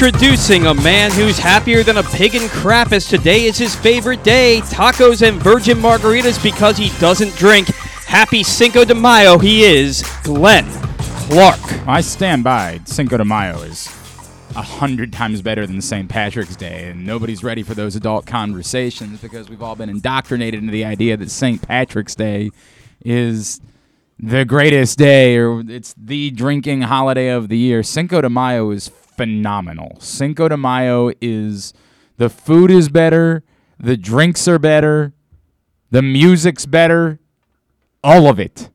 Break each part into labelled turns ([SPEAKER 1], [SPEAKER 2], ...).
[SPEAKER 1] introducing a man who's happier than a pig in crap today is his favorite day. Tacos and virgin margaritas because he doesn't drink. Happy Cinco de Mayo, he is Glenn Clark.
[SPEAKER 2] I stand by. Cinco de Mayo is a hundred times better than St. Patrick's Day, and nobody's ready for those adult conversations because we've all been indoctrinated into the idea that St. Patrick's Day is the greatest day or it's the drinking holiday of the year. Cinco de Mayo is phenomenal. Cinco de Mayo is the food is better, the drinks are better, the music's better, all of it.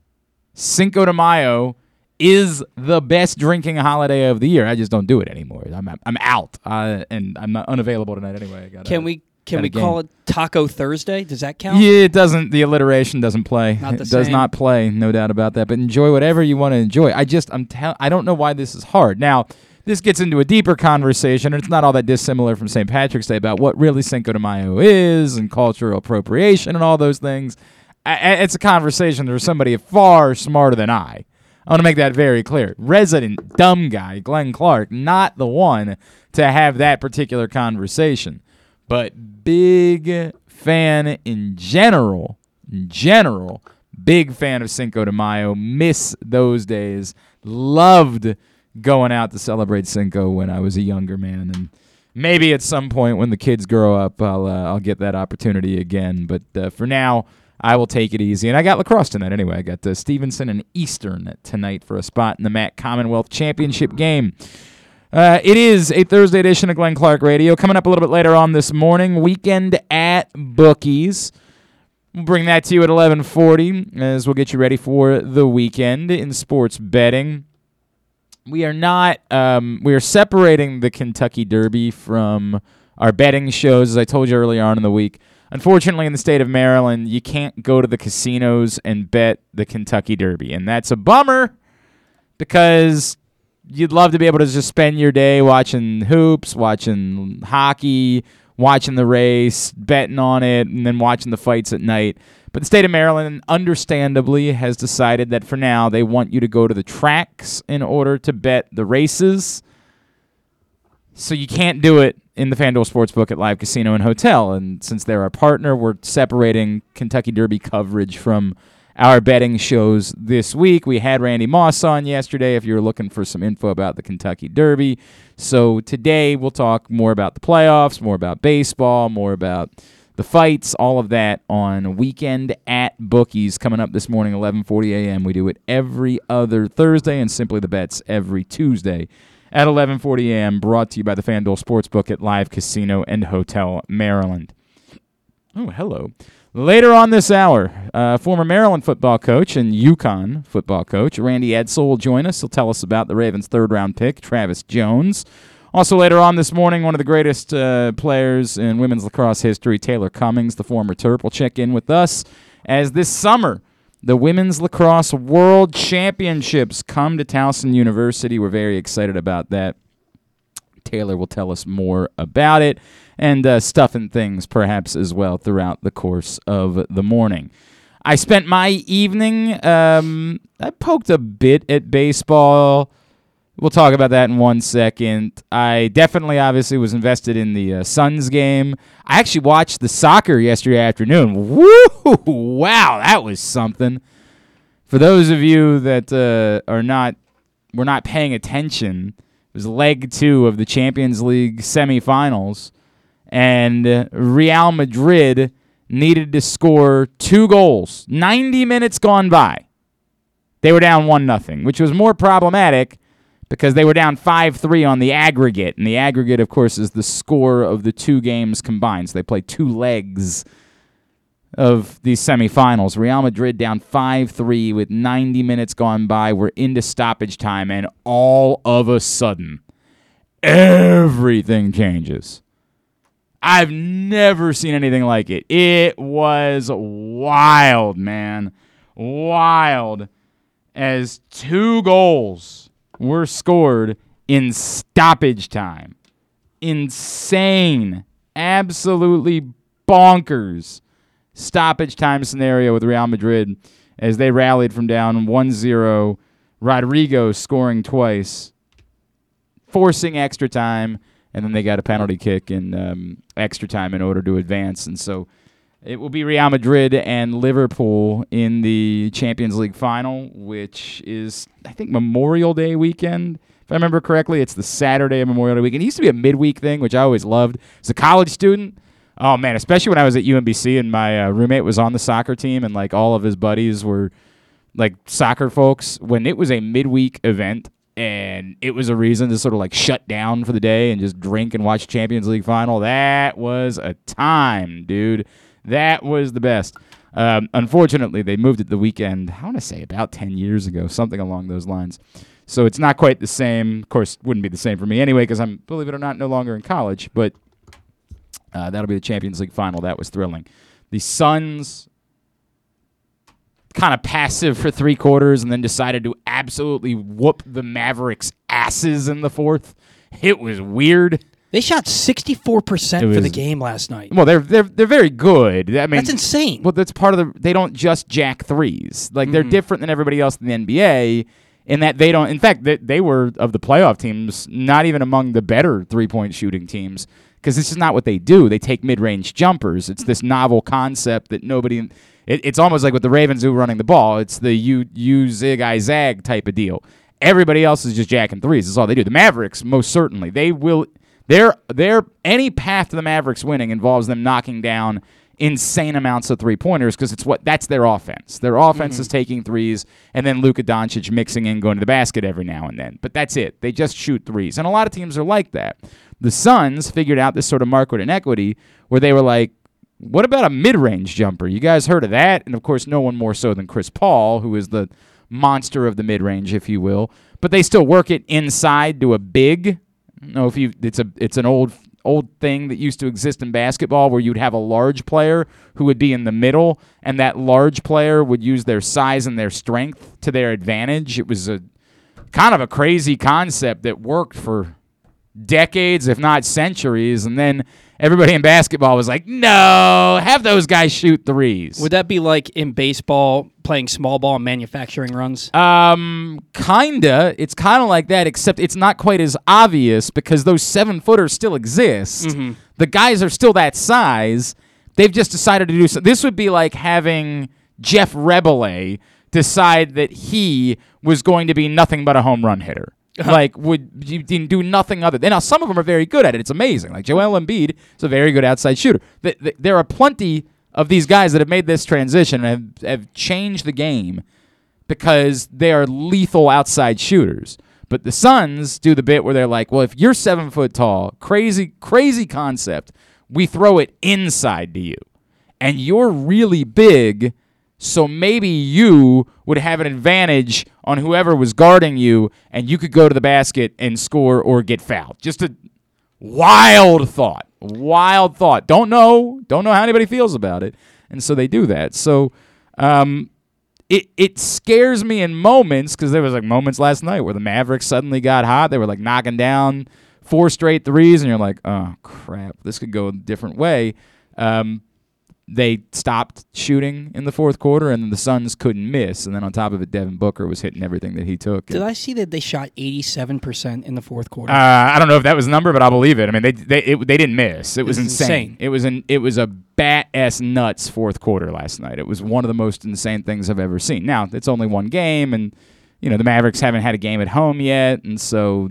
[SPEAKER 2] Cinco de Mayo is the best drinking holiday of the year. I just don't do it anymore. I'm I'm out, uh, and I'm not unavailable tonight anyway. I gotta,
[SPEAKER 1] Can we can we call it Taco Thursday? Does that count?
[SPEAKER 2] Yeah, it doesn't. The alliteration doesn't play.
[SPEAKER 1] Not the
[SPEAKER 2] it does not play. No doubt about that. But enjoy whatever you want to enjoy. I just I'm tell. I don't know why this is hard. Now this gets into a deeper conversation, and it's not all that dissimilar from St. Patrick's Day about what really Cinco de Mayo is and cultural appropriation and all those things. I- it's a conversation for somebody far smarter than I. I want to make that very clear. Resident dumb guy, Glenn Clark, not the one to have that particular conversation. But big fan in general, in general, big fan of Cinco de Mayo. Miss those days. Loved going out to celebrate Cinco when I was a younger man, and maybe at some point when the kids grow up, I'll uh, I'll get that opportunity again. But uh, for now, I will take it easy. And I got lacrosse tonight anyway. I got uh, Stevenson and Eastern tonight for a spot in the MAC Commonwealth Championship game. Uh, it is a Thursday edition of Glenn Clark Radio. Coming up a little bit later on this morning, weekend at Bookies. We'll bring that to you at 11:40 as we'll get you ready for the weekend in sports betting. We are not. Um, we are separating the Kentucky Derby from our betting shows, as I told you earlier on in the week. Unfortunately, in the state of Maryland, you can't go to the casinos and bet the Kentucky Derby, and that's a bummer because you'd love to be able to just spend your day watching hoops, watching hockey, watching the race, betting on it, and then watching the fights at night. But the state of Maryland, understandably, has decided that for now they want you to go to the tracks in order to bet the races. So you can't do it in the FanDuel Sportsbook at Live Casino and Hotel. And since they're our partner, we're separating Kentucky Derby coverage from our betting shows this week. We had Randy Moss on yesterday if you were looking for some info about the Kentucky Derby. So today we'll talk more about the playoffs, more about baseball, more about the fights, all of that on Weekend at Bookies coming up this morning 11:40 a.m. We do it every other Thursday and simply the bets every Tuesday at 11:40 a.m. brought to you by the FanDuel Sportsbook at Live Casino and Hotel Maryland. Oh, hello. Later on this hour, uh, former Maryland football coach and UConn football coach Randy Edsall will join us. He'll tell us about the Ravens' third round pick, Travis Jones. Also, later on this morning, one of the greatest uh, players in women's lacrosse history, Taylor Cummings, the former Terp, will check in with us as this summer the Women's Lacrosse World Championships come to Towson University. We're very excited about that. Taylor will tell us more about it and uh, stuff and things perhaps as well throughout the course of the morning. I spent my evening, um, I poked a bit at baseball. We'll talk about that in one second. I definitely, obviously, was invested in the uh, Suns game. I actually watched the soccer yesterday afternoon. Woo! Wow, that was something. For those of you that uh, are not, were not paying attention, it was leg two of the Champions League semifinals, and Real Madrid needed to score two goals. 90 minutes gone by. They were down 1 nothing, which was more problematic because they were down 5-3 on the aggregate, and the aggregate of course is the score of the two games combined. So they play two legs of these semifinals. Real Madrid down 5-3 with 90 minutes gone by. We're into stoppage time and all of a sudden everything changes. I've never seen anything like it. It was wild, man. Wild as two goals were scored in stoppage time. Insane. Absolutely bonkers stoppage time scenario with Real Madrid as they rallied from down 1 0. Rodrygo scoring twice forcing extra time, and then they got a penalty kick in um, extra time in order to advance. And so it will be Real Madrid and Liverpool in the Champions League final, which is, I think, Memorial Day weekend. If I remember correctly, it's the Saturday of Memorial Day weekend. It used to be a midweek thing, which I always loved. As a college student, oh man, especially when I was at UMBC and my uh, roommate was on the soccer team and like all of his buddies were like soccer folks. When it was a midweek event and it was a reason to sort of like shut down for the day and just drink and watch Champions League final, that was a time, dude. That was the best. Um, unfortunately, they moved it the weekend. I want to say about ten years ago, something along those lines. So it's not quite the same. Of course, wouldn't be the same for me anyway because I'm, believe it or not, no longer in college. But uh, that'll be the Champions League final. That was thrilling. The Suns kind of passive for three quarters and then decided to absolutely whoop the Mavericks' asses in the fourth. It was weird.
[SPEAKER 1] They shot 64%
[SPEAKER 2] It
[SPEAKER 1] for the game last night.
[SPEAKER 2] Well, they're they're they're very good. I mean,
[SPEAKER 1] That's insane.
[SPEAKER 2] Well, that's part of the. They don't just jack threes. Like they're mm. different than everybody else in the NBA in that they don't. In fact, they, they were of the playoff teams, not even among the better three point shooting teams because this is not what they do. They take mid range jumpers. It's this novel concept that nobody. It, it's almost like with the Ravens who running the ball. It's the you you zig I zag type of deal. Everybody else is just jacking threes. That's all they do. The Mavericks, most certainly, they will. Their their any path to the Mavericks winning involves them knocking down insane amounts of three pointers because it's what that's their offense. Their offense is mm-hmm. taking threes and then Luka Doncic mixing in going to the basket every now and then. But that's it. They just shoot threes. And a lot of teams are like that. The Suns figured out this sort of market inequity where they were like, what about a mid-range jumper? You guys heard of that? And of course, no one more so than Chris Paul, who is the monster of the mid-range, if you will. But they still work it inside to a big. Know if you it's a it's an old old thing that used to exist in basketball where you'd have a large player who would be in the middle and that large player would use their size and their strength to their advantage. It was a kind of a crazy concept that worked for decades, if not centuries, and then everybody in basketball was like, "No, have those guys shoot threes."
[SPEAKER 1] Would that be like in baseball playing small ball and manufacturing runs?
[SPEAKER 2] Um, kinda. It's kind of like that, except it's not quite as obvious because those seven footers still exist. The guys are still that size. They've just decided to do so. This would be like having Jeff Reboulet decide that he was going to be nothing but a home run hitter. Like would you didn't do nothing other. Than, Now some of them are very good at it. It's amazing. Like Joel Embiid is a very good outside shooter. Th- th- There are plenty of these guys that have made this transition and have, have changed the game because they are lethal outside shooters. But the Suns do the bit where they're like, well, if you're seven foot tall, crazy, crazy concept, we throw it inside to you. And you're really big, so maybe you would have an advantage on whoever was guarding you, and you could go to the basket and score or get fouled. Just a wild thought. Wild thought. Don't know. Don't know how anybody feels about it. And so they do that. So um, it it scares me in moments because there was like moments last night where the Mavericks suddenly got hot. They were like knocking down four straight threes, and you're like, oh crap, this could go a different way. Um, they stopped shooting in the fourth quarter, and the Suns couldn't miss. And then on top of it, Devin Booker was hitting everything that he took.
[SPEAKER 1] Did I see that they shot 87% in the fourth quarter?
[SPEAKER 2] Uh, I don't know if that was the number, but I'll believe it. I mean, they they it, they didn't miss. It was insane.
[SPEAKER 1] insane.
[SPEAKER 2] It was an it was a bat ass nuts fourth quarter last night. It was one of the most insane things I've ever seen. Now it's only one game, and you know the Mavericks haven't had a game at home yet, and so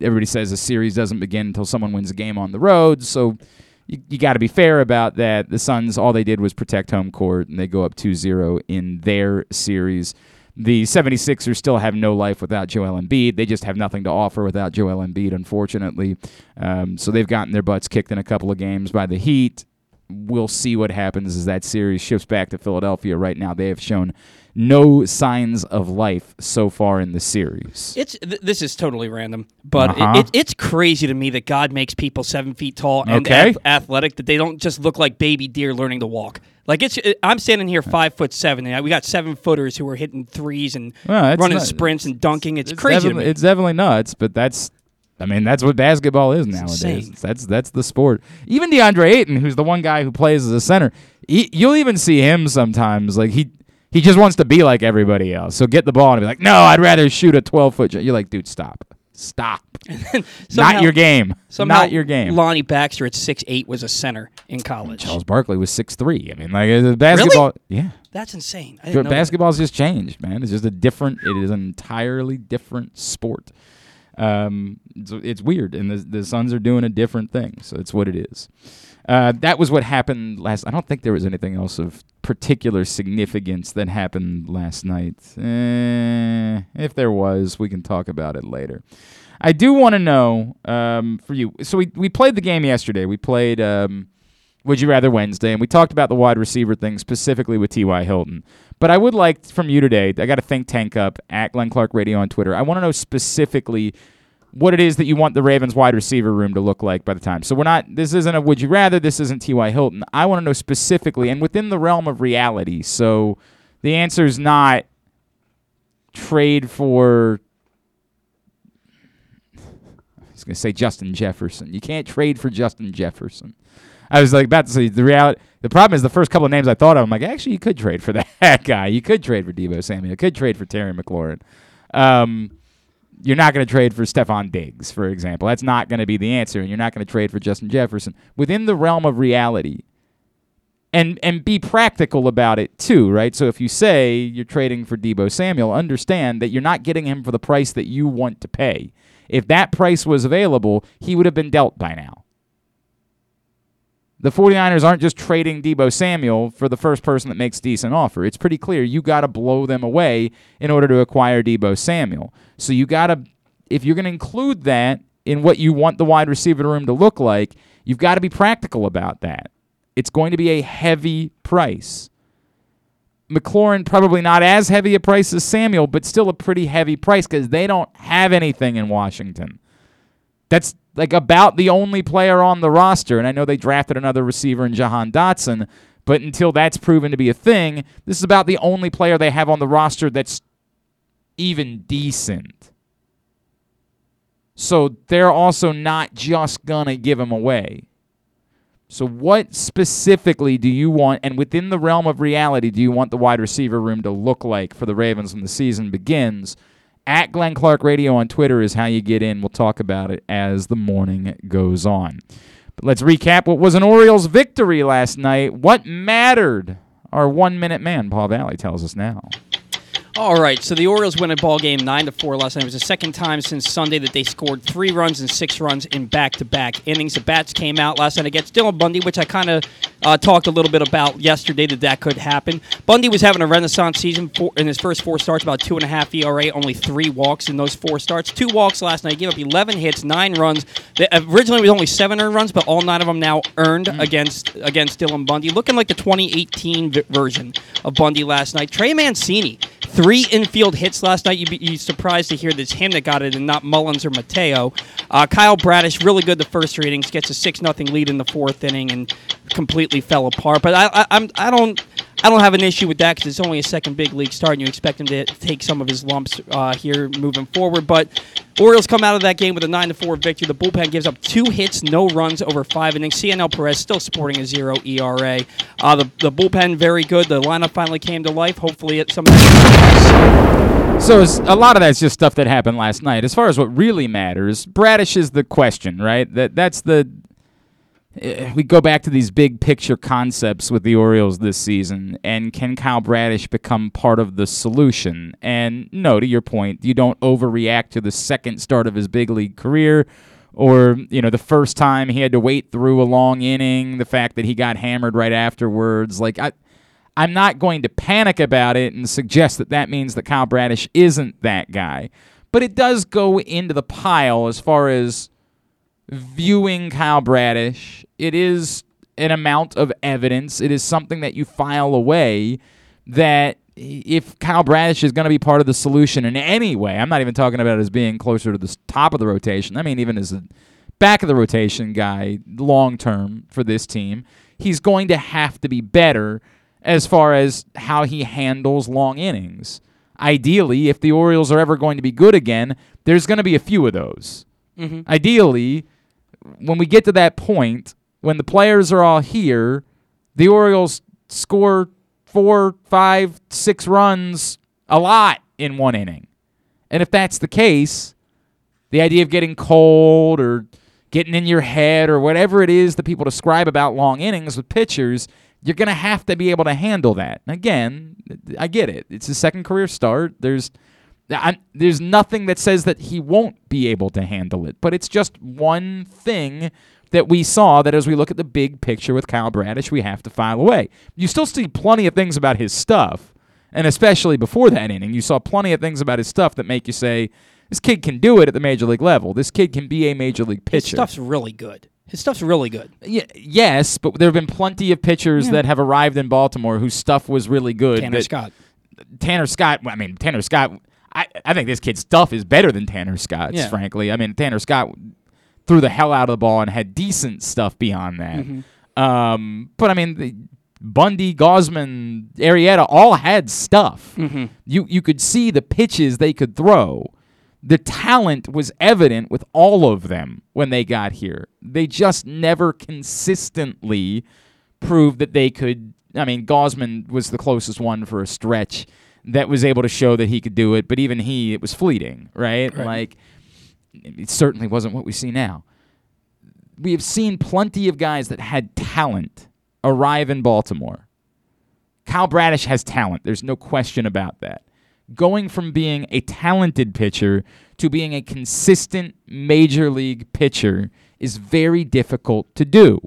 [SPEAKER 2] everybody says the series doesn't begin until someone wins a game on the road. So you, you got to be fair about that. The Suns, all they did was protect home court, and they go up 2-0 in their series. The 76ers still have no life without Joel Embiid. They just have nothing to offer without Joel Embiid, unfortunately. Um, so they've gotten their butts kicked in a couple of games by the Heat. We'll see what happens as that series shifts back to Philadelphia. Right now, they have shown no signs of life so far in the series.
[SPEAKER 1] It's th- this is totally random, but
[SPEAKER 2] Uh-huh.
[SPEAKER 1] it, it's crazy to me that God makes people seven feet tall and
[SPEAKER 2] Okay.
[SPEAKER 1] ath- athletic that they don't just look like baby deer learning to walk. Like it's, it- I'm standing here five foot seven, and we got seven footers who are hitting threes and
[SPEAKER 2] Well,
[SPEAKER 1] running
[SPEAKER 2] not-
[SPEAKER 1] sprints and dunking. It's, crazy. To
[SPEAKER 2] definitely, it's definitely nuts, but that's. I mean, that's what basketball is nowadays.
[SPEAKER 1] insane.
[SPEAKER 2] That's that's the sport. Even DeAndre Ayton, who's the one guy who plays as a center, he, you'll even see him sometimes. Like he he just wants to be like everybody else. So get the ball and be like, no, I'd rather shoot a twelve foot. You're like, dude, stop, Stop.
[SPEAKER 1] Somehow-
[SPEAKER 2] Not your game.
[SPEAKER 1] Somehow,
[SPEAKER 2] Not your game.
[SPEAKER 1] Lonnie Baxter at six eight was a center in college.
[SPEAKER 2] Charles Barkley was six three. I mean, like basketball. Yeah,
[SPEAKER 1] That's insane. I that.
[SPEAKER 2] basketball's just changed, man. It's just a different. It is an entirely different sport. Um, it's, it's weird, and the the Suns are doing a different thing. So it's what it is. Uh, that was what happened last. I don't think there was anything else of particular significance that happened last night. Eh, if there was, we can talk about it later. I do want to know um, for you. So we we played the game yesterday. We played um, Would You Rather Wednesday, and we talked about the wide receiver thing specifically with T.Y. Hilton. But I would like from you today. I got a think tank up at Glenn Clark Radio on Twitter. I want to know specifically what it is that you want the Ravens wide receiver room to look like by the time. So we're not this isn't a would you rather, this isn't T.Y. Hilton. I want to know specifically and within the realm of reality. So the answer is not trade for I was going to say Justin Jefferson. You can't trade for Justin Jefferson. I was like about to say the reality. The problem is the first couple of names I thought of. I'm like, actually, you could trade for that guy. You could trade for Deebo Samuel. You could trade for Terry McLaurin. Um, you're not going to trade for Stefon Diggs, for example. That's not going to be the answer, and you're not going to trade for Justin Jefferson within the realm of reality. And and be practical about it too, right? So if you say you're trading for Deebo Samuel, understand that you're not getting him for the price that you want to pay. If that price was available, he would have been dealt by now. The 49ers aren't just trading Deebo Samuel for the first person that makes decent offer. It's pretty clear you got to blow them away in order to acquire Deebo Samuel. So you got to if you're going to include that in what you want the wide receiver room to look like, you've got to be practical about that. It's going to be a heavy price. McLaurin probably not as heavy a price as Samuel, but still a pretty heavy price because they don't have anything in Washington. That's like about the only player on the roster. And I know they drafted another receiver in Jahan Dotson, but until that's proven to be a thing, this is about the only player they have on the roster that's even decent. So they're also not just going to give him away. So, what specifically do you want, and within the realm of reality, do you want the wide receiver room to look like for the Ravens when the season begins? At Glenn Clark Radio on Twitter is how you get in. We'll talk about it as the morning goes on. But let's recap what was an Orioles victory last night. What mattered? Our one minute man, Paul Valley, tells us now.
[SPEAKER 1] All right, so the Orioles win a ball game nine to four last night. It was the second time since Sunday that they scored three runs and six runs in back-to-back innings. The bats came out last night against Dylan Bundy, which I kind of uh, talked a little bit about yesterday that that could happen. Bundy was having a renaissance season for, in his first four starts, about two and a half ERA, only three walks in those four starts. Two walks last night. He gave up 11 hits, nine runs. The, originally, it was only seven earned runs, but all nine of them now earned against against Dylan Bundy, looking like the 2018 v- version of Bundy last night. Trey Mancini. Three infield hits last night. You'd be you'd surprised to hear that it's him that got it and not Mullins or Mateo. Uh, Kyle Bradish, really good the first three innings, gets a 6 nothing lead in the fourth inning and completely fell apart. But I, I, I'm, I don't. I don't have an issue with that because it's only a second big league start, and you expect him to take some of his lumps uh, here moving forward. But Orioles come out of that game with a nine to four victory. The bullpen gives up two hits, no runs over five innings. Cionel Perez still sporting a zero ERA. Uh, the the bullpen very good. The lineup finally came to life. Hopefully, it some.
[SPEAKER 2] So a lot of that's just stuff that happened last night. As far as what really matters, Bradish is the question, right? That that's the we go back to these big picture concepts with the Orioles this season, and can Kyle Bradish become part of the solution? And no, to your point, you don't overreact to the second start of his big league career, or you know the first time he had to wait through a long inning, the fact that he got hammered right afterwards. Like I, I'm not going to panic about it and suggest that that means that Kyle Bradish isn't that guy. But it does go into the pile as far as viewing Kyle Bradish. It is an amount of evidence. It is something that you file away that if Kyle Bradish is going to be part of the solution in any way, I'm not even talking about as being closer to the top of the rotation. I mean, even as a back of the rotation guy long term for this team, he's going to have to be better as far as how he handles long innings. Ideally, if the Orioles are ever going to be good again, there's going to be a few of those. Mm-hmm. Ideally, when we get to that point, when the players are all here, the Orioles score four, five, six runs a lot in one inning. And if that's the case, the idea of getting cold or getting in your head or whatever it is that people describe about long innings with pitchers, you're going to have to be able to handle that. Again, I get it. It's his second career start. There's I, there's nothing that says that he won't be able to handle it, but it's just one thing that we saw that as we look at the big picture with Kyle Bradish, we have to file away. You still see plenty of things about his stuff, and especially before that inning, you saw plenty of things about his stuff that make you say, this kid can do it at the major league level. This kid can be a major league pitcher.
[SPEAKER 1] His stuff's really good. His stuff's really good.
[SPEAKER 2] Y- yes, but there have been plenty of pitchers
[SPEAKER 1] Yeah.
[SPEAKER 2] that have arrived in Baltimore whose stuff was really good.
[SPEAKER 1] Tanner
[SPEAKER 2] that-
[SPEAKER 1] Scott.
[SPEAKER 2] Tanner Scott. I mean, Tanner Scott. I, I think this kid's stuff is better than Tanner Scott's.
[SPEAKER 1] Yeah.
[SPEAKER 2] Frankly, I mean, Tanner Scott threw the hell out of the ball and had decent stuff beyond that.
[SPEAKER 1] Mm-hmm.
[SPEAKER 2] Um, but I mean, the, Bundy, Gausman, Arrieta all had stuff.
[SPEAKER 1] Mm-hmm.
[SPEAKER 2] You you could see the pitches they could throw. The talent was evident with all of them when they got here. They just never consistently proved that they could. I mean, Gausman was the closest one for a stretch that was able to show that he could do it, but even he, it was fleeting, right?
[SPEAKER 1] Right.
[SPEAKER 2] Like, it certainly wasn't what we see now. We have seen plenty of guys that had talent arrive in Baltimore. Kyle Bradish has talent. There's no question about that. Going from being a talented pitcher to being a consistent major league pitcher is very difficult to do.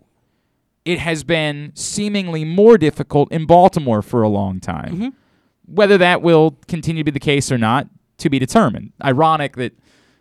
[SPEAKER 2] It has been seemingly more difficult in Baltimore for a long time. Mm-hmm. Whether that will continue to be the case or not, to be determined. Ironic that,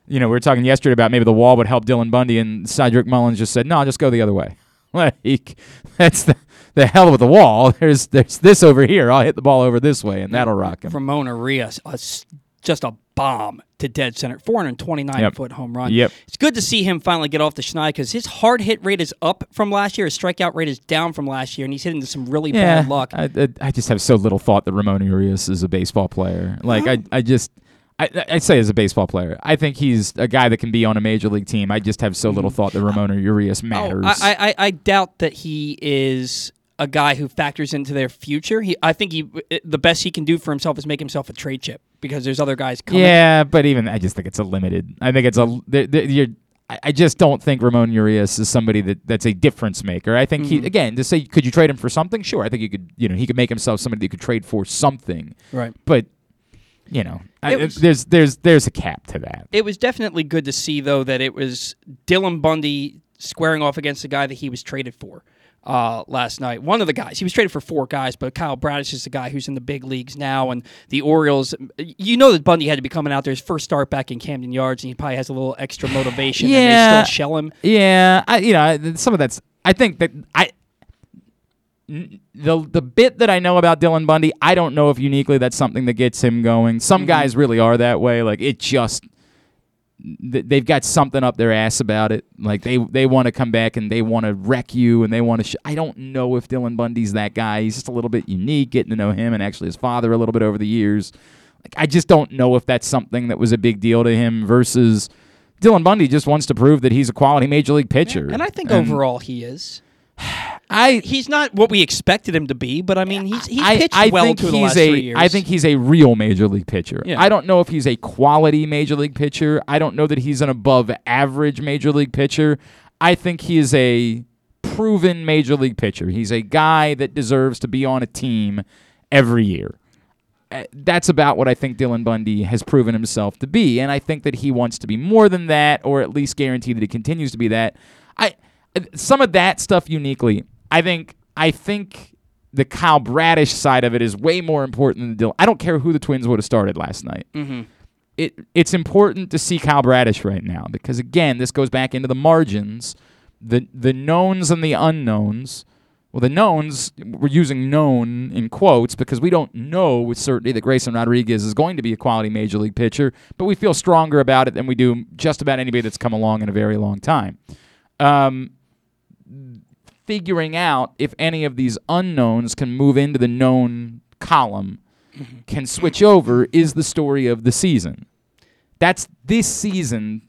[SPEAKER 2] you know, we were talking yesterday about maybe the wall would help Dylan Bundy, and Cedric Mullins just said, no, just go the other way. Like, that's the, the hell with the wall. There's there's this over here. I'll hit the ball over this way, and that'll rock him.
[SPEAKER 1] Ramon Urias, a s- just a bomb to dead center, 429
[SPEAKER 2] Yep.
[SPEAKER 1] foot home run.
[SPEAKER 2] Yep.
[SPEAKER 1] It's good to see him finally get off the schneid because his hard hit rate is up from last year. His strikeout rate is down from last year, and he's hitting into some really
[SPEAKER 2] yeah,
[SPEAKER 1] bad luck.
[SPEAKER 2] I, I, just have so little thought that Ramon Urias is a baseball player. Like I, I just. I, I say as a baseball player, I think he's a guy that can be on a major league team. I just have so little thought that Ramon Urias oh, matters.
[SPEAKER 1] Oh, I, I, I doubt that he is a guy who factors into their future. He, I think he, the best he can do for himself is make himself a trade chip because there's other guys coming.
[SPEAKER 2] Yeah, but even I just think it's a limited. I think it's a. there- there- You're, I just don't think Ramon Urias is somebody that, that's a difference maker. I think he mm-hmm. again to say could you trade him for something? Sure, I think you could. You know, he could make himself somebody that you could trade for something.
[SPEAKER 1] Right.
[SPEAKER 2] But you know, I,
[SPEAKER 1] was-
[SPEAKER 2] there's there's there's a cap to that.
[SPEAKER 1] It was definitely good to see, though, that it was Dylan Bundy squaring off against the guy that he was traded for uh, last night. One of the guys. He was traded for four guys, but Kyle Bradish is the guy who's in the big leagues now. And the Orioles, you know that Bundy had to be coming out there his first start back in Camden Yards, and he probably has a little extra motivation.
[SPEAKER 2] Yeah.
[SPEAKER 1] And they still shell him.
[SPEAKER 2] Yeah, I, you know, some of that's. I think that I The the bit that I know about Dylan Bundy, I don't know if uniquely that's something that gets him going. Some
[SPEAKER 1] Mm-hmm.
[SPEAKER 2] guys really are that way. Like it just they've got something up their ass about it. Like they they want to come back and they want to wreck you and they want to. Sh- I don't know if Dylan Bundy's that guy. He's just a little bit unique. Getting to know him and actually his father a little bit over the years. Like I just don't know if that's something that was a big deal to him versus. Dylan Bundy just wants to prove that he's a quality major league pitcher.
[SPEAKER 1] And I think overall he is.
[SPEAKER 2] I
[SPEAKER 1] He's not what we expected him to be, but I mean, he's, he's
[SPEAKER 2] I,
[SPEAKER 1] pitched
[SPEAKER 2] I
[SPEAKER 1] well
[SPEAKER 2] think
[SPEAKER 1] through the last
[SPEAKER 2] a
[SPEAKER 1] three years.
[SPEAKER 2] I think he's a real major league pitcher.
[SPEAKER 1] Yeah.
[SPEAKER 2] I don't know if he's a quality major league pitcher. I don't know that he's an above average major league pitcher. I think he is a proven major league pitcher. He's a guy that deserves to be on a team every year. Uh, That's about what I think Dylan Bundy has proven himself to be, and I think that he wants to be more than that, or at least guarantee that he continues to be that. I some of that stuff uniquely. I think I think the Kyle Bradish side of it is way more important than the Dylan. I don't care who the Twins would have started last night.
[SPEAKER 1] Mm-hmm.
[SPEAKER 2] It it's important to see Kyle Bradish right now because again, this goes back into the margins, the the knowns and the unknowns. Well, the knowns we're using known in quotes because we don't know with certainty that Grayson Rodriguez is going to be a quality major league pitcher, but we feel stronger about it than we do just about anybody that's come along in a very long time. Um, figuring out if any of these unknowns can move into the known column mm-hmm. can switch over is the story of the season. That's this season.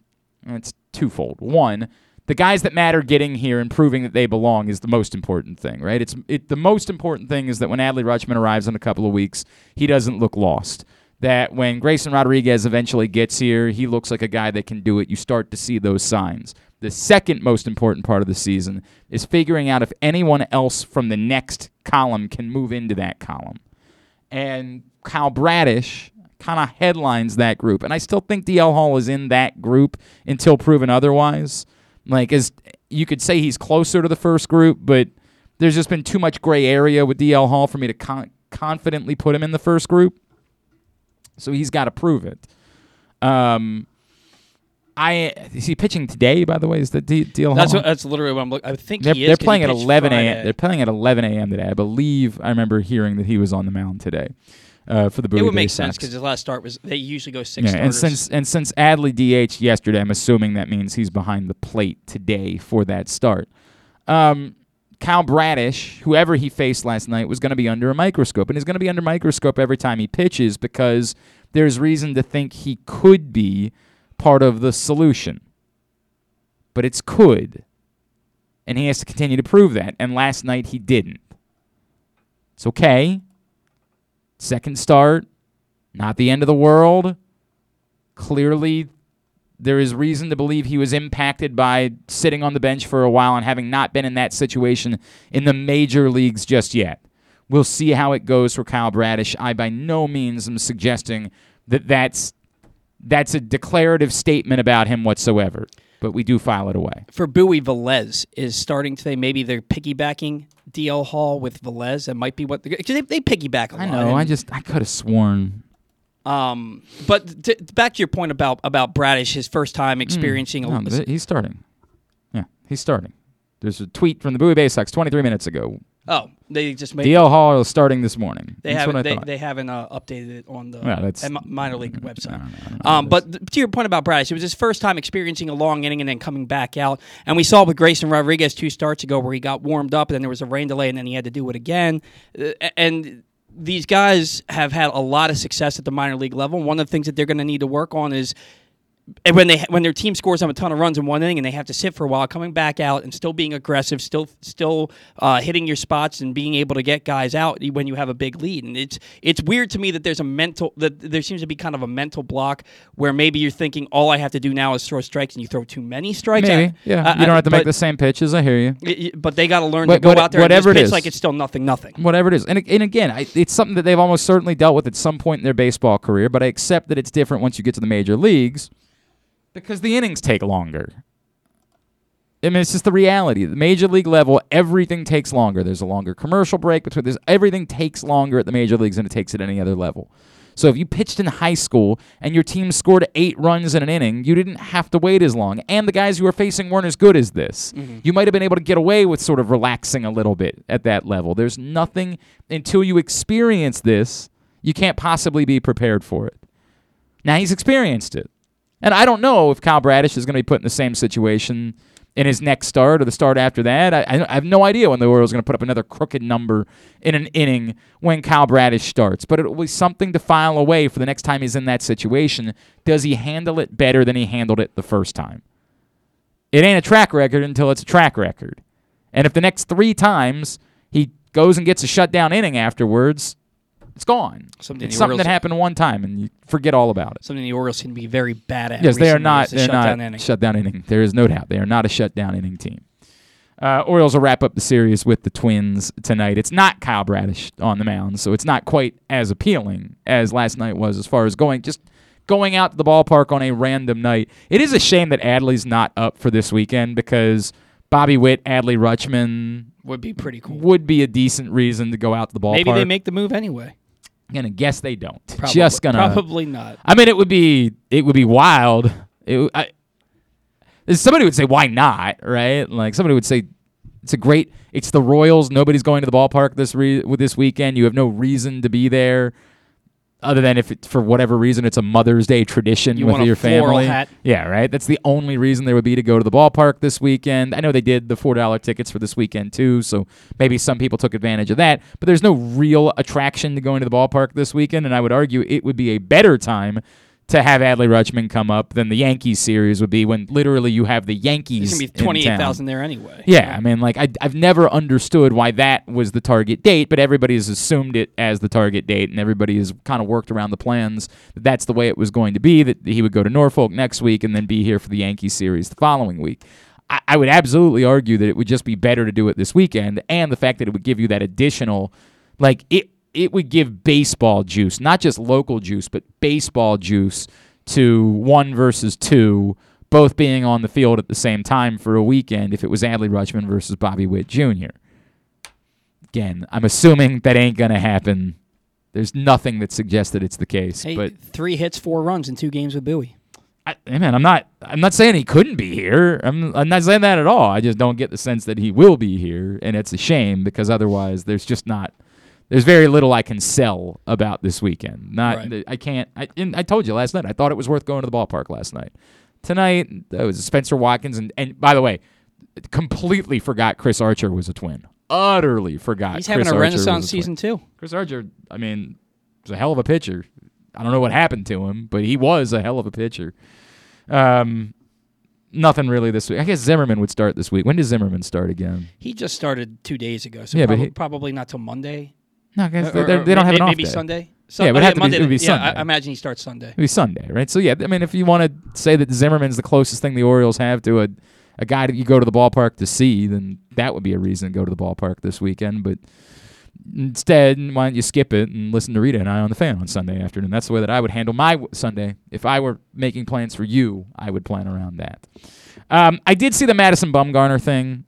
[SPEAKER 2] It's twofold. One, the guys that matter getting here and proving that they belong is the most important thing, right? It's it. The most important thing is that when Adley Rutschman arrives in a couple of weeks, he doesn't look lost. that when Grayson Rodriguez eventually gets here, he looks like a guy that can do it. You start to see those signs. The second most important part of the season is figuring out if anyone else from the next column can move into that column. And Kyle Bradish kind of headlines that group. And I still think DL Hall is in that group until proven otherwise. Like, as you could say he's closer to the first group, but there's just been too much gray area with DL Hall for me to con- confidently put him in the first group. So he's got to prove it. Um, I is he pitching today? By the way, is the D- DL
[SPEAKER 1] That's what, that's literally what I'm looking. I think
[SPEAKER 2] they're,
[SPEAKER 1] he is
[SPEAKER 2] they're playing at 11 a.m. They're playing at 11 a.m. today. I believe I remember hearing that he was on the mound today uh, for the Bowie
[SPEAKER 1] It would make sense because his last start was they usually go six
[SPEAKER 2] Yeah, and since and since Adley DH yesterday, I'm assuming that means he's behind the plate today for that start. Um, Kyle Bradish, whoever he faced last night, was going to be under a microscope, and he's going to be under microscope every time he pitches because there's reason to think he could be part of the solution. But it's could, and he has to continue to prove that. And last night he didn't. It's okay. Second start, not the end of the world. Clearly, there is reason to believe he was impacted by sitting on the bench for a while and having not been in that situation in the major leagues just yet. We'll see how it goes for Kyle Bradish. I by no means am suggesting that that's that's a declarative statement about him whatsoever, but we do file it away.
[SPEAKER 1] for Bowie, Velez is starting today. Maybe they're piggybacking DL Hall with Velez. That might be what because they, they piggyback a
[SPEAKER 2] I
[SPEAKER 1] lot.
[SPEAKER 2] know. I just I could have sworn.
[SPEAKER 1] Um, but t- back to your point about about Bradish, his first time experiencing. a
[SPEAKER 2] Hmm. No, he's starting. Yeah, he's starting. There's a tweet from the Bowie Bay Sox 23 minutes ago.
[SPEAKER 1] Oh, they just made.
[SPEAKER 2] DL Hall is starting this morning.
[SPEAKER 1] They
[SPEAKER 2] That's
[SPEAKER 1] haven't.
[SPEAKER 2] what I
[SPEAKER 1] They, they haven't uh, updated it on the
[SPEAKER 2] Yeah, that's-
[SPEAKER 1] minor league
[SPEAKER 2] I
[SPEAKER 1] website.
[SPEAKER 2] don't know, I don't know
[SPEAKER 1] Um, but th- to your point about Bryce, it was his first time experiencing a long inning and then coming back out. And we saw with Grayson Rodriguez two starts ago where he got warmed up and then there was a rain delay and then he had to do it again. Uh, and these guys have had a lot of success at the minor league level. One of the things that they're going to need to work on is and when they when their team scores them a ton of runs in one inning and they have to sit for a while, coming back out and still being aggressive, still still uh, hitting your spots and being able to get guys out when you have a big lead. And it's it's weird to me that there's a mental that there seems to be kind of a mental block where maybe you're thinking all I have to do now is throw strikes and you throw too many strikes.
[SPEAKER 2] Maybe.
[SPEAKER 1] I-
[SPEAKER 2] yeah.
[SPEAKER 1] I-
[SPEAKER 2] you don't have to
[SPEAKER 1] but,
[SPEAKER 2] make the same pitches. I hear you.
[SPEAKER 1] But they got to learn to go out there and
[SPEAKER 2] whatever
[SPEAKER 1] just
[SPEAKER 2] it is.
[SPEAKER 1] like it's still nothing, nothing.
[SPEAKER 2] Whatever it is. And, and again, I, it's something that they've almost certainly dealt with at some point in their baseball career, but I accept that it's different once you get to the major leagues because the innings take longer. I mean, it's just the reality. The major league level, everything takes longer. There's a longer commercial break between this. Everything takes longer at the major leagues than it takes at any other level. So if you pitched in high school and your team scored eight runs in an inning, you didn't have to wait as long. And the guys you were facing weren't as good as this. Mm-hmm. You might have been able to get away with sort of relaxing a little bit at that level. There's nothing until you experience this, you can't possibly be prepared for it. Now he's experienced it. And I don't know if Kyle Bradish is going to be put in the same situation in his next start or the start after that. I, I have no idea when the Orioles are going to put up another crooked number in an inning when Kyle Bradish starts. But it will be something to file away for the next time he's in that situation. Does he handle it better than he handled it the first time? It ain't a track record until it's a track record. And if the next three times he goes and gets a shutdown inning afterwards, it's gone.
[SPEAKER 1] Something
[SPEAKER 2] it's something
[SPEAKER 1] Orioles-
[SPEAKER 2] that happened one time and you forget all about it.
[SPEAKER 1] Something the Orioles seem to be very bad at.
[SPEAKER 2] Yes, they are not. They're
[SPEAKER 1] shutdown
[SPEAKER 2] not
[SPEAKER 1] inning.
[SPEAKER 2] shutdown inning. There is no doubt they are not a shutdown inning team. Uh, Orioles will wrap up the series with the Twins tonight. It's not Kyle Bradish on the mound, so it's not quite as appealing as last night was as far as going just going out to the ballpark on a random night. It is a shame that Adley's not up for this weekend because Bobby Witt, Adley Rutschman
[SPEAKER 1] Would be pretty cool.
[SPEAKER 2] would be a decent reason to go out to the ballpark.
[SPEAKER 1] Maybe they make the move anyway.
[SPEAKER 2] Gonna guess they don't.
[SPEAKER 1] Probably,
[SPEAKER 2] Just gonna
[SPEAKER 1] probably not.
[SPEAKER 2] I mean, it would be it would be wild. It, I, somebody would say, "Why not?" Right? Like somebody would say, "It's a great. It's the Royals. Nobody's going to the ballpark this re- this weekend. You have no reason to be there, other than if it, for whatever reason it's a Mother's Day tradition
[SPEAKER 1] You
[SPEAKER 2] with your family.
[SPEAKER 1] hat.
[SPEAKER 2] Yeah, right. That's the only reason there would be to go to the ballpark this weekend. I know they did the four dollar tickets for this weekend too, so maybe some people took advantage of that. But there's no real attraction to going to the ballpark this weekend, and I would argue it would be a better time to have Adley Rutschman come up than the Yankees series would be when literally you have the Yankees.
[SPEAKER 1] There's gonna be twenty eight thousand there anyway.
[SPEAKER 2] Yeah, I mean, like I, I've never understood why that was the target date, but everybody has assumed it as the target date, and everybody has kind of worked around the plans that that's the way it was going to be. That he would go to Norfolk next week and then be here for the Yankee series the following week. I, I would absolutely argue that it would just be better to do it this weekend, and the fact that it would give you that additional, like it, it would give baseball juice, not just local juice, but baseball juice to one versus two both being on the field at the same time for a weekend if it was Adley Rutschman versus Bobby Witt Jr. Again, I'm assuming that ain't going to happen. There's nothing that suggests that it's the case.
[SPEAKER 1] Hey,
[SPEAKER 2] but
[SPEAKER 1] three hits, four runs in two games with Bowie.
[SPEAKER 2] I, hey man, I'm not I'm not saying he couldn't be here. I'm I'm not saying that at all. I just don't get the sense that he will be here, and it's a shame because otherwise there's just not there's very little I can sell about this weekend. Not
[SPEAKER 1] Right.
[SPEAKER 2] I can't. I and I told you last night. I thought it was worth going to the ballpark last night. Tonight it was Spencer Watkins, and and by the way, completely forgot Chris Archer was a twin. Utterly forgot.
[SPEAKER 1] He's
[SPEAKER 2] Chris
[SPEAKER 1] having a
[SPEAKER 2] Archer
[SPEAKER 1] renaissance
[SPEAKER 2] a
[SPEAKER 1] season too.
[SPEAKER 2] Chris Archer, I mean, was a hell of a pitcher. I don't know what happened to him, but he was a hell of a pitcher. Um, nothing really this week. I guess Zimmermann would start this week. When does Zimmermann start again?
[SPEAKER 1] He just started two days ago, so
[SPEAKER 2] Yeah,
[SPEAKER 1] prob-
[SPEAKER 2] he-
[SPEAKER 1] probably not till Monday.
[SPEAKER 2] No,
[SPEAKER 1] Or-
[SPEAKER 2] they, they don't have an off
[SPEAKER 1] maybe
[SPEAKER 2] day.
[SPEAKER 1] Sunday.
[SPEAKER 2] Yeah, it would
[SPEAKER 1] oh,
[SPEAKER 2] have to be- it would be
[SPEAKER 1] yeah, I-
[SPEAKER 2] Sunday.
[SPEAKER 1] I imagine he starts Sunday.
[SPEAKER 2] It'd be Sunday, right? So yeah, I mean, if you want to say that Zimmermann's the closest thing the Orioles have to a a guy that you go to the ballpark to see, then that would be a reason to go to the ballpark this weekend. But instead, why don't you skip it and listen to Rita and I on the fan on Sunday afternoon? That's the way that I would handle my Sunday. If I were making plans for you, I would plan around that. Um, I did see the Madison Bumgarner thing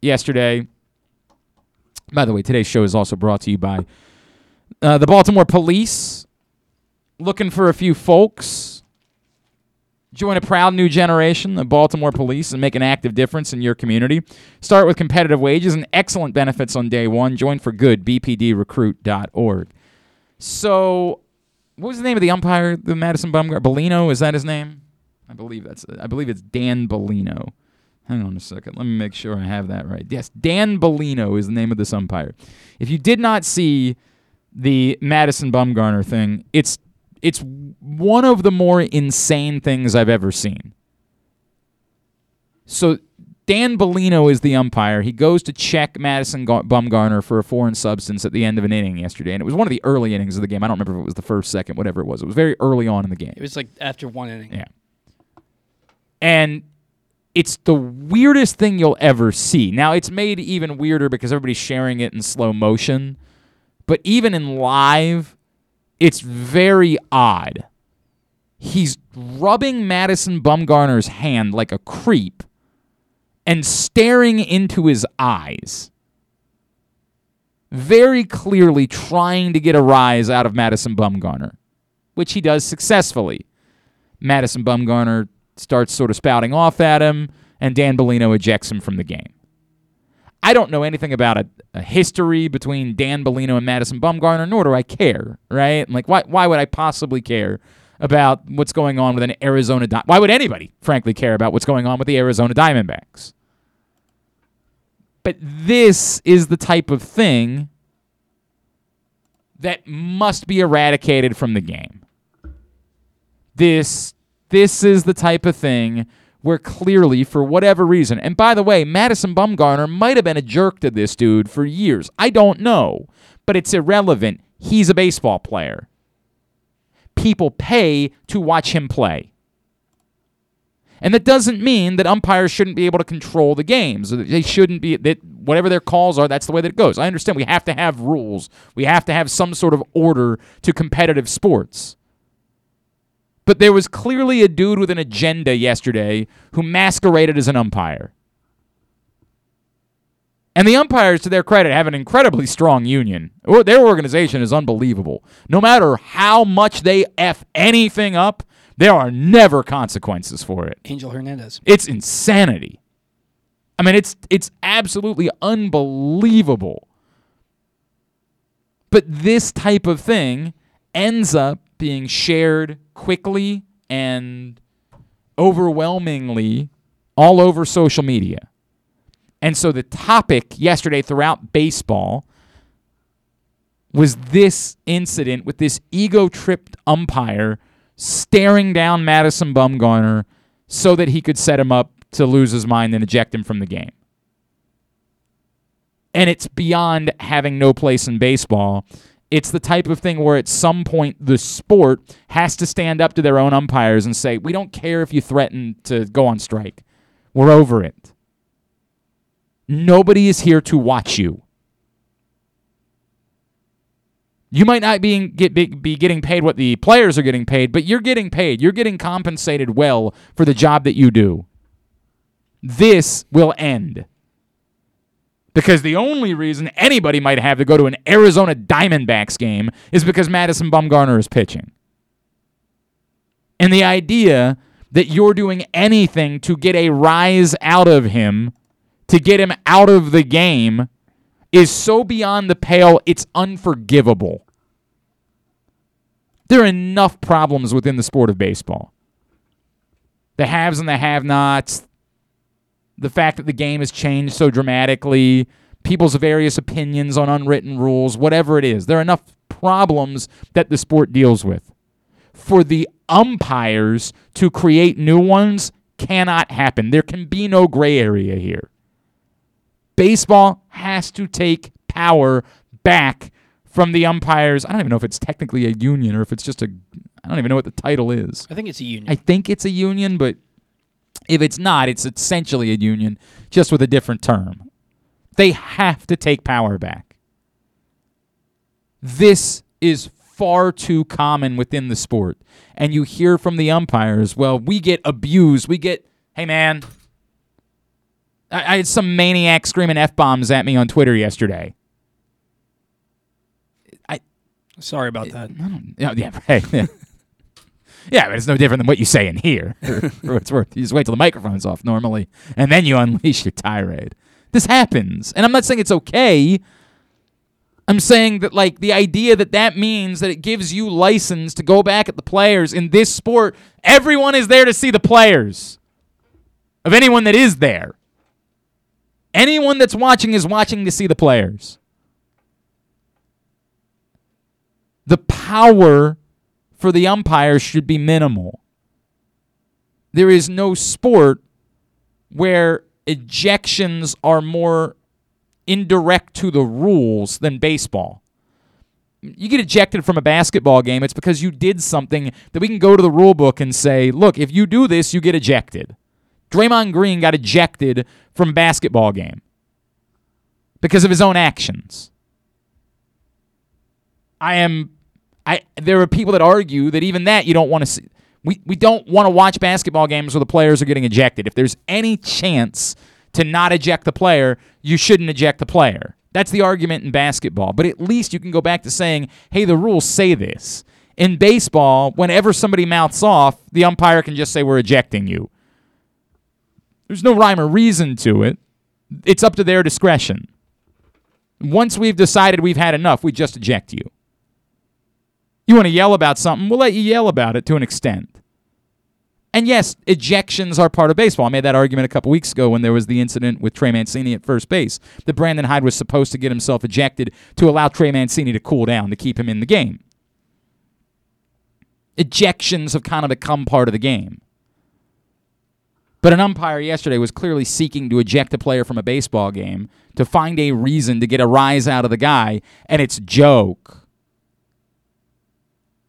[SPEAKER 2] yesterday. By the way, today's show is also brought to you by uh, the Baltimore Police. Looking for a few folks. Join a proud new generation the Baltimore police and make an active difference in your community. Start with competitive wages and excellent benefits on day one. Join for good, bpdrecruit.org. So, what was the name of the umpire, the Madison Bumgarner? Bellino, is that his name? I believe that's I believe it's Dan Bellino. Hang on a second. Let me make sure I have that right. Yes, Dan Bellino is the name of this umpire. If you did not see the Madison Bumgarner thing, it's it's one of the more insane things I've ever seen. So Dan Bellino is the umpire. He goes to check Madison Bumgarner for a foreign substance at the end of an inning yesterday, and it was one of the early innings of the game. I don't remember if it was the first, second, whatever it was. It was very early on in the game.
[SPEAKER 1] It was like after one inning.
[SPEAKER 2] Yeah. And it's the weirdest thing you'll ever see. Now, it's made even weirder because everybody's sharing it in slow motion. But even in live, it's very odd. He's rubbing Madison Bumgarner's hand like a creep and staring into his eyes. Very clearly trying to get a rise out of Madison Bumgarner, which he does successfully. Madison Bumgarner starts sort of spouting off at him, and Dan Bellino ejects him from the game. I don't know anything about a, a history between Dan Bellino and Madison Bumgarner, nor do I care, right? Like, why, why would I possibly care about what's going on with an Arizona Di- Why would anybody, frankly, care about what's going on with the Arizona Diamondbacks? But this is the type of thing that must be eradicated from the game. This this is the type of thing where clearly for whatever reason and by the way Madison Bumgarner might have been a jerk to this dude for years. I don't know, but it's irrelevant. He's a baseball player. People pay to watch him play. And that doesn't mean that umpires shouldn't be able to control the games. They shouldn't be that whatever their calls are, that's the way that it goes. I understand we have to have rules. We have to have some sort of order to competitive sports. But there was clearly a dude with an agenda yesterday who masqueraded as an umpire. And the umpires, to their credit, have an incredibly strong union. Their organization is unbelievable. No matter how much they F anything up, there are never consequences for it.
[SPEAKER 1] Angel Hernandez.
[SPEAKER 2] It's insanity. I mean, it's it's absolutely unbelievable. But this type of thing ends up being shared quickly and overwhelmingly all over social media. And so the topic yesterday throughout baseball was this incident with this ego tripped umpire staring down Madison Bumgarner so that he could set him up to lose his mind and eject him from the game. And it's beyond having no place in baseball. It's the type of thing where at some point the sport has to stand up to their own umpires and say, we don't care if you threaten to go on strike. We're over it. Nobody is here to watch you. You might not be, get, be, getting paid what the players are getting paid, but you're getting paid. You're getting compensated well for the job that you do. This will end. Because the only reason anybody might have to go to an Arizona Diamondbacks game is because Madison Bumgarner is pitching. And the idea that you're doing anything to get a rise out of him, to get him out of the game, is so beyond the pale, it's unforgivable. There are enough problems within the sport of baseball. The haves and the have nots, the fact that the game has changed so dramatically, people's various opinions on unwritten rules, whatever it is. There are enough problems that the sport deals with. For the umpires to create new ones cannot happen. There can be no gray area here. Baseball has to take power back from the umpires. I don't even know if it's technically a union or if it's just a. I don't even know what the title is.
[SPEAKER 1] I think it's a union.
[SPEAKER 2] I think it's a union, but if it's not, it's essentially a union, just with a different term. They have to take power back. This is far too common within the sport. And you hear from the umpires, well, we get abused. We get, hey, man, I, I had some maniac screaming F bombs at me on Twitter yesterday. I
[SPEAKER 1] Sorry about that.
[SPEAKER 2] I don't, yeah, yeah, right. Yeah. Yeah, but it's no different than what you say in here. For, it's worth, you just wait till the microphone's off normally, and then you unleash your tirade. This happens, and I'm not saying it's okay. I'm saying that like the idea that that means that it gives you license to go back at the players in this sport. Everyone is there to see the players. Of anyone that is there. Anyone that's watching is watching to see the players. The power for the umpires should be minimal. There is no sport where ejections are more indirect to the rules than baseball. You get ejected from a basketball game, it's because you did something that we can go to the rule book and say, look, if you do this, you get ejected. Draymond Green got ejected from a basketball game because of his own actions. I am I there are people that argue that even that you don't want to see we, we don't want to watch basketball games where the players are getting ejected. If there's any chance to not eject the player, you shouldn't eject the player. That's the argument in basketball. But at least you can go back to saying, hey, the rules say this. In baseball, whenever somebody mouths off, the umpire can just say, we're ejecting you. There's no rhyme or reason to it. It's up to their discretion. Once we've decided we've had enough, we just eject you. You want to yell about something, we'll let you yell about it to an extent. And yes, ejections are part of baseball. I made that argument a couple weeks ago when there was the incident with Trey Mancini at first base. That Brandon Hyde was supposed to get himself ejected to allow Trey Mancini to cool down, to keep him in the game. Ejections have kind of become part of the game. But an umpire yesterday was clearly seeking to eject a player from a baseball game to find a reason to get a rise out of the guy, and it's joke.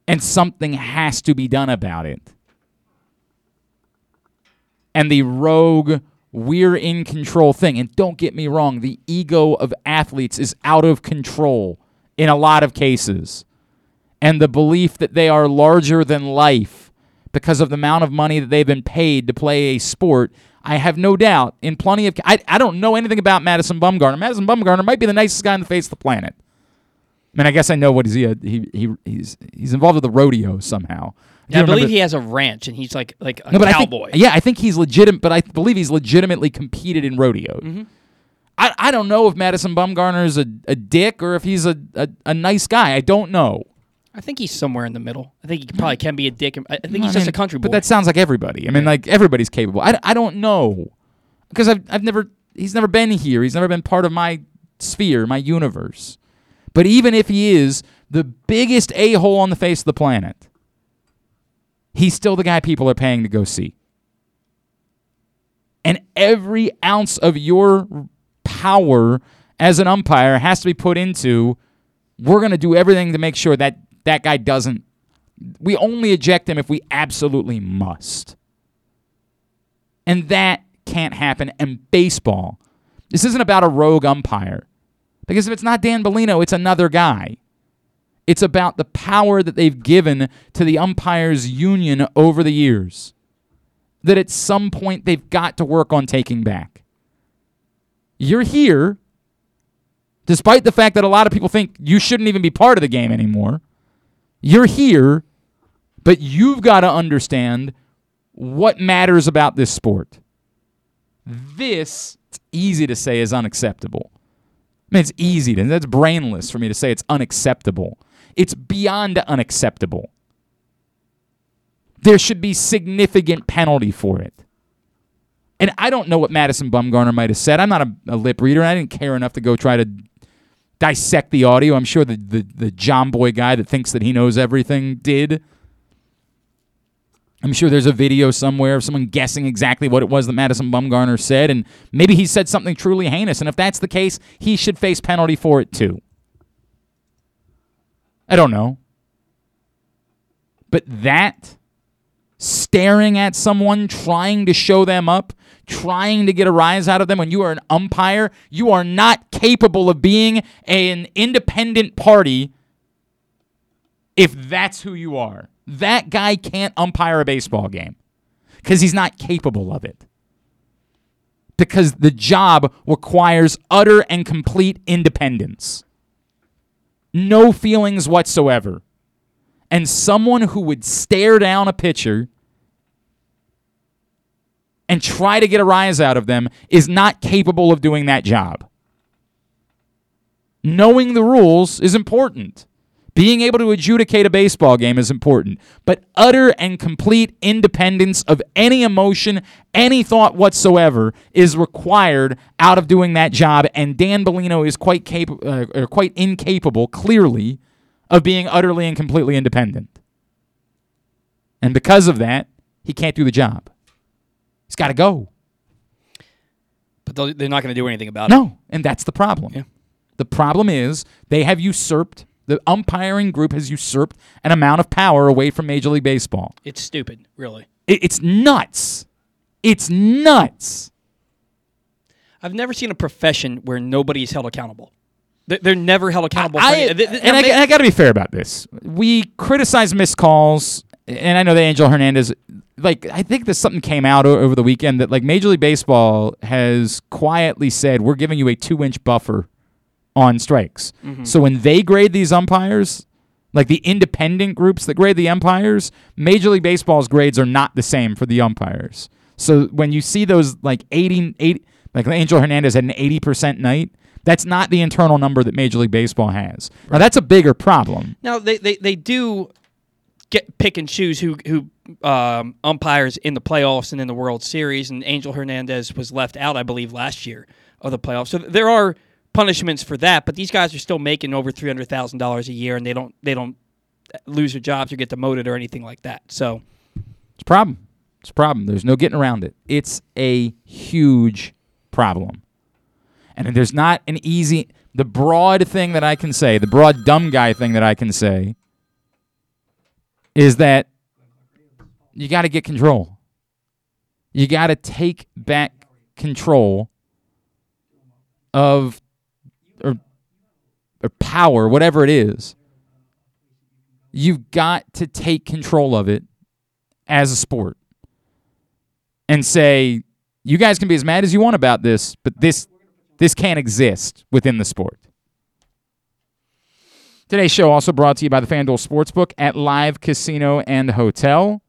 [SPEAKER 2] And something has to be done about it. And the rogue, we're in control thing. And don't get me wrong, the ego of athletes is out of control in a lot of cases. And the belief that they are larger than life because of the amount of money that they've been paid to play a sport. I have no doubt in plenty of. I, I don't know anything about Madison Bumgarner. Madison Bumgarner might be the nicest guy on the face of the planet. I mean, I guess I know what is he, he, he he's he's involved with the rodeo somehow.
[SPEAKER 1] Yeah, I
[SPEAKER 2] You
[SPEAKER 1] believe he has a ranch and he's like like a
[SPEAKER 2] no, but
[SPEAKER 1] cowboy.
[SPEAKER 2] I think, yeah, I think he's legitimate, but I believe he's legitimately competed in rodeo.
[SPEAKER 1] Mm-hmm.
[SPEAKER 2] I, I don't know if Madison Bumgarner is a, a dick or if he's a, a, a nice guy. I don't know.
[SPEAKER 1] I think he's somewhere in the middle. I think he probably can be a dick. I I think
[SPEAKER 2] I
[SPEAKER 1] he's just
[SPEAKER 2] mean,
[SPEAKER 1] a country boy.
[SPEAKER 2] But that sounds like everybody. I mean,
[SPEAKER 1] Yeah.
[SPEAKER 2] like everybody's capable. I, I don't know because I've I've never he's never been here. He's never been part of my sphere, my universe. But even if he is the biggest a hole on the face of the planet, he's still the guy people are paying to go see. And every ounce of your power as an umpire has to be put into we're going to do everything to make sure that that guy doesn't we only eject him if we absolutely must. And that can't happen. And baseball, this isn't about a rogue umpire. Because if it's not Dan Bellino, it's another guy. It's about the power that they've given to the umpires union over the years. That at some point they've got to work on taking back. You're here, despite the fact that a lot of people think you shouldn't even be part of the game anymore. You're here, but you've got to understand what matters about this sport. This, it's easy to say, is unacceptable. I mean, it's easy to, that's brainless for me to say it's unacceptable. It's beyond unacceptable. There should be significant penalty for it. And I don't know what Madison Bumgarner might have said. I'm not a, a lip reader. And I didn't care enough to go try to dissect the audio. I'm sure the, the, the Jomboy guy that thinks that he knows everything did. I'm sure there's a video somewhere of someone guessing exactly what it was that Madison Bumgarner said, and maybe he said something truly heinous. And if that's the case, he should face penalty for it too. I don't know. But that, staring at someone, trying to show them up, trying to get a rise out of them when you are an umpire, you are not capable of being an independent party if that's who you are. That guy can't umpire a baseball game because he's not capable of it. Because the job requires utter and complete independence. No feelings whatsoever. And someone who would stare down a pitcher and try to get a rise out of them is not capable of doing that job. Knowing the rules is important. Being able to adjudicate a baseball game is important, but utter and complete independence of any emotion, any thought whatsoever is required out of doing that job. And Dan Bellino is quite capable, uh, or quite incapable, clearly, of being utterly and completely independent. And because of that, he can't do the job. He's got to go.
[SPEAKER 1] But they're not going to do anything about it.
[SPEAKER 2] No, and that's the problem.
[SPEAKER 1] Yeah.
[SPEAKER 2] The problem is they have usurped the umpiring group has usurped an amount of power away from Major League Baseball.
[SPEAKER 1] It's stupid, really.
[SPEAKER 2] It, it's nuts. It's nuts.
[SPEAKER 1] I've never seen a profession where nobody's held accountable. They're, never held accountable.
[SPEAKER 2] I,
[SPEAKER 1] for any- th- th-
[SPEAKER 2] and I,
[SPEAKER 1] they-
[SPEAKER 2] I got to be fair about this. We criticize missed calls, and I know that Angel Hernandez, like, I think that something came out over the weekend that, like, Major League Baseball has quietly said, we're giving you a two inch buffer on strikes. So when they grade these umpires, like the independent groups that grade the umpires, Major League Baseball's grades are not the same for the umpires. So when you see those like 80, 80 like Angel Hernandez had an 80% night, that's not the internal number that Major League Baseball has. Now that's a bigger problem.
[SPEAKER 1] Now they, they, they do get pick and choose who who um, umpires in the playoffs and in the World Series, and Angel Hernandez was left out, I believe, last year of the playoffs. So there are punishments for that, but these guys are still making over three hundred thousand dollars a year, and they don't they don't lose their jobs or get demoted or anything like that. So
[SPEAKER 2] It's a problem. It's a problem. There's no getting around it. It's a huge problem. And there's not an easy the broad thing that I can say, the broad dumb guy thing that I can say is that you got to get control. You got to take back control of or power, whatever it is. You've got to take control of it as a sport and say, you guys can be as mad as you want about this, but this this can't exist within the sport. Today's show also brought to you by the FanDuel Sportsbook at Live Casino and Hotel.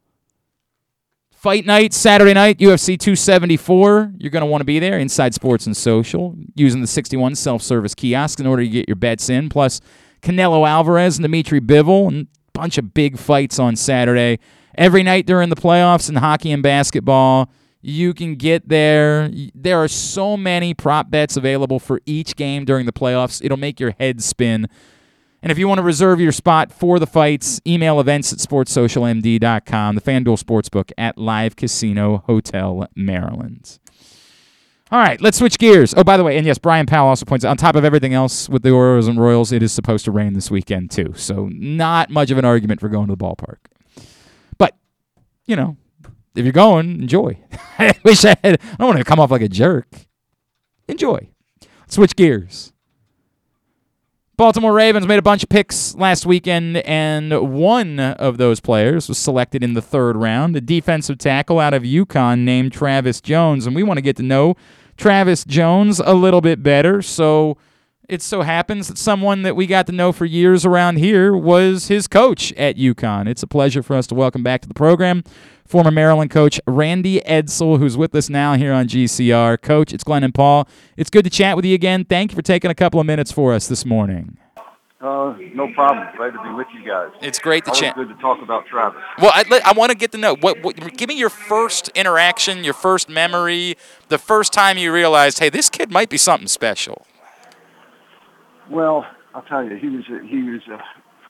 [SPEAKER 2] Fight night, Saturday night, UFC 274. You're going to want to be there inside Sports and Social using the 61 self service kiosks in order to get your bets in. Plus, Canelo Alvarez and Dimitri Bivol, and a bunch of big fights on Saturday. Every night during the playoffs in hockey and basketball, you can get there. There are so many prop bets available for each game during the playoffs. It'll make your head spin. And if you want to reserve your spot for the fights, email events at sportssocialmd.com, the FanDuel Sportsbook at Live Casino Hotel, Maryland. All right, let's switch gears. Oh, by the way, and yes, Brian Powell also points out, on top of everything else with the Orioles and Royals, it is supposed to rain this weekend, too. So, not much of an argument for going to the ballpark. But, you know, if you're going, enjoy. I wish I had, I don't want to come off like a jerk. Enjoy. Switch gears. Baltimore Ravens made a bunch of picks last weekend, and one of those players was selected in the third round, the defensive tackle out of UConn named Travis Jones. And we want to get to know Travis Jones a little bit better. So it so happens that someone that we got to know for years around here was his coach at UConn. It's a pleasure for us to welcome back to the program former Maryland coach Randy Edsall, who's with us now here on GCR. Coach, it's Glenn and Paul. It's good to chat with you again. Thank you for taking a couple of minutes for us this morning.
[SPEAKER 3] Uh, no problem. Glad to be with you guys.
[SPEAKER 2] It's great to chat.
[SPEAKER 3] Good to talk about Travis.
[SPEAKER 2] Well, I, I want to get to know what, what. Give me your first interaction, your first memory, the first time you realized, hey, this kid might be something special.
[SPEAKER 3] Well, I'll tell you, he was a, he was a,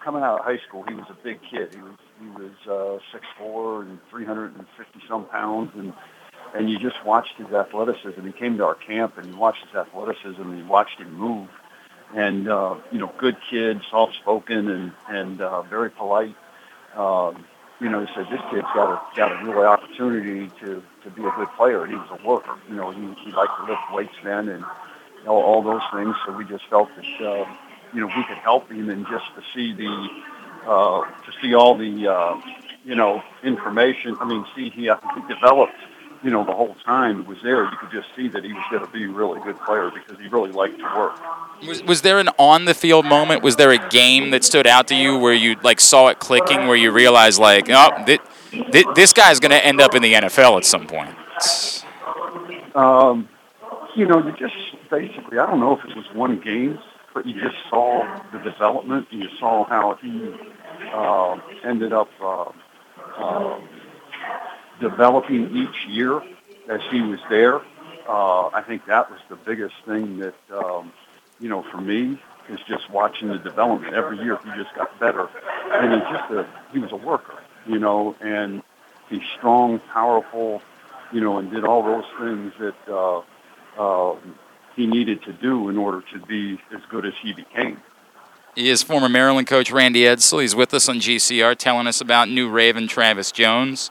[SPEAKER 3] coming out of high school. He was a big kid. He was he was uh, six four and 350 some pounds, and and you just watched his athleticism. He came to our camp, and you watched his athleticism, and you watched him move. And uh, you know, good kid, soft spoken, and and uh, very polite. Um, you know, he said this kid's got a got a real opportunity to to be a good player. He was a worker. You know, he he liked to lift weights then, and all, all those things. So we just felt that uh, you know we could help him, and just to see the uh, to see all the uh, you know information. I mean, see he, uh, he developed you know the whole time it was there. You could just see that he was going to be a really good player because he really liked to work.
[SPEAKER 2] Was, was there an on the field moment? Was there a game that stood out to you where you like saw it clicking, where you realized like, oh, th- th- this guy's going to end up in the NFL at some point?
[SPEAKER 3] Um, you know, you just basically, I don't know if it was one game but you just saw the development. And you saw how he uh, ended up uh, uh, developing each year as he was there. Uh, I think that was the biggest thing that um, you know for me is just watching the development. Every year he just got better, and he's just a he was a worker, you know, and he's strong, powerful, you know, and did all those things that uh, uh, he needed to do in order to be as good as he became.
[SPEAKER 2] He is former Maryland coach Randy Edsall. He's with us on GCR telling us about new Raven Travis Jones.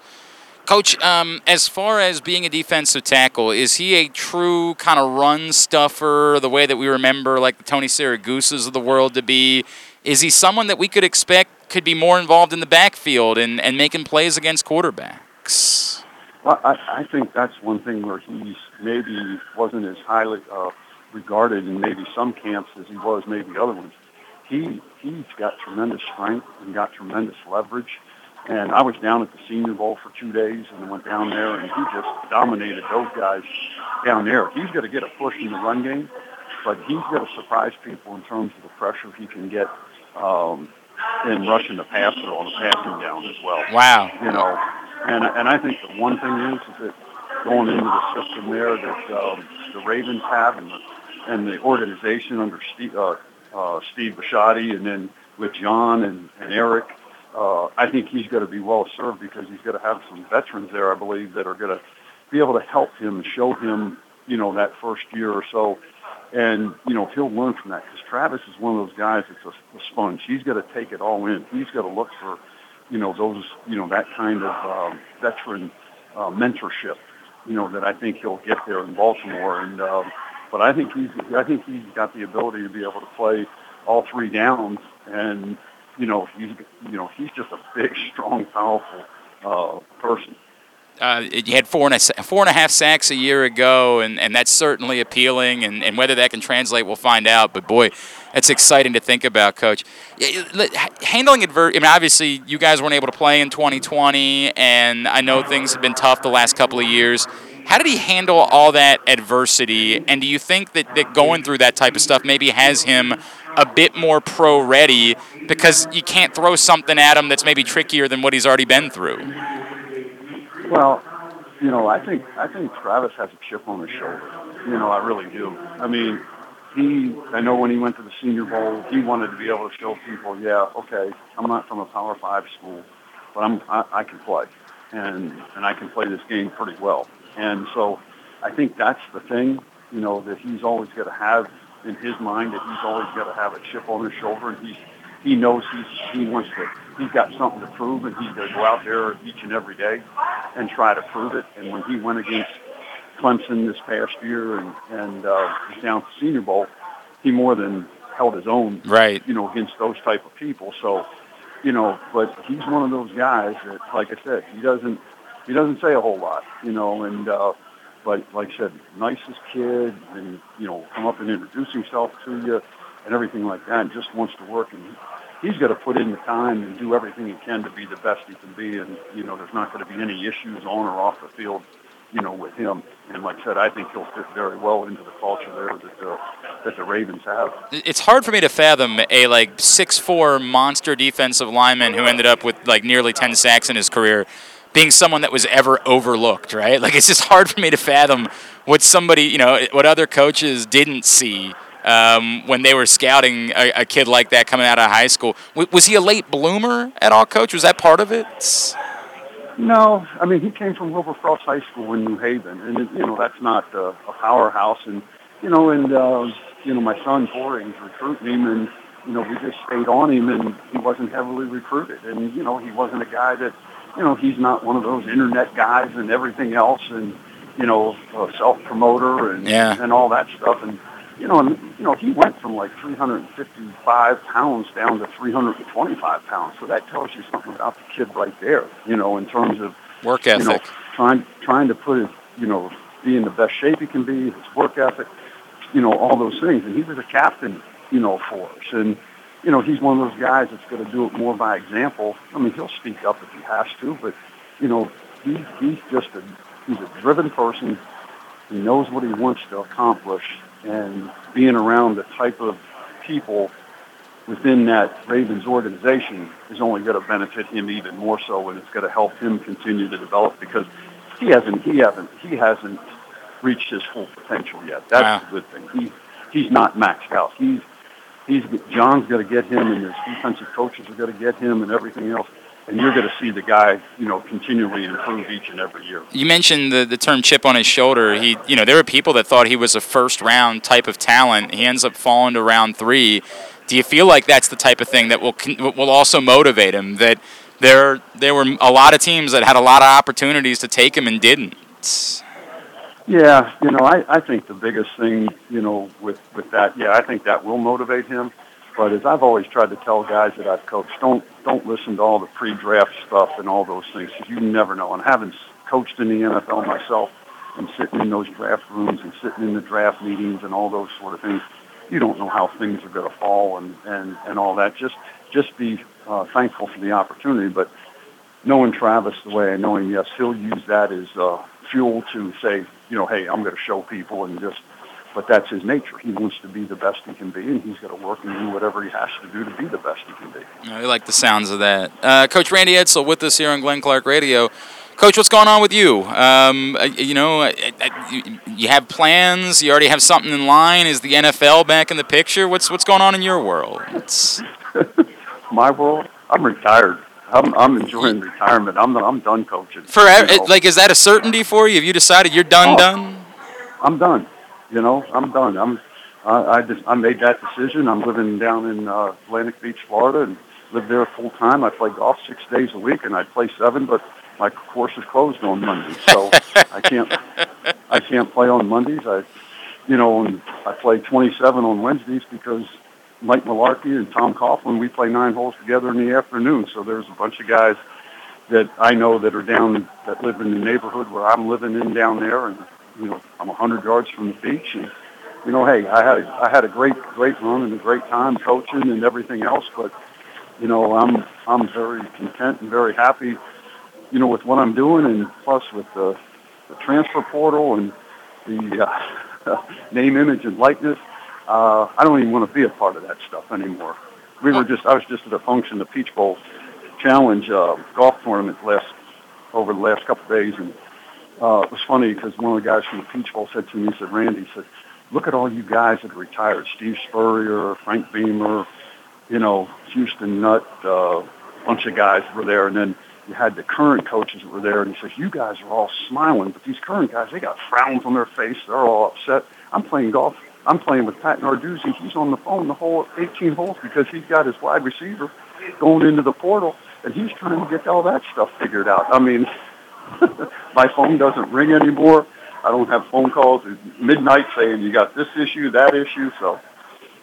[SPEAKER 2] Coach, um, as far as being a defensive tackle, is he a true kind of run stuffer, the way that we remember like the Tony Siragusa's of the world to be? Is he someone that we could expect could be more involved in the backfield and, and making plays against quarterbacks?
[SPEAKER 3] Well, I, I think that's one thing where he's maybe wasn't as highly uh, regarded in maybe some camps as he was maybe other ones. He he's got tremendous strength and got tremendous leverage. And I was down at the Senior Bowl for two days, and went down there, and he just dominated those guys down there. He's got to get a push in the run game, but he's got to surprise people in terms of the pressure he can get um, in rushing the passer on the passing down as well.
[SPEAKER 2] Wow.
[SPEAKER 3] You know, and and I think the one thing is, is that going into the system there that um, the Ravens have and the, and the organization under Steve, uh, uh, Steve Bisciotti and then with John and, and Eric, uh, I think he's going to be well served because he's going to have some veterans there, I believe, that are going to be able to help him and show him, you know, that first year or so. And, you know, he'll learn from that because Travis is one of those guys that's a, a sponge. He's got to take it all in. He's got to look for – you know, those, you know, that kind of um, veteran uh, mentorship, you know, that I think he'll get there in Baltimore. And um, but I think he's, I think he's got the ability to be able to play all three downs, and you know, he's, you know, he's just a big, strong, powerful uh, person.
[SPEAKER 2] Uh, you had four and, a, four and a half sacks a year ago, and, and that's certainly appealing. And, and whether that can translate, we'll find out. But boy, it's exciting to think about, Coach. Handling adversity. I mean, obviously, you guys weren't able to play in 2020, and I know things have been tough the last couple of years. How did he handle all that adversity? And do you think that, that going through that type of stuff maybe has him a bit more pro ready because you can't throw something at him that's maybe trickier than what he's already been through?
[SPEAKER 3] Well, you know, I think I think Travis has a chip on his shoulder. You know, I really do. I mean, he, I know when he went to the Senior Bowl, he wanted to be able to show people, yeah, okay, I'm not from a Power Five school, but I'm I, I can play, and and I can play this game pretty well. And so, I think that's the thing, you know, that he's always got to have in his mind that he's always got to have a chip on his shoulder, and he's he knows he's he wants to he's got something to prove, and he's going to go out there each and every day and try to prove it. And when he went against Clemson this past year and and uh, down to the Senior Bowl, he more than held his own,
[SPEAKER 2] right?
[SPEAKER 3] You know, against those type of people. So, you know, but he's one of those guys that, like I said, he doesn't he doesn't say a whole lot, you know, and uh, but like I said, nicest kid, and you know, come up and introduce himself to you and everything like that, and just wants to work and. He's got to put in the time and do everything he can to be the best he can be, and you know there's not going to be any issues on or off the field you know, with him. And like I said, I think he'll fit very well into the culture there that the, that the Ravens have.
[SPEAKER 2] It's hard for me to fathom a like six four monster defensive lineman who ended up with like nearly ten sacks in his career being someone that was ever overlooked, right? Like it's just hard for me to fathom what somebody, you know, what other coaches didn't see um, when they were scouting a, a, kid like that coming out of high school. W- was he a late bloomer at all, Coach? Was that part of it?
[SPEAKER 3] No, I mean he came from Wilbur Cross High School in New Haven, and it, you know that's not uh, a powerhouse, and you know, and uh, you know my son Boring's recruiting him, and you know we just stayed on him, and he wasn't heavily recruited, and you know he wasn't a guy that, you know, he's not one of those internet guys and everything else, and you know, a self promoter and
[SPEAKER 2] yeah.
[SPEAKER 3] and all that stuff, and you know, and you know, he went from like 355 pounds down to 325 pounds. So that tells you something about the kid right there. You know, in terms of
[SPEAKER 2] work ethic,
[SPEAKER 3] you know, trying trying to put his, you know, be in the best shape he can be, his work ethic, you know, all those things. And he was a captain, you know, for us. And you know, he's one of those guys that's going to do it more by example. I mean, he'll speak up if he has to, but you know, he, he's just a he's a driven person. He knows what he wants to accomplish, and being around the type of people within that Ravens organization is only going to benefit him even more so, and it's going to help him continue to develop because he hasn't he hasn't he hasn't reached his full potential yet. That's
[SPEAKER 2] wow.
[SPEAKER 3] a good thing. He he's not maxed out. He's he's John's going to get him, and his defensive coaches are going to get him, and everything else and you're going to see the guy, you know, continually improve each and every year.
[SPEAKER 2] You mentioned the, the term chip on his shoulder. He, you know, there were people that thought he was a first round type of talent. He ends up falling to round three. Do you feel like that's the type of thing that will will also motivate him? That there there were a lot of teams that had a lot of opportunities to take him and didn't.
[SPEAKER 3] Yeah, you know, I, I think the biggest thing, you know, with, with that, yeah, I think that will motivate him. But as I've always tried to tell guys that I've coached, don't don't listen to all the pre-draft stuff and all those things you never know. And having coached in the NFL myself and sitting in those draft rooms and sitting in the draft meetings and all those sort of things, you don't know how things are going to fall and and and all that. Just just be uh, thankful for the opportunity. But knowing Travis the way I know him, yes, he'll use that as uh, fuel to say, you know, hey, I'm going to show people and just but that's his nature. He wants to be the best he can be, and he's got to work and do whatever he has to do to be the best he can be.
[SPEAKER 2] I like the sounds of that. Uh, Coach Randy Edsall with us here on Glenn Clark Radio. Coach, what's going on with you? Um, uh, you know, uh, uh, you have plans. You already have something in line. Is the NFL back in the picture? What's what's going on in your world?
[SPEAKER 3] My world. I'm retired. I'm, I'm enjoying retirement. I'm I'm done coaching.
[SPEAKER 2] Forever? You know? Like, is that a certainty for you? Have you decided you're done? Oh, done?
[SPEAKER 3] I'm done. You know, I'm done. I'm uh, I just I made that decision. I'm living down in uh, Atlantic Beach, Florida, and live there full time. I play golf six days a week, and I play seven, but my course is closed on Mondays, so I can't I can't play on Mondays. I, you know, and I play 27 on Wednesdays because Mike Mularkey and Tom Coughlin we play nine holes together in the afternoon. So there's a bunch of guys that I know that are down that live in the neighborhood where I'm living in down there, and you know, I'm 100 yards from the beach, and you know, hey, I had I had a great great run and a great time coaching and everything else, but you know, I'm I'm very content and very happy, you know, with what I'm doing, and plus with the, the transfer portal and the uh, name, image, and likeness. Uh, I don't even want to be a part of that stuff anymore. We were just I was just at a function, the Peach Bowl Challenge uh, golf tournament last over the last couple of days, and uh, it was funny because one of the guys from the Peach Bowl said to me, he said, Randy, he said, look at all you guys that retired: Steve Spurrier, Frank Beamer, you know, Houston Nutt, uh, a bunch of guys were there, and then you had the current coaches that were there, and he says, "You guys are all smiling, but these current guys, they got frowns on their face. They're all upset. I'm playing golf. I'm playing with Pat Narduzzi. He's on the phone the whole 18 holes because he's got his wide receiver going into the portal, and he's trying to get all that stuff figured out. I mean, my phone doesn't ring anymore. I don't have phone calls at midnight saying you got this issue, that issue. So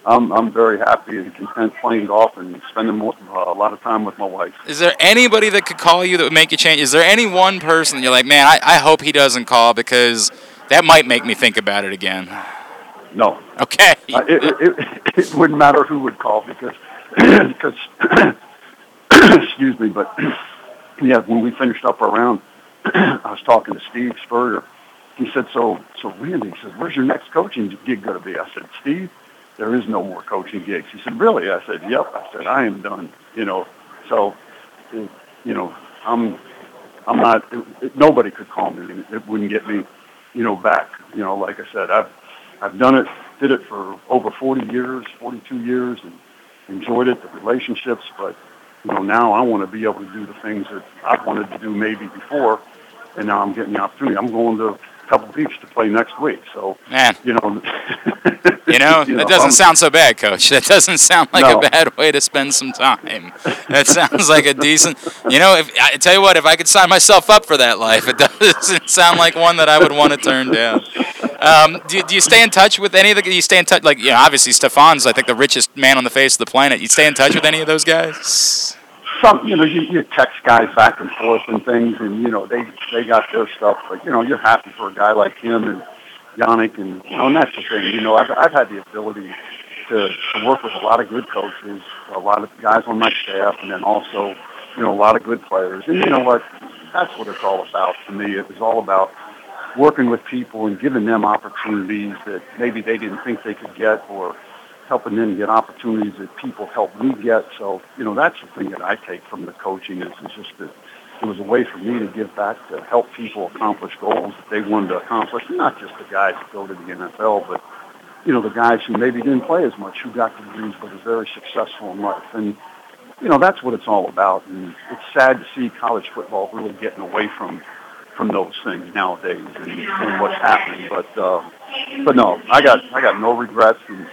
[SPEAKER 3] I'm I'm very happy and content playing golf and spending more, uh, a lot of time with my wife.
[SPEAKER 4] Is there anybody that could call you that would make you change? Is there any one person that you're like, man, I, I hope he doesn't call because that might make me think about it again?
[SPEAKER 3] No.
[SPEAKER 4] Okay.
[SPEAKER 3] Uh, it, it, it, it wouldn't matter who would call because because excuse me, but yeah, when we finished up our round, I was talking to Steve Spurrier. He said, "So, so Randy," he said, "Where's your next coaching gig going to be?" I said, "Steve, there is no more coaching gigs." He said, "Really?" I said, "Yep." I said, "I am done." You know, so you know, I'm I'm not. It, it, nobody could call me. It wouldn't get me, you know, back. You know, like I said, I've I've done it, did it for over 40 years, 42 years, and enjoyed it, the relationships. But you know, now I want to be able to do the things that I wanted to do maybe before, and now I'm getting the opportunity. I'm going to Pebble Beach to play next week. So,
[SPEAKER 4] man,
[SPEAKER 3] you know,
[SPEAKER 4] you know, you that know, doesn't I'm, sound so bad, Coach. That doesn't sound like
[SPEAKER 3] no.
[SPEAKER 4] a bad way to spend some time. That sounds like a decent. You know, if I tell you what, if I could sign myself up for that life, it doesn't sound like one that I would want to turn down. Um, do, do you stay in touch with any of the? Do you stay in touch? Like, you know, obviously Stefon's, I think, the richest man on the face of the planet. You stay in touch with any of those guys?
[SPEAKER 3] Some, you know, you, you text guys back and forth and things, and you know, they they got their stuff, but you know, you're happy for a guy like him and Yannick, and you know, and that's the thing. You know, I've I've had the ability to, to work with a lot of good coaches, a lot of guys on my staff, and then also, you know, a lot of good players. And you know what? That's what it's all about to me. It was all about working with people and giving them opportunities that maybe they didn't think they could get or helping them get opportunities that people help me get. So, you know, that's the thing that I take from the coaching is, is just that it was a way for me to give back to help people accomplish goals that they wanted to accomplish, not just the guys that go to the NFL, but, you know, the guys who maybe didn't play as much, who got degrees but are very successful in life. And, you know, that's what it's all about. And it's sad to see college football really getting away from from those things nowadays and, and what's happening. But uh, but no, I got I got no regrets and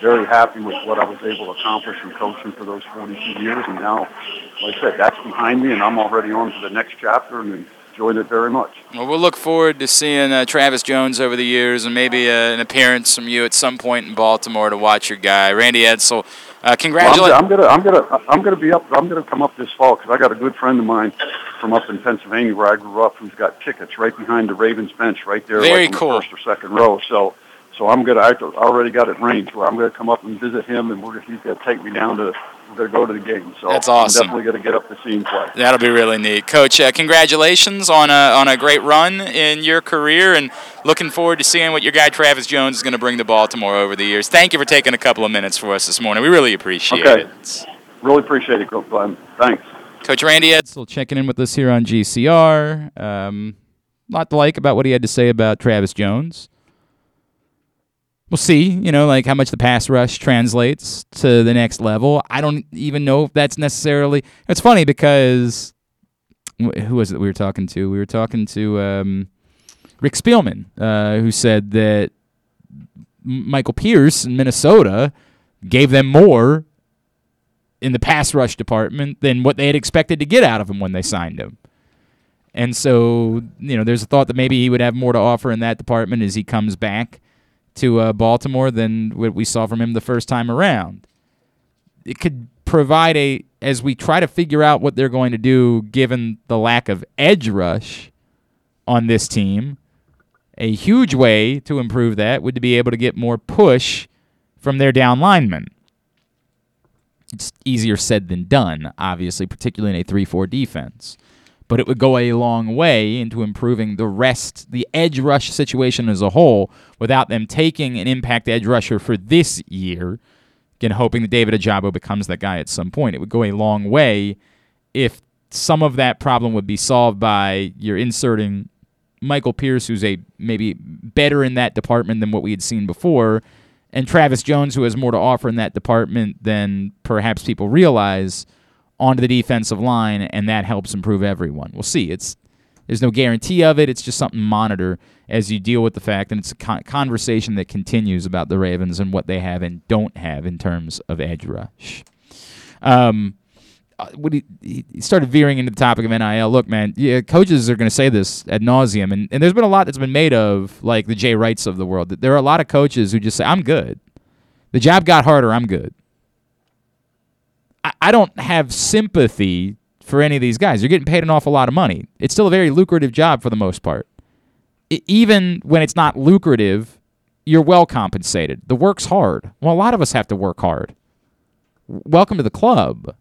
[SPEAKER 3] very happy with what I was able to accomplish in coaching for those 42 years. And now, like I said, that's behind me, and I'm already on to the next chapter and enjoying it very much.
[SPEAKER 4] Well, we'll look forward to seeing uh, Travis Jones over the years and maybe uh, an appearance from you at some point in Baltimore to watch your guy, Randy Edsall. Uh, congratulations!
[SPEAKER 3] Well, I'm, gonna, I'm gonna, I'm gonna be up. I'm gonna come up this fall because I got a good friend of mine from up in Pennsylvania where I grew up who's got tickets right behind the Ravens bench, right there,
[SPEAKER 4] Very
[SPEAKER 3] like
[SPEAKER 4] cool.
[SPEAKER 3] the first or second row. So so I'm gonna. I already got it arranged where I'm gonna come up and visit him, and we're he's gonna take me down to we're going to go to the game. So
[SPEAKER 4] that's awesome.
[SPEAKER 3] I'm definitely gonna get up to see him play.
[SPEAKER 4] That'll be really neat, Coach. Uh, congratulations on a on a great run in your career, and looking forward to seeing what your guy Travis Jones is going to bring to Baltimore over the years. Thank you for taking a couple of minutes for us this morning. We really appreciate it.
[SPEAKER 3] okay.
[SPEAKER 4] it.
[SPEAKER 3] Really appreciate it, Coach Glenn. Thanks.
[SPEAKER 4] Coach Randy
[SPEAKER 2] Edsall checking in with us here on GCR. Um, lot to like about what he had to say about Travis Jones we'll see, you know, like how much the pass rush translates to the next level. I don't even know if that's necessarily. It's funny because who was it we were talking to? We were talking to um, Rick Spielman, uh, who said that Michael Pierce in Minnesota gave them more in the pass rush department than what they had expected to get out of him when they signed him. And so, you know, there's a thought that maybe he would have more to offer in that department as he comes back to uh, Baltimore than what we saw from him the first time around. It could provide a as we try to figure out what they're going to do given the lack of edge rush on this team. A huge way to improve that would to be able to get more push from their down linemen. It's easier said than done, obviously, particularly in a 3 4 defense but it would go a long way into improving the rest, the edge rush situation as a whole, without them taking an impact edge rusher for this year. Again, hoping that David Ojabo becomes that guy at some point. It would go a long way if some of that problem would be solved by you're inserting Michael Pierce, who's a maybe better in that department than what we had seen before, and Travis Jones, who has more to offer in that department than perhaps people realize, onto the defensive line, and that helps improve everyone. We'll see. It's there's no guarantee of it. It's just something to monitor as you deal with the fact, and it's a con- conversation that continues about the Ravens and what they have and don't have in terms of edge rush. Um, uh, what he, he started veering into the topic of NIL. Look, man, yeah, coaches are going to say this ad nauseum, and, and there's been a lot that's been made of, like the Jay Wrights of the world. There are a lot of coaches who just say, "I'm good." The job got harder. I'm good. I, don't have sympathy for any of these guys. You're getting paid an awful lot of money. It's still a very lucrative job for the most part. I, even when it's not lucrative, you're well compensated. The work's hard. Well, a lot of us have to work hard. Welcome to the club.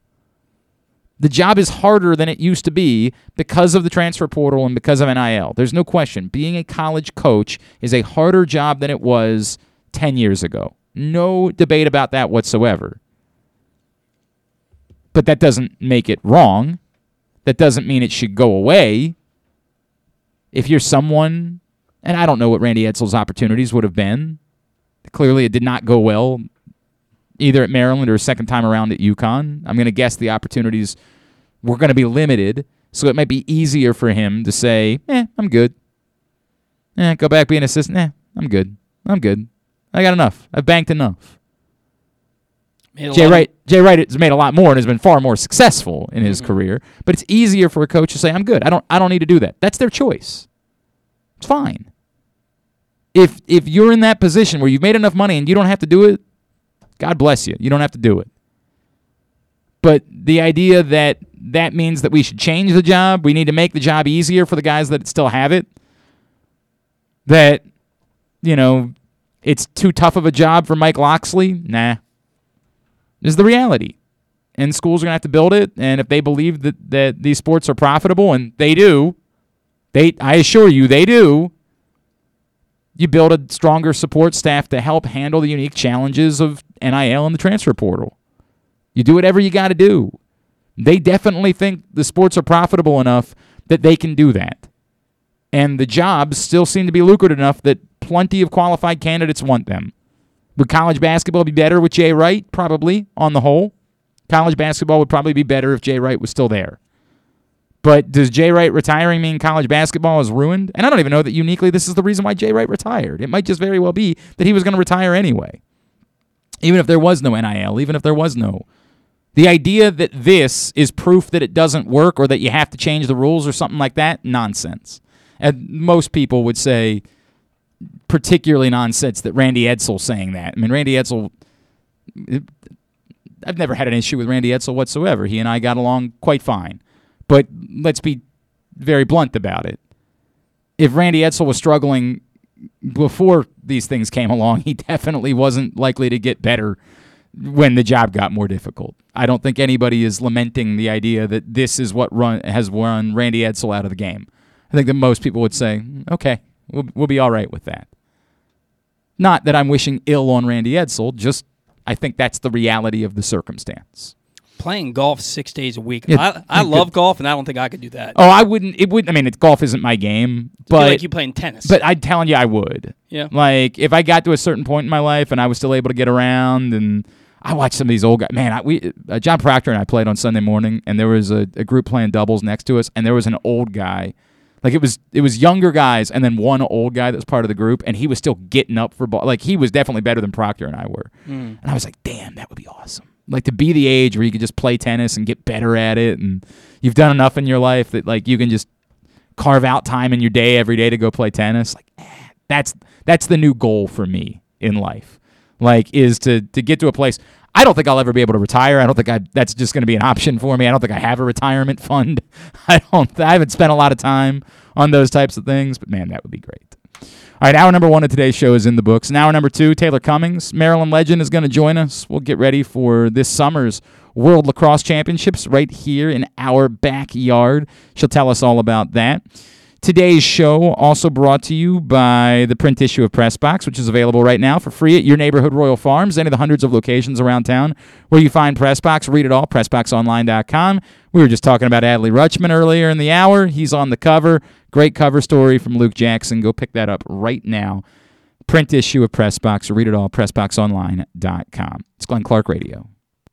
[SPEAKER 2] The job is harder than it used to be because of the transfer portal and because of NIL. There's no question. Being a college coach is a harder job than it was 10 years ago. No debate about that whatsoever. But that doesn't make it wrong. That doesn't mean it should go away. If you're someone, and I don't know what Randy Edsall's opportunities would have been. Clearly, it did not go well either at Maryland or a second time around at UConn. I'm going to guess the opportunities were going to be limited, so it might be easier for him to say, "Eh, I'm good." Eh, go back be an assistant. Eh, I'm good. I'm good. I got enough. I've banked enough. Jay Wright, Jay Wright has made a lot more and has been far more successful in
[SPEAKER 1] Mm-hmm.
[SPEAKER 2] his career. But it's easier for a coach to say, "I'm good. I don't. I don't need to do that." That's their choice. It's fine. If if you're in that position where you've made enough money and you don't have to do it, God bless you. You don't have to do it. But the idea that that means that we should change the job, we need to make the job easier for the guys that still have it. That you know, it's too tough of a job for Mike Locksley. Nah, is the reality. And schools are going to have to build it. And if they believe that, that these sports are profitable, and they do, they I assure you they do, you build a stronger support staff to help handle the unique challenges of NIL and the transfer portal. You do whatever you got to do. They definitely think the sports are profitable enough that they can do that. And the jobs still seem to be lucrative enough that plenty of qualified candidates want them. Would college basketball be better with Jay Wright? Probably, on the whole. College basketball would probably be better if Jay Wright was still there. But does Jay Wright retiring mean college basketball is ruined? And I don't even know that uniquely this is the reason why Jay Wright retired. It might just very well be that he was going to retire anyway. Even if there was no NIL, even if there was no. The idea that this is proof that it doesn't work or that you have to change the rules or something like that, nonsense. And most people would say, particularly nonsense that Randy Edsall saying that. I mean, Randy Edsall, I've never had an issue with Randy Edsall whatsoever. He and I got along quite fine. But let's be very blunt about it. If Randy Edsall was struggling before these things came along, he definitely wasn't likely to get better when the job got more difficult. I don't think anybody is lamenting the idea that this is what run has run Randy Edsall out of the game. I think that most people would say, okay, we'll, we'll be all right with that. Not that I'm wishing ill on Randy Edsall, just I think that's the reality of the circumstance.
[SPEAKER 1] playing golf six days a week.
[SPEAKER 2] Yeah,
[SPEAKER 1] I, I love golf, and I don't think I could do that.
[SPEAKER 2] Oh, I wouldn't. It would. I mean, it's, golf isn't my game, but
[SPEAKER 1] like you playing tennis.
[SPEAKER 2] but I'm telling you, I would.
[SPEAKER 1] yeah,
[SPEAKER 2] Like if I got to a certain point in my life and I was still able to get around, and I watched some of these old guys. Man, I, we uh, John Proctor and I played on Sunday morning, and there was a, a group playing doubles next to us, and there was an old guy. Like it was, it was younger guys, and then one old guy that was part of the group, and he was still getting up for ball. Like he was definitely better than Proctor and I were. And I was like, damn, that would be awesome. Like to be the age where you could just play tennis and get better at it, and you've done enough in your life that like you can just carve out time in your day every day to go play tennis. Like eh, that's that's the new goal for me in life. Like is to to get to a place. I don't think I'll ever be able to retire. I don't think I that's just going to be an option for me. I don't think I have a retirement fund. I don't. I haven't spent a lot of time on those types of things, but man, that would be great. All right, hour number one of today's show is in the books. And hour number two, Taylor Cummings, Maryland legend, is going to join us. We'll get ready for this summer's World Lacrosse Championships right here in our backyard. She'll tell us all about that. Today's show also brought to you by the print issue of Pressbox, which is available right now for free at your neighborhood Royal Farms, any of the hundreds of locations around town where you find Pressbox. Read it all, PressboxOnline.com. We were just talking about Adley Rutschman earlier in the hour. He's on the cover. Great cover story from Luke Jackson. Go pick that up right now. Print issue of Pressbox. Read it all, PressboxOnline.com. It's Glenn Clark Radio.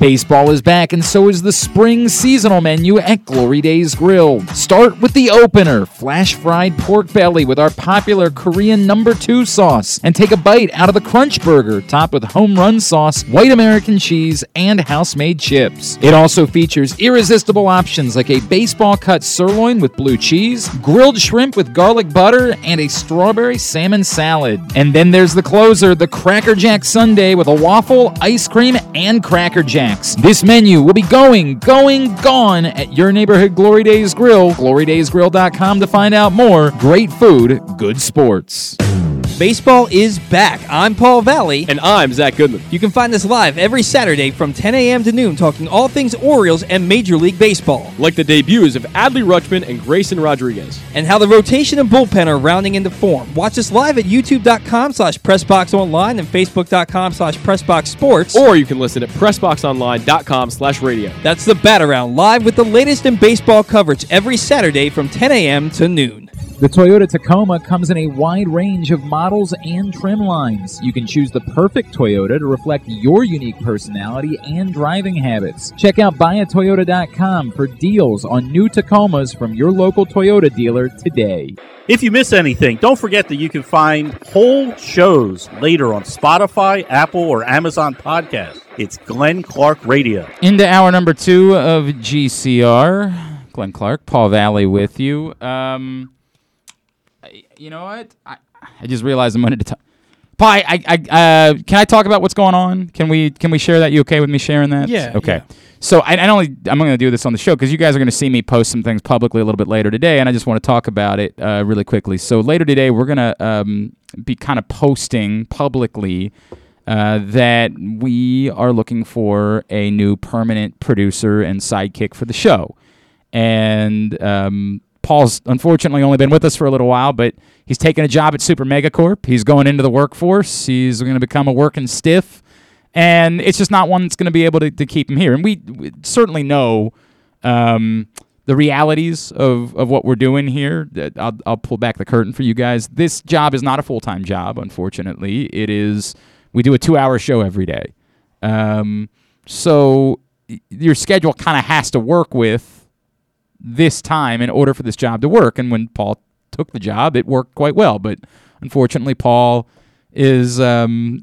[SPEAKER 2] Baseball is back, and so is the spring seasonal menu at Glory Days Grill. Start with the opener flash fried pork belly with our popular Korean number two sauce, and take a bite out of the Crunch Burger, topped with home run sauce, white American cheese, and house made chips. It also features irresistible options like a baseball cut sirloin with blue cheese, grilled shrimp with garlic butter, and a strawberry salmon salad. And then there's the closer, the Cracker Jack Sundae with a waffle, ice cream, and Cracker Jack. This menu will be going, going, gone at your neighborhood Glory Days Grill. GloryDaysGrill.com to find out more. Great food, good sports.
[SPEAKER 1] Baseball is back. I'm Paul Valley.
[SPEAKER 5] And I'm Zach Goodman.
[SPEAKER 1] You can find us live every Saturday from 10 a.m. to noon talking all things Orioles and Major League Baseball.
[SPEAKER 5] Like the debuts of Adley Rutschman and Grayson Rodriguez.
[SPEAKER 1] And how the rotation and bullpen are rounding into form. Watch us live at youtube.com slash pressboxonline and facebook.com slash pressboxsports.
[SPEAKER 5] Or you can listen at pressboxonline.com slash radio.
[SPEAKER 1] That's the Bat Around live with the latest in baseball coverage every Saturday from 10 a.m. to noon.
[SPEAKER 2] The Toyota Tacoma comes in a wide range of models and trim lines. You can choose the perfect Toyota to reflect your unique personality and driving habits. Check out buyatoyota.com for deals on new Tacomas from your local Toyota dealer today.
[SPEAKER 6] If you miss anything, don't forget that you can find whole shows later on Spotify, Apple, or Amazon Podcast. It's Glenn Clark Radio.
[SPEAKER 2] Into hour number two of GCR. Glenn Clark, Paul Valley with you. Um, you know what? I, I just realized I'm going to talk. Paul, I, I, uh, can I talk about what's going on? Can we can we share that? You okay with me sharing that?
[SPEAKER 1] Yeah.
[SPEAKER 2] Okay. So I, I only I'm going to do this on the show because you guys are going to see me post some things publicly a little bit later today, and I just want to talk about it uh, really quickly. So later today, we're going to um, be kind of posting publicly uh, that we are looking for a new permanent producer and sidekick for the show, and um, Paul's unfortunately only been with us for a little while, but he's taking a job at Super Megacorp. He's going into the workforce. He's going to become a working stiff, and it's just not one that's going to be able to, to keep him here. And we, we certainly know um, the realities of, of what we're doing here. I'll, I'll pull back the curtain for you guys. This job is not a full time job, unfortunately. It is. We do a two hour show every day, um, so your schedule kind of has to work with this time in order for this job to work. And when Paul took the job, it worked quite well. But unfortunately, Paul is um,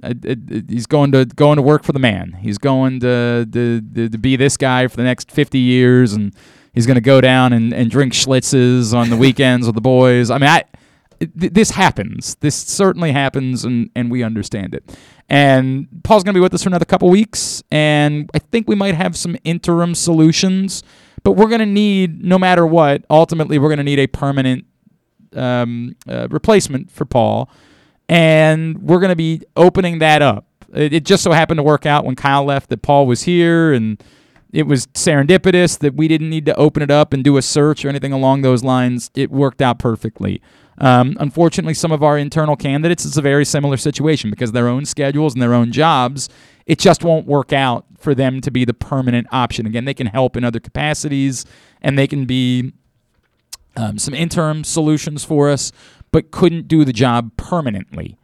[SPEAKER 2] he's going to going to work for the man. He's going to, to, to be this guy for the next 50 years, and he's going to go down and, and drink schlitzes on the weekends with the boys. I mean, I this happens. This certainly happens, and, and we understand it. And Paul's going to be with us for another couple weeks, and I think we might have some interim solutions but we're going to need, no matter what, ultimately, we're going to need a permanent um, uh, replacement for Paul. And we're going to be opening that up. It, it just so happened to work out when Kyle left that Paul was here, and it was serendipitous that we didn't need to open it up and do a search or anything along those lines. It worked out perfectly. Um, unfortunately, some of our internal candidates, it's a very similar situation because their own schedules and their own jobs it just won't work out for them to be the permanent option. Again, they can help in other capacities and they can be um, some interim solutions for us, but couldn't do the job permanently,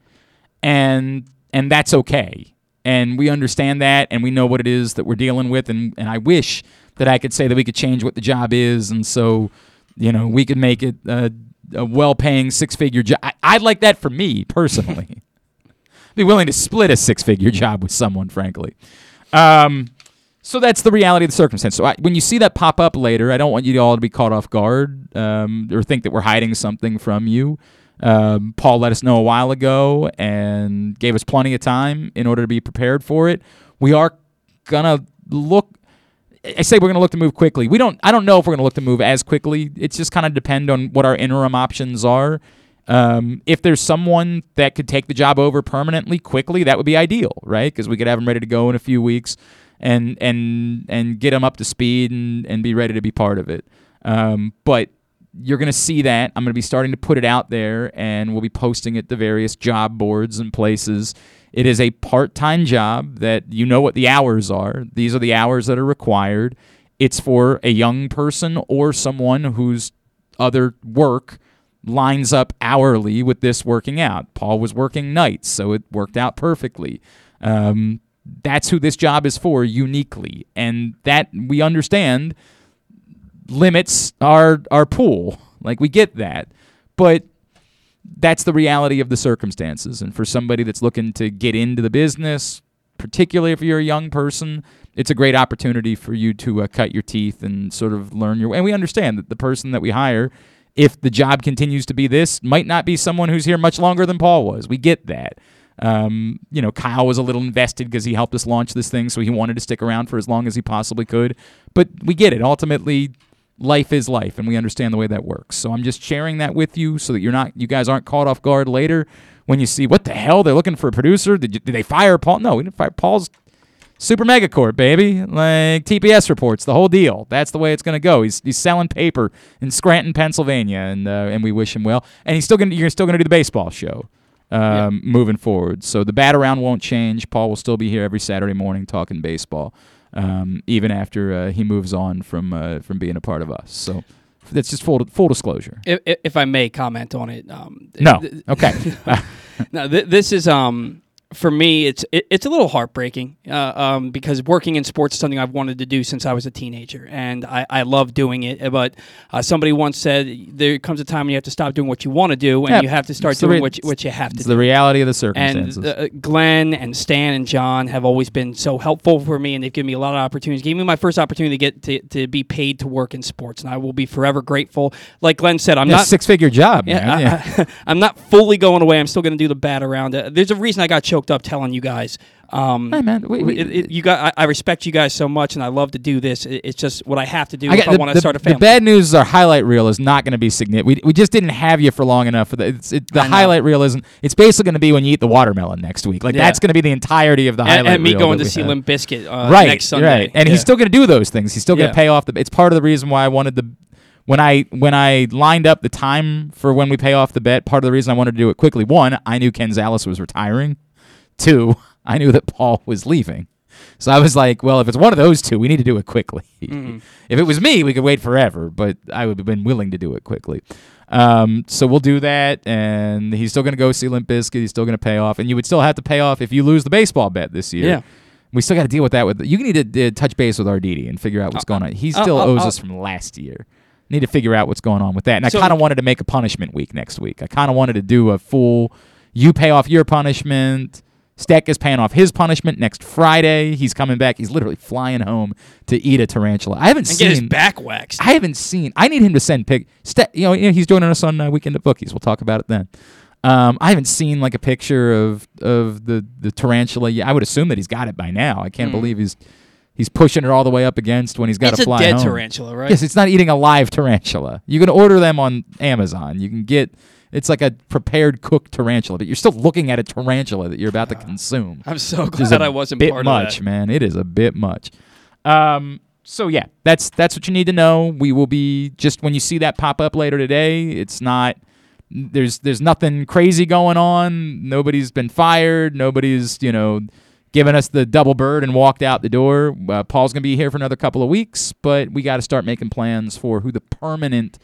[SPEAKER 2] and and that's okay. And we understand that, and we know what it is that we're dealing with, and and I wish that I could say that we could change what the job is, and so you know we could make it a, a well-paying six-figure job. I, I'd like that for me personally. Be willing to split a six-figure job with someone, frankly. Um, so that's the reality of the circumstance. So I, when you see that pop up later, I don't want you all to be caught off guard um, or think that we're hiding something from you. Um, Paul let us know a while ago and gave us plenty of time in order to be prepared for it. We are gonna look. I say we're gonna look to move quickly. We don't. I don't know if we're gonna look to move as quickly. It's just kind of depend on what our interim options are. Um, if there's someone that could take the job over permanently quickly, that would be ideal, right? Because we could have them ready to go in a few weeks and and and get them up to speed and, and be ready to be part of it. Um, but you're going to see that. I'm going to be starting to put it out there, and we'll be posting it to various job boards and places. It is a part time job that you know what the hours are. These are the hours that are required. It's for a young person or someone whose other work lines up hourly with this working out. Paul was working nights, so it worked out perfectly. Um, that's who this job is for uniquely, and that we understand limits our our pool. Like we get that, but that's the reality of the circumstances. And for somebody that's looking to get into the business, particularly if you're a young person, it's a great opportunity for you to uh, cut your teeth and sort of learn your way. And we understand that the person that we hire, if the job continues to be this, might not be someone who's here much longer than Paul was. We get that. Um, you know, Kyle was a little invested because he helped us launch this thing, so he wanted to stick around for as long as he possibly could. But we get it. Ultimately, life is life, and we understand the way that works. So I'm just sharing that with you so that you're not, you guys aren't caught off guard later when you see what the hell they're looking for a producer. Did, you, did they fire Paul? No, we didn't fire Paul's Super Megacorp, baby. Like TPS reports, the whole deal. That's the way it's going to go. He's, he's selling paper in Scranton, Pennsylvania, and uh, and we wish him well. And he's still going to you're still going to do the baseball show um, moving forward. So the bat around won't change. Paul will still be here every Saturday morning talking baseball, um, even after uh, he moves on from uh, from being a part of us. So that's just full full disclosure.
[SPEAKER 1] If, if- I may comment on it, um,
[SPEAKER 2] No,
[SPEAKER 1] th-
[SPEAKER 2] okay.
[SPEAKER 1] no, th- this is um for me. It's it, it's a little heartbreaking uh, um, because working in sports is something I've wanted to do since I was a teenager, and I, I love doing it. But uh, somebody once said there comes a time when you have to stop doing what you want to do, and
[SPEAKER 2] Yeah,
[SPEAKER 1] you have to start doing
[SPEAKER 2] re-
[SPEAKER 1] what you, what you have to
[SPEAKER 2] it's
[SPEAKER 1] do.
[SPEAKER 2] the reality of the
[SPEAKER 1] and
[SPEAKER 2] circumstances.
[SPEAKER 1] uh, Glenn and Stan and John have always been so helpful for me, and they've given me a lot of opportunities. Gave me my first opportunity to get to, to be paid to work in sports, and I will be forever grateful. Like Glenn said, I'm
[SPEAKER 2] yeah,
[SPEAKER 1] not
[SPEAKER 2] six figure job, man.
[SPEAKER 1] yeah,
[SPEAKER 2] Yeah.
[SPEAKER 1] I, am not fully going away. I'm still going to do the bat around. Uh, there's a reason I got choked up telling you guys. Um,
[SPEAKER 2] Hey, man, we- we-
[SPEAKER 1] it- it- you got. I, I respect you guys so much, and I love to do this. It- it's just what I have to do
[SPEAKER 2] I
[SPEAKER 1] if
[SPEAKER 2] got-
[SPEAKER 1] I want to start a
[SPEAKER 2] the bad news is our highlight reel is not going to be significant. We, we just didn't have you for long enough for the. The highlight reel isn't. It's basically going to be when you eat the watermelon next week. Like
[SPEAKER 1] Yeah.
[SPEAKER 2] that's going to be the entirety of the
[SPEAKER 1] and,
[SPEAKER 2] highlight
[SPEAKER 1] and me going to see. Limp Bizkit uh,
[SPEAKER 2] right,
[SPEAKER 1] next Sunday.
[SPEAKER 2] right, and
[SPEAKER 1] Yeah.
[SPEAKER 2] he's still going to do those things. He's still going to
[SPEAKER 1] Yeah.
[SPEAKER 2] pay off the. It's part of the reason why I wanted the. When I when I lined up the time for when we pay off the bet, part of the reason I wanted to do it quickly. One, I knew Ken Zales was retiring. Two, I knew that Paul was leaving. So I was like, well, if it's one of those two, we need to do it quickly. Mm-hmm. if it was me, we could wait forever, but I would have been willing to do it quickly. Um, so we'll do that, and he's still going to go see Limp Bizkit. He's still going to pay off, and you would still have to pay off if you lose the baseball bet this year.
[SPEAKER 1] Yeah.
[SPEAKER 2] We still got to deal with that. With you need to uh, touch base with Arditi and figure out what's uh, going on. He
[SPEAKER 1] uh,
[SPEAKER 2] still
[SPEAKER 1] I'll-
[SPEAKER 2] owes
[SPEAKER 1] I'll-
[SPEAKER 2] us from last year. Need to figure out what's going on with that. And
[SPEAKER 1] So-
[SPEAKER 2] I kind of wanted to make a punishment week next week. I kind of wanted to do a full. You pay off your punishment. Steck is paying off his punishment next Friday. He's coming back. He's literally flying home to eat a tarantula. I haven't
[SPEAKER 1] and
[SPEAKER 2] seen
[SPEAKER 1] get his back waxed.
[SPEAKER 2] I haven't seen. I need him to send pic. Ste- you know, he's joining us on uh, Weekend at Bookies. We'll talk about it then. Um, I haven't seen like a picture of of the the tarantula. yet. I would assume that he's got it by now. I can't believe he's he's pushing it all the way up against when he's got
[SPEAKER 1] it's a
[SPEAKER 2] fly
[SPEAKER 1] dead
[SPEAKER 2] home.
[SPEAKER 1] tarantula, right?
[SPEAKER 2] Yes, it's not eating a live tarantula. You can order them on Amazon. You can get. It's like a prepared cooked tarantula, but you're still looking at a tarantula that you're about to consume
[SPEAKER 1] I'm so glad I wasn't
[SPEAKER 2] bit
[SPEAKER 1] part
[SPEAKER 2] much,
[SPEAKER 1] of that.
[SPEAKER 2] man. It is a bit much. Um, so yeah, that's that's what you need to know. We will be just when you see that pop up later today. It's not there's there's nothing crazy going on. Nobody's been fired. Nobody's you know given us the double bird and walked out the door. Uh, Paul's gonna be here for another couple of weeks, but we got to start making plans for who the permanent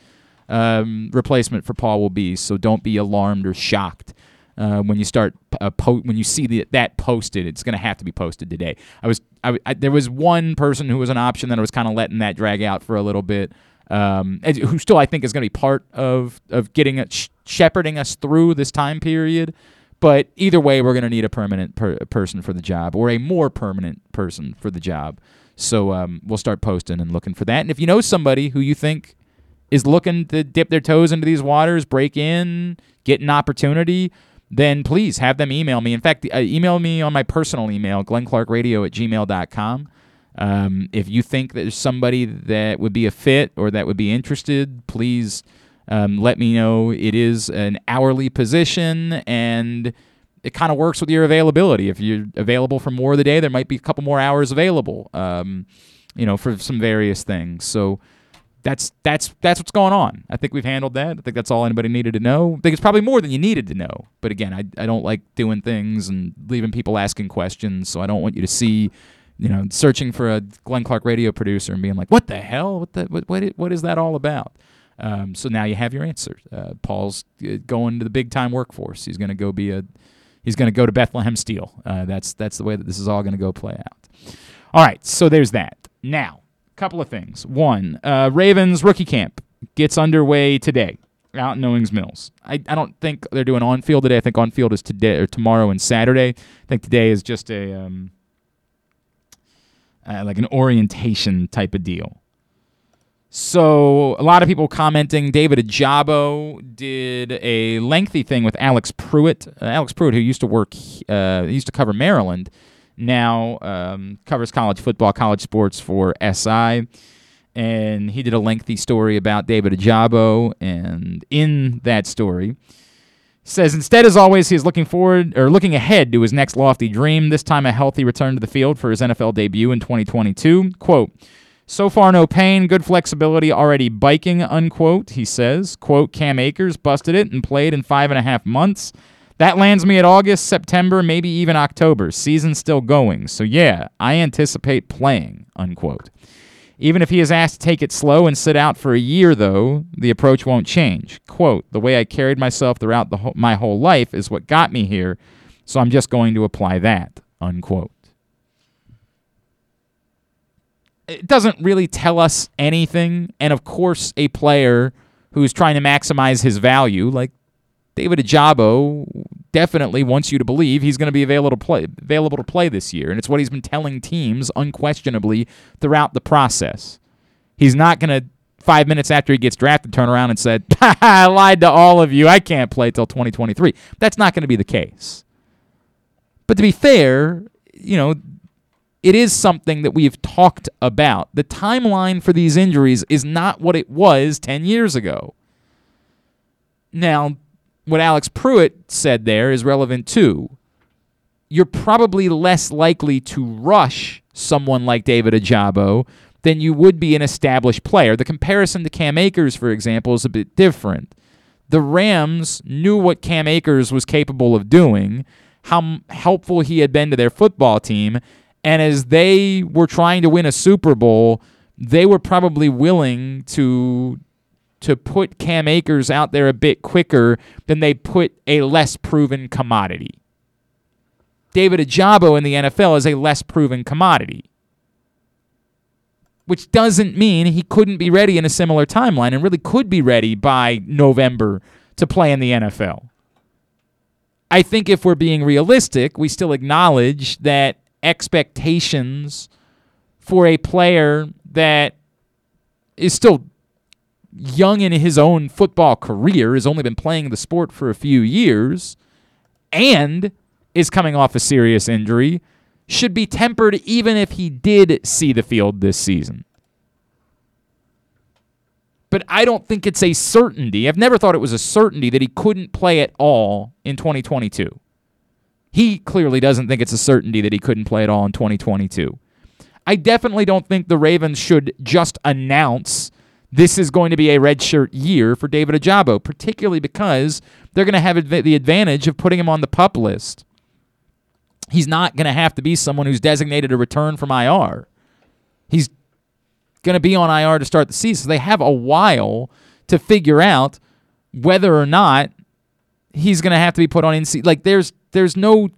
[SPEAKER 2] um, replacement for Paul will be. So don't be alarmed or shocked uh, when you start uh, po- when you see the, that posted. It's going to have to be posted today. I was I, I, there was one person who was an option that I was kind of letting that drag out for a little bit. Um, who still I think is going to be part of of getting a, sh- shepherding us through this time period. But either way, we're going to need a permanent per- person for the job or a more permanent person for the job. So um, we'll start posting and looking for that. And if you know somebody who you think is looking to dip their toes into these waters, break in, get an opportunity, then please have them email me. In fact, uh, email me on my personal email, glennclarkradio at gmail.com. Um, if you think that there's somebody that would be a fit or that would be interested, please um, let me know. It is an hourly position and it kind of works with your availability. If you're available for more of the day, there might be a couple more hours available, um, you know, for some various things. So that's that's that's what's going on. I think we've handled that. I think that's all anybody needed to know. I think it's probably more than you needed to know. But again, I, I don't like doing things and leaving people asking questions, so I don't want you to see, you know, searching for a Glenn Clark radio producer and being like, "What the hell? What the what what, what is that all about?" Um, so now you have your answer. Uh, Paul's uh, going to the big time workforce. He's going to go be a he's going to go to Bethlehem Steel. Uh, that's that's the way that this is all going to go play out. All right, so there's that. Now, couple of things. One, uh, Ravens rookie camp gets underway today out in Owings Mills. I, I don't think they're doing on field today. I think on field is today or tomorrow and Saturday. I think today is just a um, uh, like an orientation type of deal. So a lot of people commenting. David Ojabo did a lengthy thing with Alex Prewitt. Uh, Alex Prewitt, who used to work, uh, used to cover Maryland, now um, covers college football, college sports for SI. And he did a lengthy story about David Ojabo. And in that story, says instead, as always, he is looking forward or looking ahead to his next lofty dream. This time, a healthy return to the field for his NFL debut in 2022. "Quote: So far, no pain, good flexibility, already biking." Unquote. He says. "Quote: Cam Akers busted it and played in five and a half months." That lands me at August, September, maybe even October. Season's still going. So yeah, I anticipate playing, unquote. Even if he is asked to take it slow and sit out for a year, though, the approach won't change. Quote, the way I carried myself throughout the ho- my whole life is what got me here, so I'm just going to apply that, unquote. It doesn't really tell us anything, and of course, a player who's trying to maximize his value, like David Ojabo definitely wants you to believe he's going to be available to play available to play this year, and it's what he's been telling teams unquestionably throughout the process. He's not going to five minutes after he gets drafted turn around and said, "I lied to all of you. I can't play till 2023." That's not going to be the case. But to be fair, you know, it is something that we've talked about. The timeline for these injuries is not what it was 10 years ago. Now, what Alex Prewitt said there is relevant too. You're probably less likely to rush someone like David Ojabo than you would be an established player. The comparison to Cam Akers, for example, is a bit different. The Rams knew what Cam Akers was capable of doing, how helpful he had been to their football team, and as they were trying to win a Super Bowl, they were probably willing to to put Cam Akers out there a bit quicker than they put a less proven commodity. David Ojabo in the NFL is a less proven commodity. Which doesn't mean he couldn't be ready in a similar timeline and really could be ready by November to play in the NFL. I think if we're being realistic, we still acknowledge that expectations for a player that is still young in his own football career, has only been playing the sport for a few years, and is coming off a serious injury, should be tempered even if he did see the field this season. But I don't think it's a certainty. I've never thought it was a certainty that he couldn't play at all in 2022. He clearly doesn't think it's a certainty that he couldn't play at all in 2022. I definitely don't think the Ravens should just announce this is going to be a redshirt year for David Ojabo, particularly because they're going to have the advantage of putting him on the pup list. He's not going to have to be someone who's designated a return from IR. He's going to be on IR to start the season. So they have a while to figure out whether or not he's going to have to be put on seat. Like there's there's no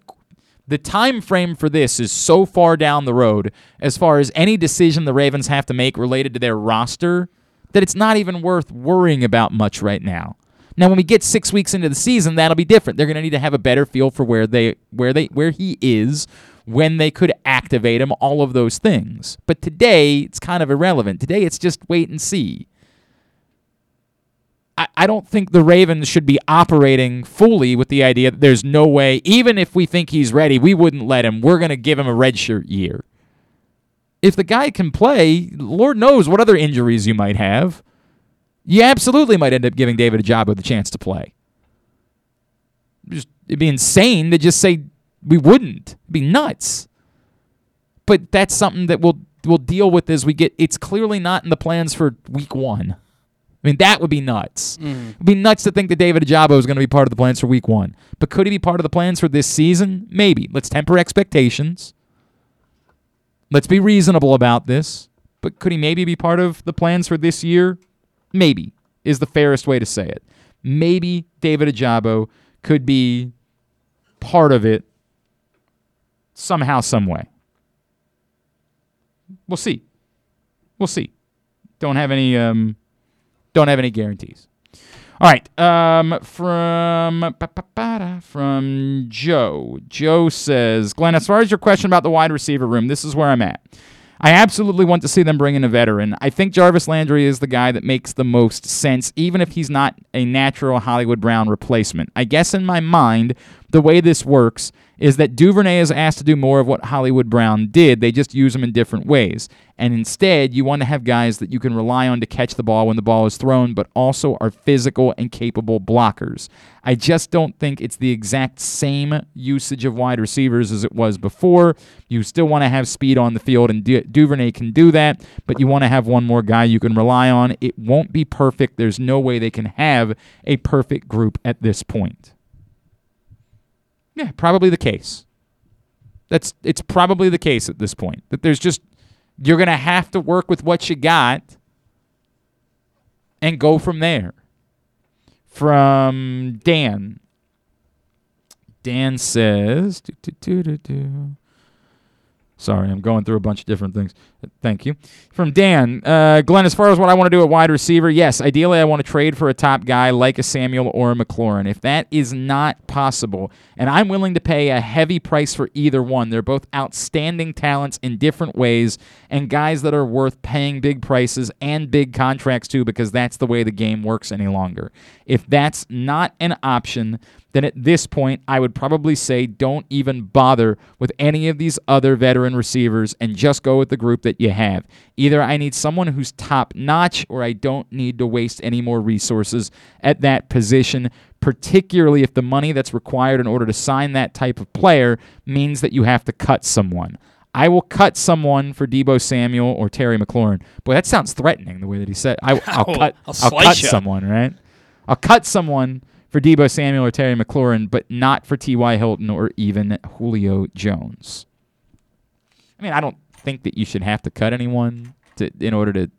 [SPEAKER 2] the time frame for this is so far down the road as far as any decision the Ravens have to make related to their roster that it's not even worth worrying about much right now. Now, when we get six weeks into the season, that'll be different. They're going to need to have a better feel for where they where they where he is, when they could activate him, all of those things. But today, it's kind of irrelevant. Today, it's just wait and see. I, I don't think the Ravens should be operating fully with the idea that there's no way, even if we think he's ready, we wouldn't let him. We're going to give him a redshirt year. If the guy can play, Lord knows what other injuries you might have. You absolutely might end up giving David a job with the chance to play. Just, it'd be insane to just say we wouldn't. It'd be nuts. But that's something that we'll we'll deal with as we get. It's clearly not in the plans for week one. I mean, that would be nuts. Mm. It'd be nuts to think that David Ojabo is going to be part of the plans for week one. But could he be part of the plans for this season? Maybe. Let's temper expectations. Let's be reasonable about this. But could he maybe be part of the plans for this year? Maybe is the fairest way to say it. Maybe David Ojabo could be part of it somehow, some way. We'll see. We'll see. Don't have any um, don't have any guarantees. All right. Um, from from Joe. Joe says, Glenn, as far as your question about the wide receiver room, this is where I'm at. I absolutely want to see them bring in a veteran. I think Jarvis Landry is the guy that makes the most sense, even if he's not a natural Hollywood Brown replacement. I guess in my mind, the way this works is that Duvernay is asked to do more of what Hollywood Brown did. They just use him in different ways. And instead, you want to have guys that you can rely on to catch the ball when the ball is thrown, but also are physical and capable blockers. I just don't think it's the exact same usage of wide receivers as it was before. You still want to have speed on the field, and Du- Duvernay can do that, but you want to have one more guy you can rely on. It won't be perfect. There's no way they can have a perfect group at this point. Yeah, probably the case. That's it's probably the case at this point. That there's just you're going to have to work with what you got and go from there. From Dan. Dan says. Sorry, I'm going through a bunch of different things. Thank you. From Dan, uh, Glenn, as far as what I want to do at wide receiver, yes, ideally I want to trade for a top guy like a Samuel or a McLaurin. If that is not possible, and I'm willing to pay a heavy price for either one, they're both outstanding talents in different ways and guys that are worth paying big prices and big contracts to because that's the way the game works any longer. If that's not an option, then at this point, I would probably say don't even bother with any of these other veteran receivers and just go with the group that you have. Either I need someone who's top notch or I don't need to waste any more resources at that position, particularly if the money that's required in order to sign that type of player means that you have to cut someone. I will cut someone for Deebo Samuel or Terry McLaurin. Boy, that sounds threatening the way that he said. I, will
[SPEAKER 1] I'll- oh,
[SPEAKER 2] cut.
[SPEAKER 1] I'll
[SPEAKER 2] I'll cut someone, right? I'll cut someone for Deebo Samuel or Terry McLaurin, but not for T.Y. Hilton or even Julio Jones. I mean, I don't think that you should have to cut anyone to in order to.
[SPEAKER 1] You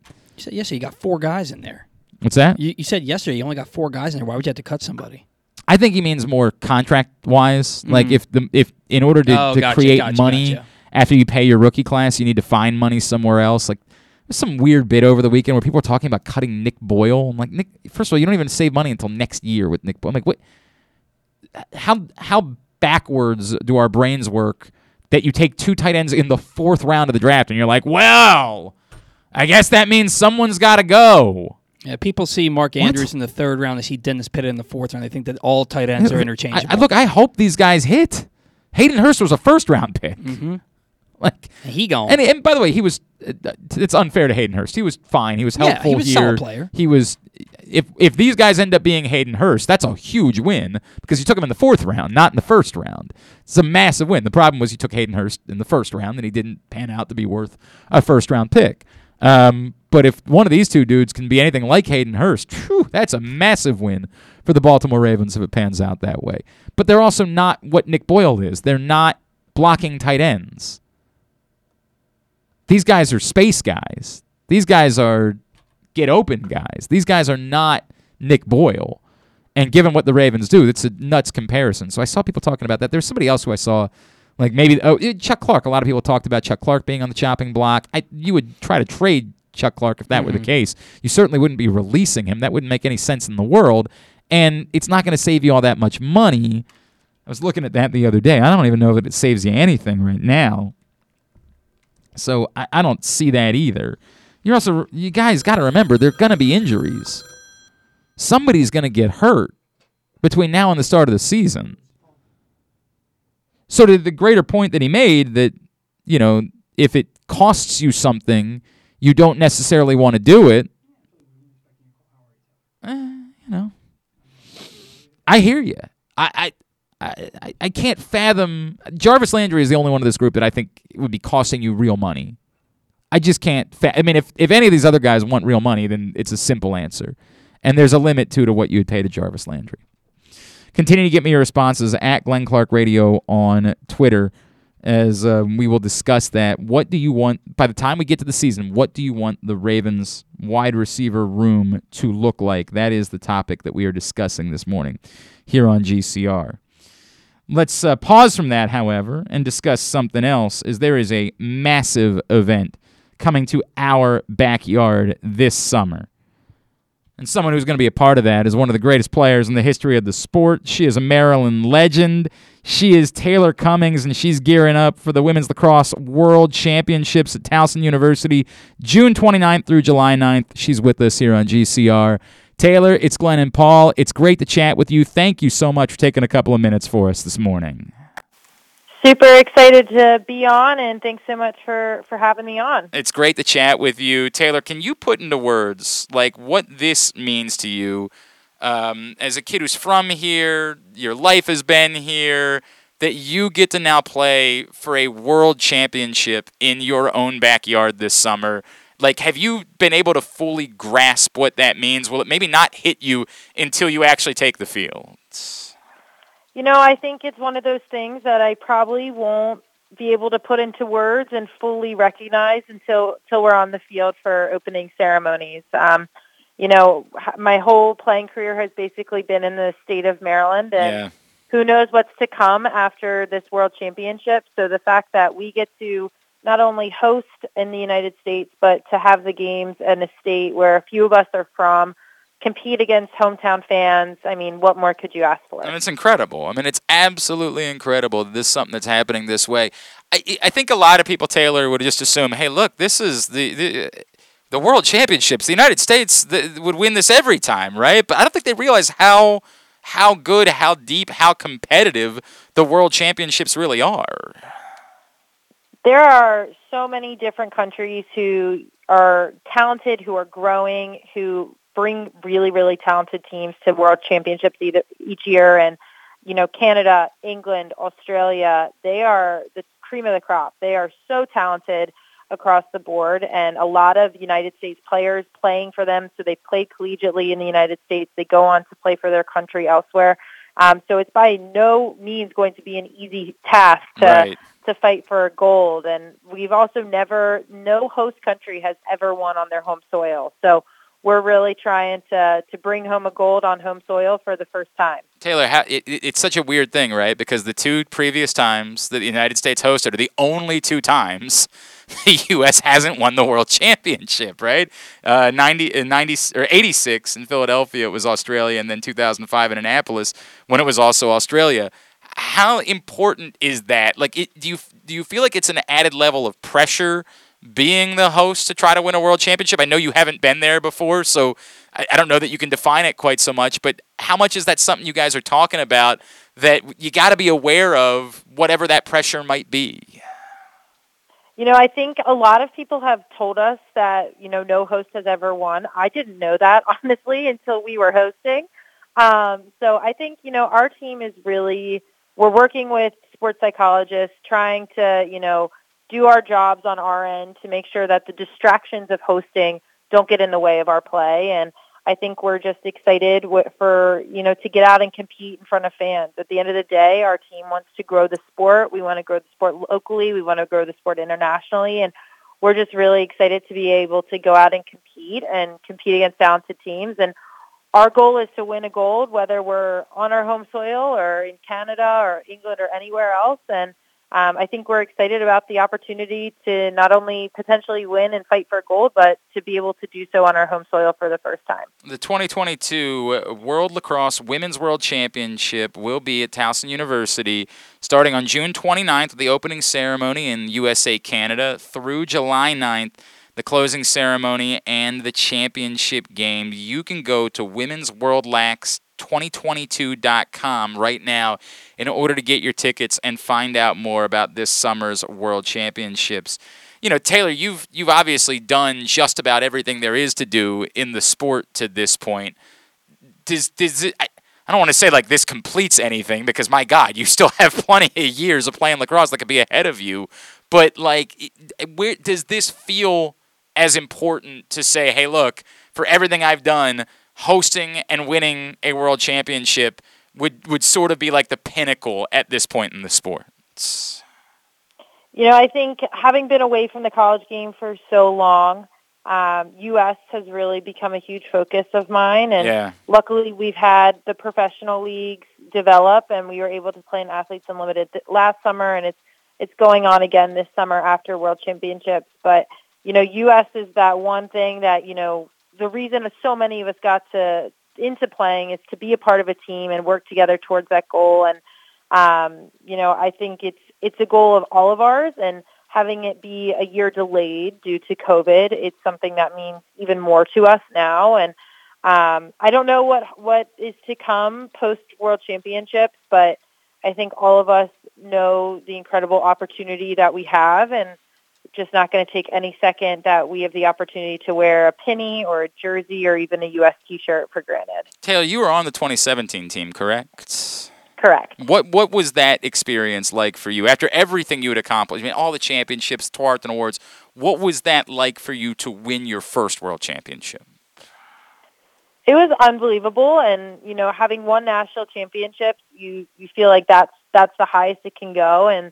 [SPEAKER 1] said yesterday you got four guys in there.
[SPEAKER 2] What's that?
[SPEAKER 1] You, you said yesterday you only got four guys in there. Why would you have to cut somebody?
[SPEAKER 2] I think he means more contract wise. Like if the if in order to,
[SPEAKER 1] Mm-hmm. Oh,
[SPEAKER 2] to
[SPEAKER 1] gotcha,
[SPEAKER 2] create
[SPEAKER 1] gotcha,
[SPEAKER 2] money
[SPEAKER 1] gotcha.
[SPEAKER 2] after you pay your rookie class, you need to find money somewhere else. Like there's some weird bit over the weekend where people are talking about cutting Nick Boyle. I'm like, Nick, first of all, you don't even save money until next year with Nick Boyle. I'm like, what? How how backwards do our brains work that you take two tight ends in the fourth round of the draft and you're like, well, I guess that means someone's got to go.
[SPEAKER 1] Yeah, people see Mark Andrews in the third round. They see Dennis Pitta in the fourth round. They think that all tight ends are interchangeable.
[SPEAKER 2] I- look, I hope these guys hit. Hayden Hurst was a first round pick. Mm-hmm. Like,
[SPEAKER 1] he gone.
[SPEAKER 2] and, and by the way, he was. uh, It's unfair to Hayden Hurst. He was fine. He was helpful
[SPEAKER 1] Yeah, he was a
[SPEAKER 2] here.
[SPEAKER 1] solid player.
[SPEAKER 2] He was. If if these guys end up being Hayden Hurst, that's a huge win because you took him in the fourth round, not in the first round. It's a massive win. The problem was you took Hayden Hurst in the first round, and he didn't pan out to be worth a first round pick. Um, but if one of these two dudes can be anything like Hayden Hurst, phew, that's a massive win for the Baltimore Ravens if it pans out that way. But they're also not what Nick Boyle is. They're not blocking tight ends. These guys are space guys. These guys are get open guys. These guys are not Nick Boyle. And given what the Ravens do, it's a nuts comparison. So I saw people talking about that. There's somebody else who I saw, like maybe oh Chuck Clark. A lot of people talked about Chuck Clark being on the chopping block. I you would try to trade Chuck Clark if that mm-hmm. were the mm-hmm. case. You certainly wouldn't be releasing him. That wouldn't make any sense in the world. And it's not going to save you all that much money. I was looking at that the other day. I don't even know that it saves you anything right now. So I, I don't see that either. You're also you guys got to remember there're going to be injuries somebody's going to get hurt between now and the start of the season. So to the greater point that he made that you know, if it costs you something, you don't necessarily want to do it. Eh, you know, I hear you. I, I, I, I can't fathom. Jarvis Landry is the only one of this group that I think would be costing you real money. I just can't. Fa- I mean, if if any of these other guys want real money, then it's a simple answer. And there's a limit too to what you would pay to Jarvis Landry. Continue to get me your responses at Glenn Clark Radio on Twitter as uh, we will discuss that. What do you want, by the time we get to the season, what do you want the Ravens wide receiver room to look like? That is the topic that we are discussing this morning here on GCR. Let's uh, pause from that, however, and discuss something else, as there is a massive event coming to our backyard this summer. And someone who's going to be a part of that is one of the greatest players in the history of the sport. She is a Maryland legend. She is Taylor Cummings, and she's gearing up for the Women's Lacrosse World Championships at Towson University, June 29th through July 9th. She's with us here on GCR. Taylor, it's Glenn and Paul. It's great to chat with you. Thank you so much for taking a couple of minutes for us this morning
[SPEAKER 7] super excited to be on and thanks so much for for having me on.
[SPEAKER 4] It's great to chat with you. Taylor can you put into words like what this means to you? Um, as a kid who's from here your life has been here that you get to now play for a world championship in your own backyard this summer. Like have you been able to fully grasp what that means? Will it maybe not hit you until you actually take the field
[SPEAKER 7] you know, I think it's one of those things that I probably won't be able to put into words and fully recognize until until we're on the field for opening ceremonies. Um, you know, my whole playing career has basically been in the state of Maryland, and yeah. who knows what's to come after this World Championship. So the fact that we get to not only host in the United States, but to have the games in a state where a few of us are from, compete against hometown fans. I mean, what more could you ask for?
[SPEAKER 4] And it's incredible. I mean, it's absolutely incredible that this is something that's happening this way. I, I think a lot of people, Taylor, would just assume, hey, look, this is the, the the World Championships. The United States would win this every time, right? But I don't think they realize how how good, how deep, how competitive the World Championships really are.
[SPEAKER 7] There are so many different countries who are talented, who are growing, who bring really, really talented teams to world championships either, each year. And, you know, Canada, England, Australia, they are the cream of the crop. They are so talented across the board and a lot of United States players playing for them. So they play collegiately in the United States. They go on to play for their country elsewhere. Um, so it's by no means going to be an easy task to right. to fight for gold. And we've also never, no host country has ever won on their home soil. So we're really trying to to bring home a gold on home soil for the first time.
[SPEAKER 4] Taylor, how, it, it's such a weird thing, right? Because the two previous times that the United States hosted are the only two times the U.S. hasn't won the World Championship, right? Uh, 90, uh, 90 or 86 in Philadelphia, it was Australia, and then 2005 in Annapolis when it was also Australia. How important is that? Like, it, do you do you feel like it's an added level of pressure? Being the host to try to win a world championship? I know you haven't been there before, so I, I, don't know that you can define it quite so much, but how much is that something you guys are talking about that you got to be aware of, whatever that pressure might be?
[SPEAKER 7] You know, I think a lot of people have told us that, you know, no host has ever won. I didn't know that, honestly, until we were hosting. Um, so I think, you know, our team is really, we're working with sports psychologists trying to, you know, do our jobs on our end to make sure that the distractions of hosting don't get in the way of our play. And I think we're just excited for, you know, to get out and compete in front of fans. At the end of the day, our team wants to grow the sport. We want to grow the sport locally. We want to grow the sport internationally. And we're just really excited to be able to go out and compete and compete against talented teams. And our goal is to win a gold, whether we're on our home soil or in Canada or England or anywhere else. And um, I think we're excited about the opportunity to not only potentially win and fight for gold, but to be able to do so on our home soil for the first time.
[SPEAKER 2] The 2022 World Lacrosse Women's World Championship will be at Towson University starting on June 29th with the opening ceremony in USA, Canada through July 9th the closing ceremony and the championship game. You can go to Women's World Lax 2022.com right now in order to get your tickets and find out more about this summer's World Championships. You know, Taylor, you've you've obviously done just about everything there is to do in the sport to this point. Does does it, I, I don't want to say like this completes anything because my God, you still have plenty of years of playing lacrosse that could be ahead of you. But like, where does this feel as important to say, hey, look, for everything I've done, hosting and winning a world championship would would sort of be like the pinnacle at this point in the sport.
[SPEAKER 7] You know, I think having been away from the college game for so long, um, U.S. has really become a huge focus of mine, and
[SPEAKER 2] yeah.
[SPEAKER 7] luckily we've had the professional leagues develop, and we were able to play in Athletes Unlimited last summer, and it's it's going on again this summer after World Championships. But you know, U.S. is that one thing that you know the reason so many of us got to into playing is to be a part of a team and work together towards that goal. And um, you know, I think it's it's a goal of all of ours, and having it be a year delayed due to COVID, it's something that means even more to us now. And um, I don't know what what is to come post World Championships, but I think all of us know the incredible opportunity that we have, and just not going to take any second that we have the opportunity to wear a penny or a jersey or even a U.S. T-shirt for granted.
[SPEAKER 2] Taylor, you were on the 2017 team, correct?
[SPEAKER 7] Correct.
[SPEAKER 2] What What was that experience like for you after everything you had accomplished? I mean, all the championships, Tewaaraton Awards. What was that like for you to win your first world championship?
[SPEAKER 7] It was unbelievable, and you know, having won national championships, you you feel like that's that's the highest it can go, and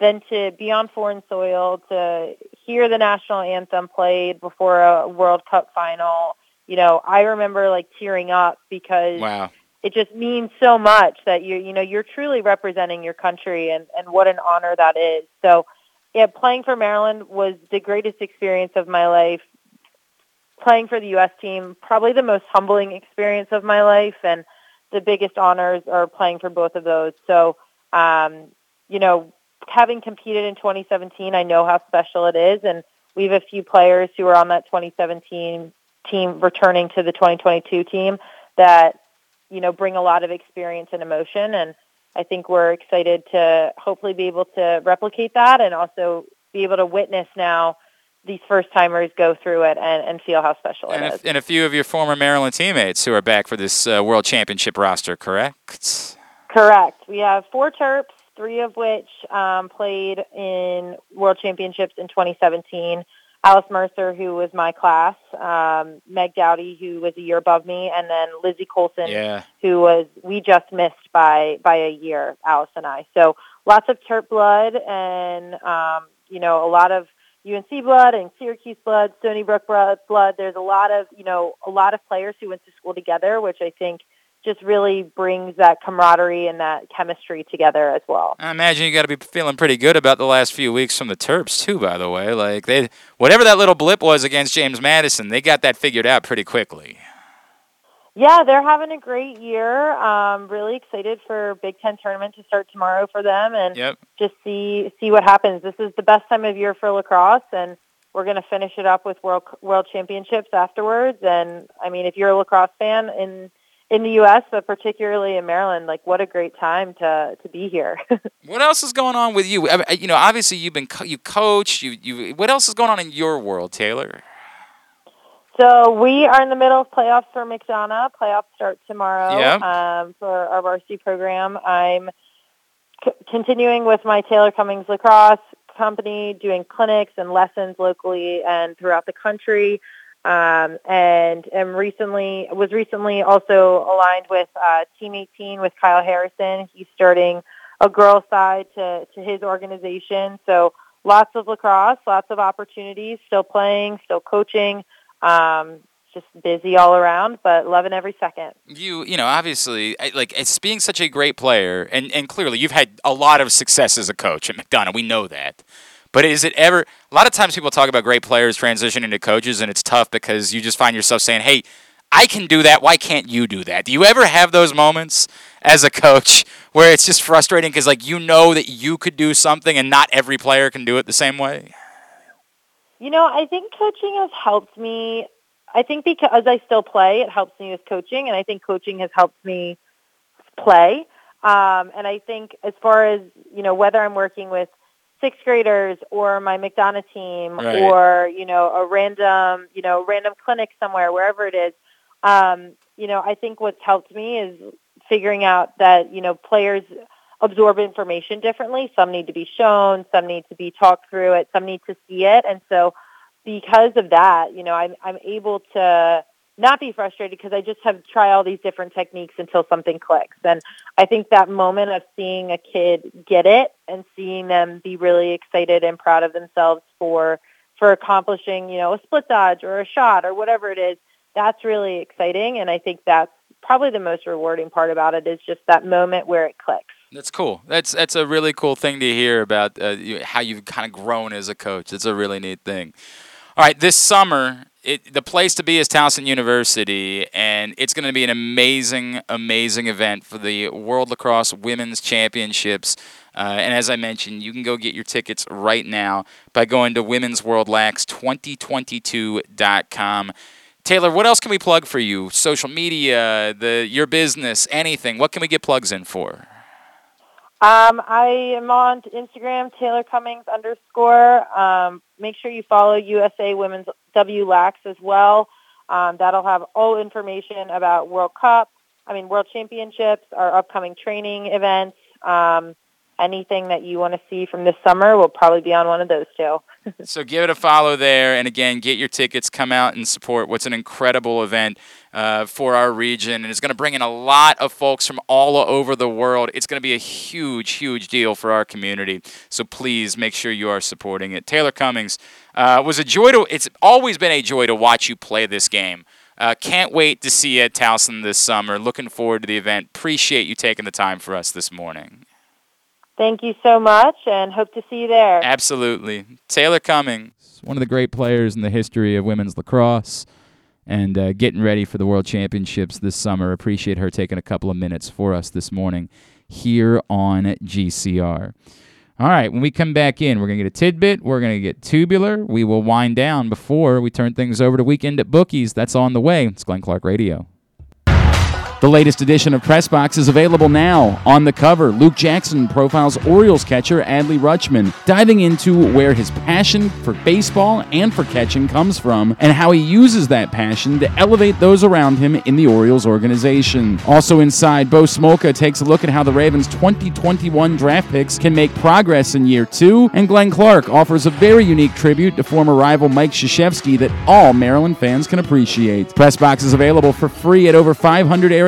[SPEAKER 7] then to be on foreign soil, to hear the national anthem played before a World Cup final, you know, I remember like tearing up because
[SPEAKER 2] wow.
[SPEAKER 7] it just means so much that you you know you're truly representing your country and and what an honor that is. So, yeah, playing for Maryland was the greatest experience of my life. Playing for the U.S. team, probably the most humbling experience of my life, and the biggest honors are playing for both of those. So, um, you know, having competed in 2017, I know how special it is, and we have a few players who are on that 2017 team returning to the 2022 team that you know bring a lot of experience and emotion, and I think we're excited to hopefully be able to replicate that, and also be able to witness now these first timers go through it and, and feel how special
[SPEAKER 2] and
[SPEAKER 7] it
[SPEAKER 2] a,
[SPEAKER 7] is.
[SPEAKER 2] And a few of your former Maryland teammates who are back for this uh, World Championship roster, correct?
[SPEAKER 7] Correct. We have four Terps three of which um, played in World Championships in 2017. Alice Mercer, who was my class, um, Meg Douty, who was a year above me, and then Lizzie Colson,
[SPEAKER 2] yeah.
[SPEAKER 7] who was we just missed by by a year, Alice and I. So lots of Terp blood, and um, you know a lot of UNC blood and Syracuse blood, Stony Brook blood. There's a lot of you know a lot of players who went to school together, which I think just really brings that camaraderie and that chemistry together as well.
[SPEAKER 2] I imagine you got to be feeling pretty good about the last few weeks from the Terps too. By the way, like they, whatever that little blip was against James Madison, they got that figured out pretty quickly.
[SPEAKER 7] Yeah, they're having a great year. Um, really excited for Big Ten tournament to start tomorrow for them, and
[SPEAKER 2] yep.
[SPEAKER 7] just see see what happens. This is the best time of year for lacrosse, and we're going to finish it up with world world championships afterwards. And I mean, if you're a lacrosse fan in in the U.S., but particularly in Maryland, like what a great time to to be here.
[SPEAKER 2] what else is going on with you? You know, obviously you've been co- you coach. You you. What else is going on in your world, Taylor?
[SPEAKER 7] So we are in the middle of playoffs for McDonogh. Playoffs start tomorrow
[SPEAKER 2] yeah.
[SPEAKER 7] um, for our varsity program. I'm c- continuing with my Taylor Cummings lacrosse company, doing clinics and lessons locally and throughout the country um, and am recently was recently also aligned with uh, Team 18 with Kyle Harrison. He's starting a girl side to, to his organization. So lots of lacrosse, lots of opportunities, still playing, still coaching. Um, just busy all around, but loving every second.
[SPEAKER 2] You, you know, obviously, like it's being such a great player, and and clearly you've had a lot of success as a coach at McDonogh. We know that. But is it ever? A lot of times people talk about great players transitioning to coaches, and it's tough because you just find yourself saying, "Hey, I can do that. Why can't you do that?" Do you ever have those moments as a coach where it's just frustrating because, like, you know that you could do something, and not every player can do it the same way?
[SPEAKER 7] You know, I think coaching has helped me. I think because I still play, it helps me with coaching, and I think coaching has helped me play. Um, and I think as far as you know, whether I'm working with sixth graders or my McDonough team
[SPEAKER 2] Right.
[SPEAKER 7] or you know a random you know random clinic somewhere, wherever it is, um, you know, I think what's helped me is figuring out that you know players absorb information differently. Some need to be shown, some need to be talked through it, some need to see it, and so because of that, you know, I'm I'm able to not be frustrated because I just have to try all these different techniques until something clicks. And I think that moment of seeing a kid get it and seeing them be really excited and proud of themselves for for accomplishing, you know, a split dodge or a shot or whatever it is, that's really exciting. And I think that's probably the most rewarding part about it is just that moment where it clicks.
[SPEAKER 2] That's cool. That's that's a really cool thing to hear about uh, how you've kind of grown as a coach. It's a really neat thing. All right, this summer, it, the place to be is Towson University, and it's going to be an amazing, amazing event for the World Lacrosse Women's Championships. Uh, and as I mentioned, you can go get your tickets right now by going to womensworldlax2022.com. Taylor, what else can we plug for you? Social media, the your business, anything. What can we get plugs in for?
[SPEAKER 7] Um, I am on Instagram, Taylor Cummings underscore. Um, make sure you follow USA Women's W Lax as well. Um, that'll have all information about World Cup, I mean World Championships, our upcoming training events. Um, anything that you want to see from this summer will probably be on one of those two.
[SPEAKER 2] so give it a follow there, and again, get your tickets. Come out and support what's an incredible event uh, for our region, and it's going to bring in a lot of folks from all over the world. It's going to be a huge, huge deal for our community. So please make sure you are supporting it. Taylor Cummings uh, was a joy to. It's always been a joy to watch you play this game. Uh, can't wait to see you at Towson this summer. Looking forward to the event. Appreciate you taking the time for us this morning.
[SPEAKER 7] Thank you so much, and hope to see you there.
[SPEAKER 2] Absolutely. Taylor Cummings.
[SPEAKER 8] One of the great players in the history of women's lacrosse and uh, getting ready for the World Championships this summer. Appreciate her taking a couple of minutes for us this morning here on GCR. All right, when we come back in, we're going to get a tidbit. We're going to get tubular. We will wind down before we turn things over to Weekend at Bookies. That's on the way. It's Glenn Clark Radio. The latest edition of Pressbox is available now. On the cover, Luke Jackson profiles Orioles catcher Adley Rutschman, diving into where his passion for baseball and for catching comes from and how he uses that passion to elevate those around him in the Orioles organization. Also inside, Bo Smolka takes a look at how the Ravens' 2021 draft picks can make progress in year two, and Glenn Clark offers a very unique tribute to former rival Mike Krzyzewski that all Maryland fans can appreciate. Pressbox is available for free at over 500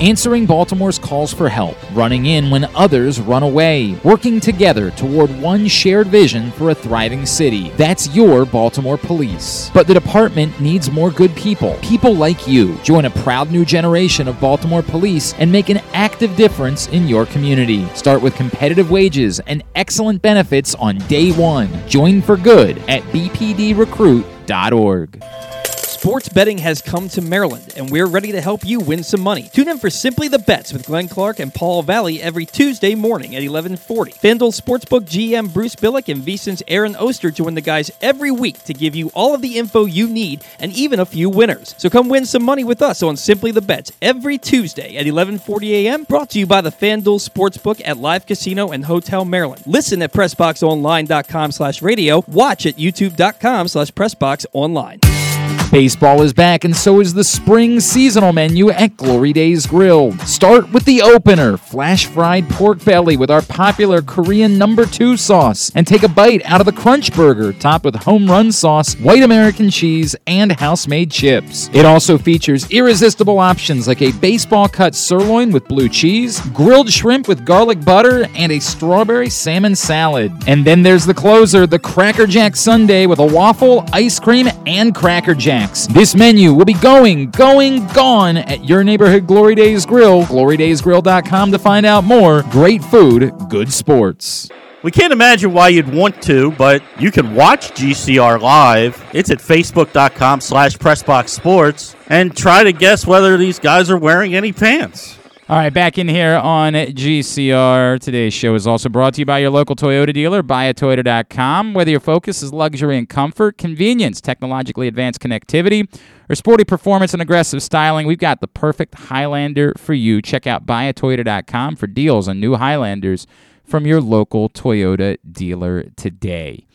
[SPEAKER 1] Answering Baltimore's calls for help, running in when others run away, working together toward one shared vision for a thriving city. That's your Baltimore Police. But the department needs more good people, people like you. Join a proud new generation of Baltimore Police and make an active difference in your community. Start with competitive wages and excellent benefits on day one. Join for good at bpdrecruit.org. Sports betting has come to Maryland, and we're ready to help you win some money. Tune in for Simply the Bets with Glenn Clark and Paul Valley every Tuesday morning at 1140. FanDuel Sportsbook GM Bruce Billick and VSiN's Aaron Oster join the guys every week to give you all of the info you need and even a few winners. So come win some money with us on Simply the Bets every Tuesday at 1140 a.m. Brought to you by the FanDuel Sportsbook at Live Casino and Hotel Maryland. Listen at PressBoxOnline.com slash radio. Watch at YouTube.com slash PressBoxOnline.
[SPEAKER 9] Baseball is back, and so is the spring seasonal menu at Glory Days Grill. Start with the opener flash fried pork belly with our popular Korean number two sauce, and take a bite out of the Crunch Burger, topped with home run sauce, white American cheese, and house made chips. It also features irresistible options like a baseball cut sirloin with blue cheese, grilled shrimp with garlic butter, and a strawberry salmon salad. And then there's the closer, the Cracker Jack Sundae with a waffle, ice cream, and Cracker Jacks. This menu will be going, going, gone at your neighborhood Glory Days Grill. GloryDaysGrill.com to find out more. Great food, good sports.
[SPEAKER 6] We can't imagine why you'd want to, but you can watch GCR live. It's at facebook.com slash pressboxsports and try to guess whether these guys are wearing any pants.
[SPEAKER 2] All right, back in here on GCR. Today's show is also brought to you by your local Toyota dealer, buyatoyota.com. Whether your focus is luxury and comfort, convenience, technologically advanced connectivity, or sporty performance and aggressive styling, we've got the perfect Highlander for you. Check out buyatoyota.com for deals on new Highlanders from your local Toyota dealer today.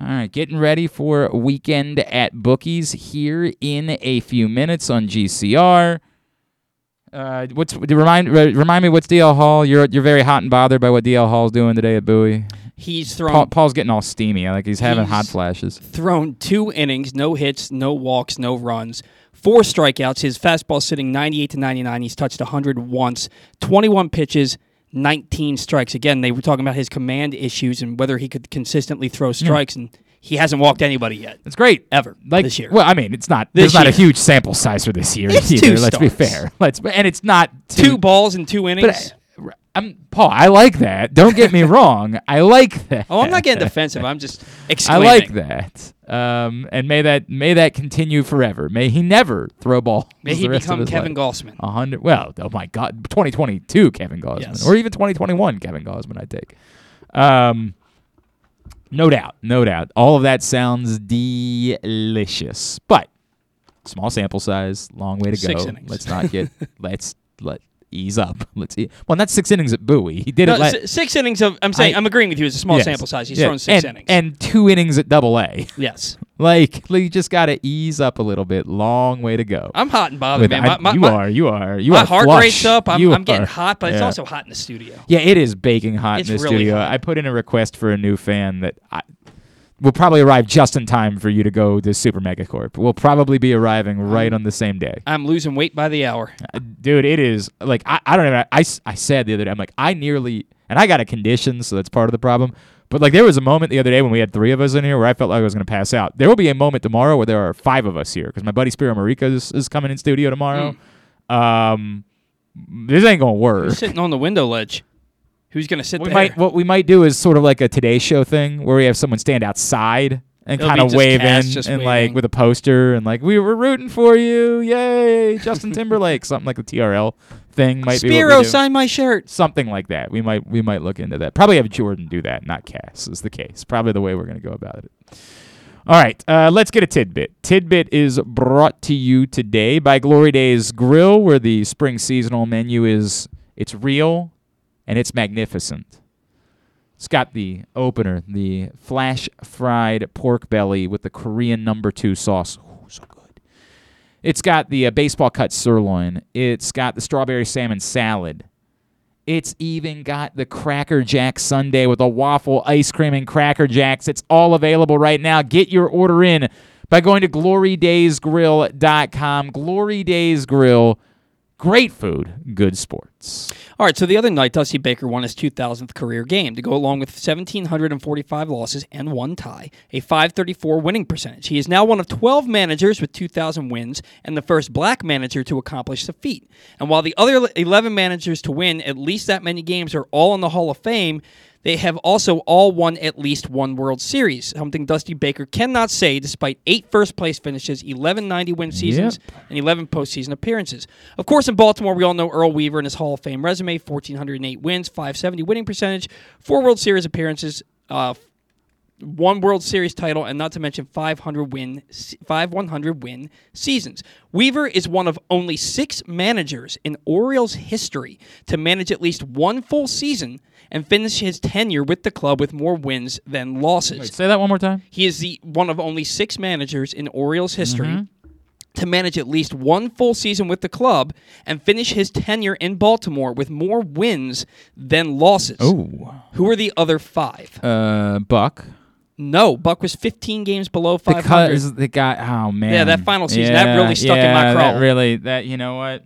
[SPEAKER 2] All right, getting ready for weekend at Bookies here in a few minutes on GCR. Uh, what's remind remind me what's DL Hall? You're you're very hot and bothered by what DL Hall's doing today at Bowie.
[SPEAKER 1] He's thrown
[SPEAKER 2] Paul, Paul's getting all steamy. Like he's having hot flashes.
[SPEAKER 1] thrown two innings, no hits, no walks, no runs, four strikeouts. His fastball sitting 98 to 99. He's touched 100 once, 21 pitches, 19 strikes. Again, they were talking about his command issues and whether he could consistently throw strikes, and he hasn't walked anybody yet.
[SPEAKER 2] It's great.
[SPEAKER 1] Ever
[SPEAKER 2] Like
[SPEAKER 1] this year.
[SPEAKER 2] Well, I mean, it's not.
[SPEAKER 1] This
[SPEAKER 2] there's not a huge sample size for this year
[SPEAKER 1] It's
[SPEAKER 2] either.
[SPEAKER 1] two
[SPEAKER 2] let's be
[SPEAKER 1] starts.
[SPEAKER 2] fair. Let's and it's not
[SPEAKER 1] two balls in two innings.
[SPEAKER 2] But uh, I'm Paul. I like that. Don't get me wrong. I like that.
[SPEAKER 1] oh, I'm not getting defensive. I'm just
[SPEAKER 2] I
[SPEAKER 1] exclaiming.
[SPEAKER 2] like that. Um, and may that may that continue forever. May he never throw balls.
[SPEAKER 1] May he
[SPEAKER 2] the rest of
[SPEAKER 1] become
[SPEAKER 2] his
[SPEAKER 1] Kevin
[SPEAKER 2] life.
[SPEAKER 1] Gausman.
[SPEAKER 2] A hundred. Well, oh my God, 2022 Kevin Gausman,
[SPEAKER 1] Yes.
[SPEAKER 2] or even 2021 Kevin Gausman. I take. Um, no doubt, no doubt. All of that sounds delicious, but small sample size, long way to
[SPEAKER 1] Six
[SPEAKER 2] go.
[SPEAKER 1] innings.
[SPEAKER 2] Let's not get. let's let ease up. Let's. E- well, that's six innings at Bowie. He did
[SPEAKER 1] No,
[SPEAKER 2] it.
[SPEAKER 1] Si- six innings of. I'm saying.
[SPEAKER 2] I-
[SPEAKER 1] I'm agreeing with you. It's a small
[SPEAKER 2] Yes.
[SPEAKER 1] sample size. He's
[SPEAKER 2] Yeah.
[SPEAKER 1] thrown six
[SPEAKER 2] and,
[SPEAKER 1] innings.
[SPEAKER 2] and two innings at Double A.
[SPEAKER 1] yes,
[SPEAKER 2] Like, you just got to ease up a little bit. Long way to go.
[SPEAKER 1] I'm hot and bothered,
[SPEAKER 2] With-
[SPEAKER 1] man.
[SPEAKER 2] I-
[SPEAKER 1] My, my,
[SPEAKER 2] you
[SPEAKER 1] my-
[SPEAKER 2] are, you are, you
[SPEAKER 1] my
[SPEAKER 2] are.
[SPEAKER 1] heart
[SPEAKER 2] flush.
[SPEAKER 1] rate's up. I'm, I'm getting hot, but it's also hot in the studio.
[SPEAKER 2] Yeah, it is baking hot
[SPEAKER 1] It's
[SPEAKER 2] in the
[SPEAKER 1] really
[SPEAKER 2] studio.
[SPEAKER 1] hot.
[SPEAKER 2] I put in a request for a new fan that I will probably arrive just in time for you to go to Super Megacorp. We'll probably be arriving right on the same day.
[SPEAKER 1] I'm losing weight by the hour.
[SPEAKER 2] Uh, Dude, it is like I, I don't know. I, I said the other day, I'm like, I nearly, and I got a condition, so that's part of the problem. But like, there was a moment the other day when we had three of us in here where I felt like I was going to pass out. There will be a moment tomorrow where there are five of us here because my buddy Spiro Marika is, is coming in studio tomorrow. Um, this ain't gonna work.
[SPEAKER 1] Who's sitting on the window ledge? Who's going to sit
[SPEAKER 2] We
[SPEAKER 1] there?
[SPEAKER 2] might what we might do is sort of like a Today Show thing where we have someone stand outside and kind of wave in and
[SPEAKER 1] waving.
[SPEAKER 2] like with a poster and like we were rooting for you, yay, Justin Timberlake, something like the TRL thing might be
[SPEAKER 1] Spiro,
[SPEAKER 2] we
[SPEAKER 1] sign my shirt.
[SPEAKER 2] something like that. We might we might look into that. Probably have Jordan do that, not Cass. Is the case. Probably the way we're gonna go about it. All right, uh, let's get a tidbit. Tidbit is brought to you today by Glory Days Grill, where the spring seasonal menu is it's real and it's magnificent. It's got the opener, the flash fried pork belly with the Korean number two sauce. It's got the uh, baseball cut sirloin. It's got the strawberry salmon salad. It's even got the Cracker Jack Sunday with a waffle, ice cream, and Cracker Jacks. It's all available right now. Get your order in by going to glorydaysgrill.com. Glory Days Grill. Great food, good sports.
[SPEAKER 1] All right, so the other night, Dusty Baker won his 2,000th career game to go along with 1,745 losses and one tie, a 534 winning percentage. He is now one of 12 managers with 2,000 wins and the first black manager to accomplish the feat. And while the other 11 managers to win at least that many games are all in the Hall of Fame, They have also all won at least one World Series, something Dusty Baker cannot say despite eight first place finishes, 11 90 win seasons, and 11 postseason appearances. Of course, in Baltimore, we all know Earl Weaver and his Hall of Fame resume 1,408 wins, 570 winning percentage, four World Series appearances, uh, one World Series title, and not to mention 500 win, five 100 win seasons. Weaver is one of only six managers in Orioles history to manage at least one full season and finish his tenure with the club with more wins than losses.
[SPEAKER 2] Wait, say that one more time.
[SPEAKER 1] He is the one of only six managers in Orioles history
[SPEAKER 2] Mm-hmm.
[SPEAKER 1] to manage at least one full season with the club and finish his tenure in Baltimore with more wins than losses.
[SPEAKER 2] Oh,
[SPEAKER 1] Who are the other five?
[SPEAKER 2] uh, Buck.
[SPEAKER 1] No, Buck was 15 games below 500.
[SPEAKER 2] Because the guy, oh man,
[SPEAKER 1] Yeah, that final season, that really stuck in my
[SPEAKER 2] yeah,
[SPEAKER 1] craw.
[SPEAKER 2] That really, that you know what?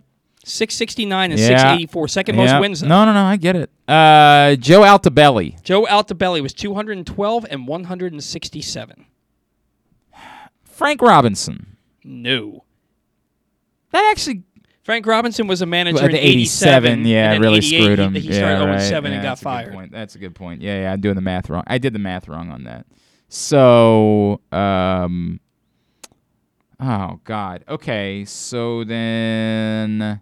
[SPEAKER 1] 669 and
[SPEAKER 2] Yeah.
[SPEAKER 1] 684, second most
[SPEAKER 2] Yeah.
[SPEAKER 1] wins. Though.
[SPEAKER 2] No, no, no, I get it. Uh, Joe Altobelli.
[SPEAKER 1] Joe Altobelli was 212 and 167.
[SPEAKER 2] Frank Robinson.
[SPEAKER 1] No.
[SPEAKER 2] That actually
[SPEAKER 1] Frank Robinson was a manager
[SPEAKER 2] the
[SPEAKER 1] 87.
[SPEAKER 2] yeah, really screwed him.
[SPEAKER 1] He,
[SPEAKER 2] yeah,
[SPEAKER 1] started 0
[SPEAKER 2] right.
[SPEAKER 1] 7 and got
[SPEAKER 2] that's a good
[SPEAKER 1] fired.
[SPEAKER 2] point. That's a good point. Yeah, yeah, I'm doing the math wrong. I did the math wrong on that. So, um, oh god. Okay, so then,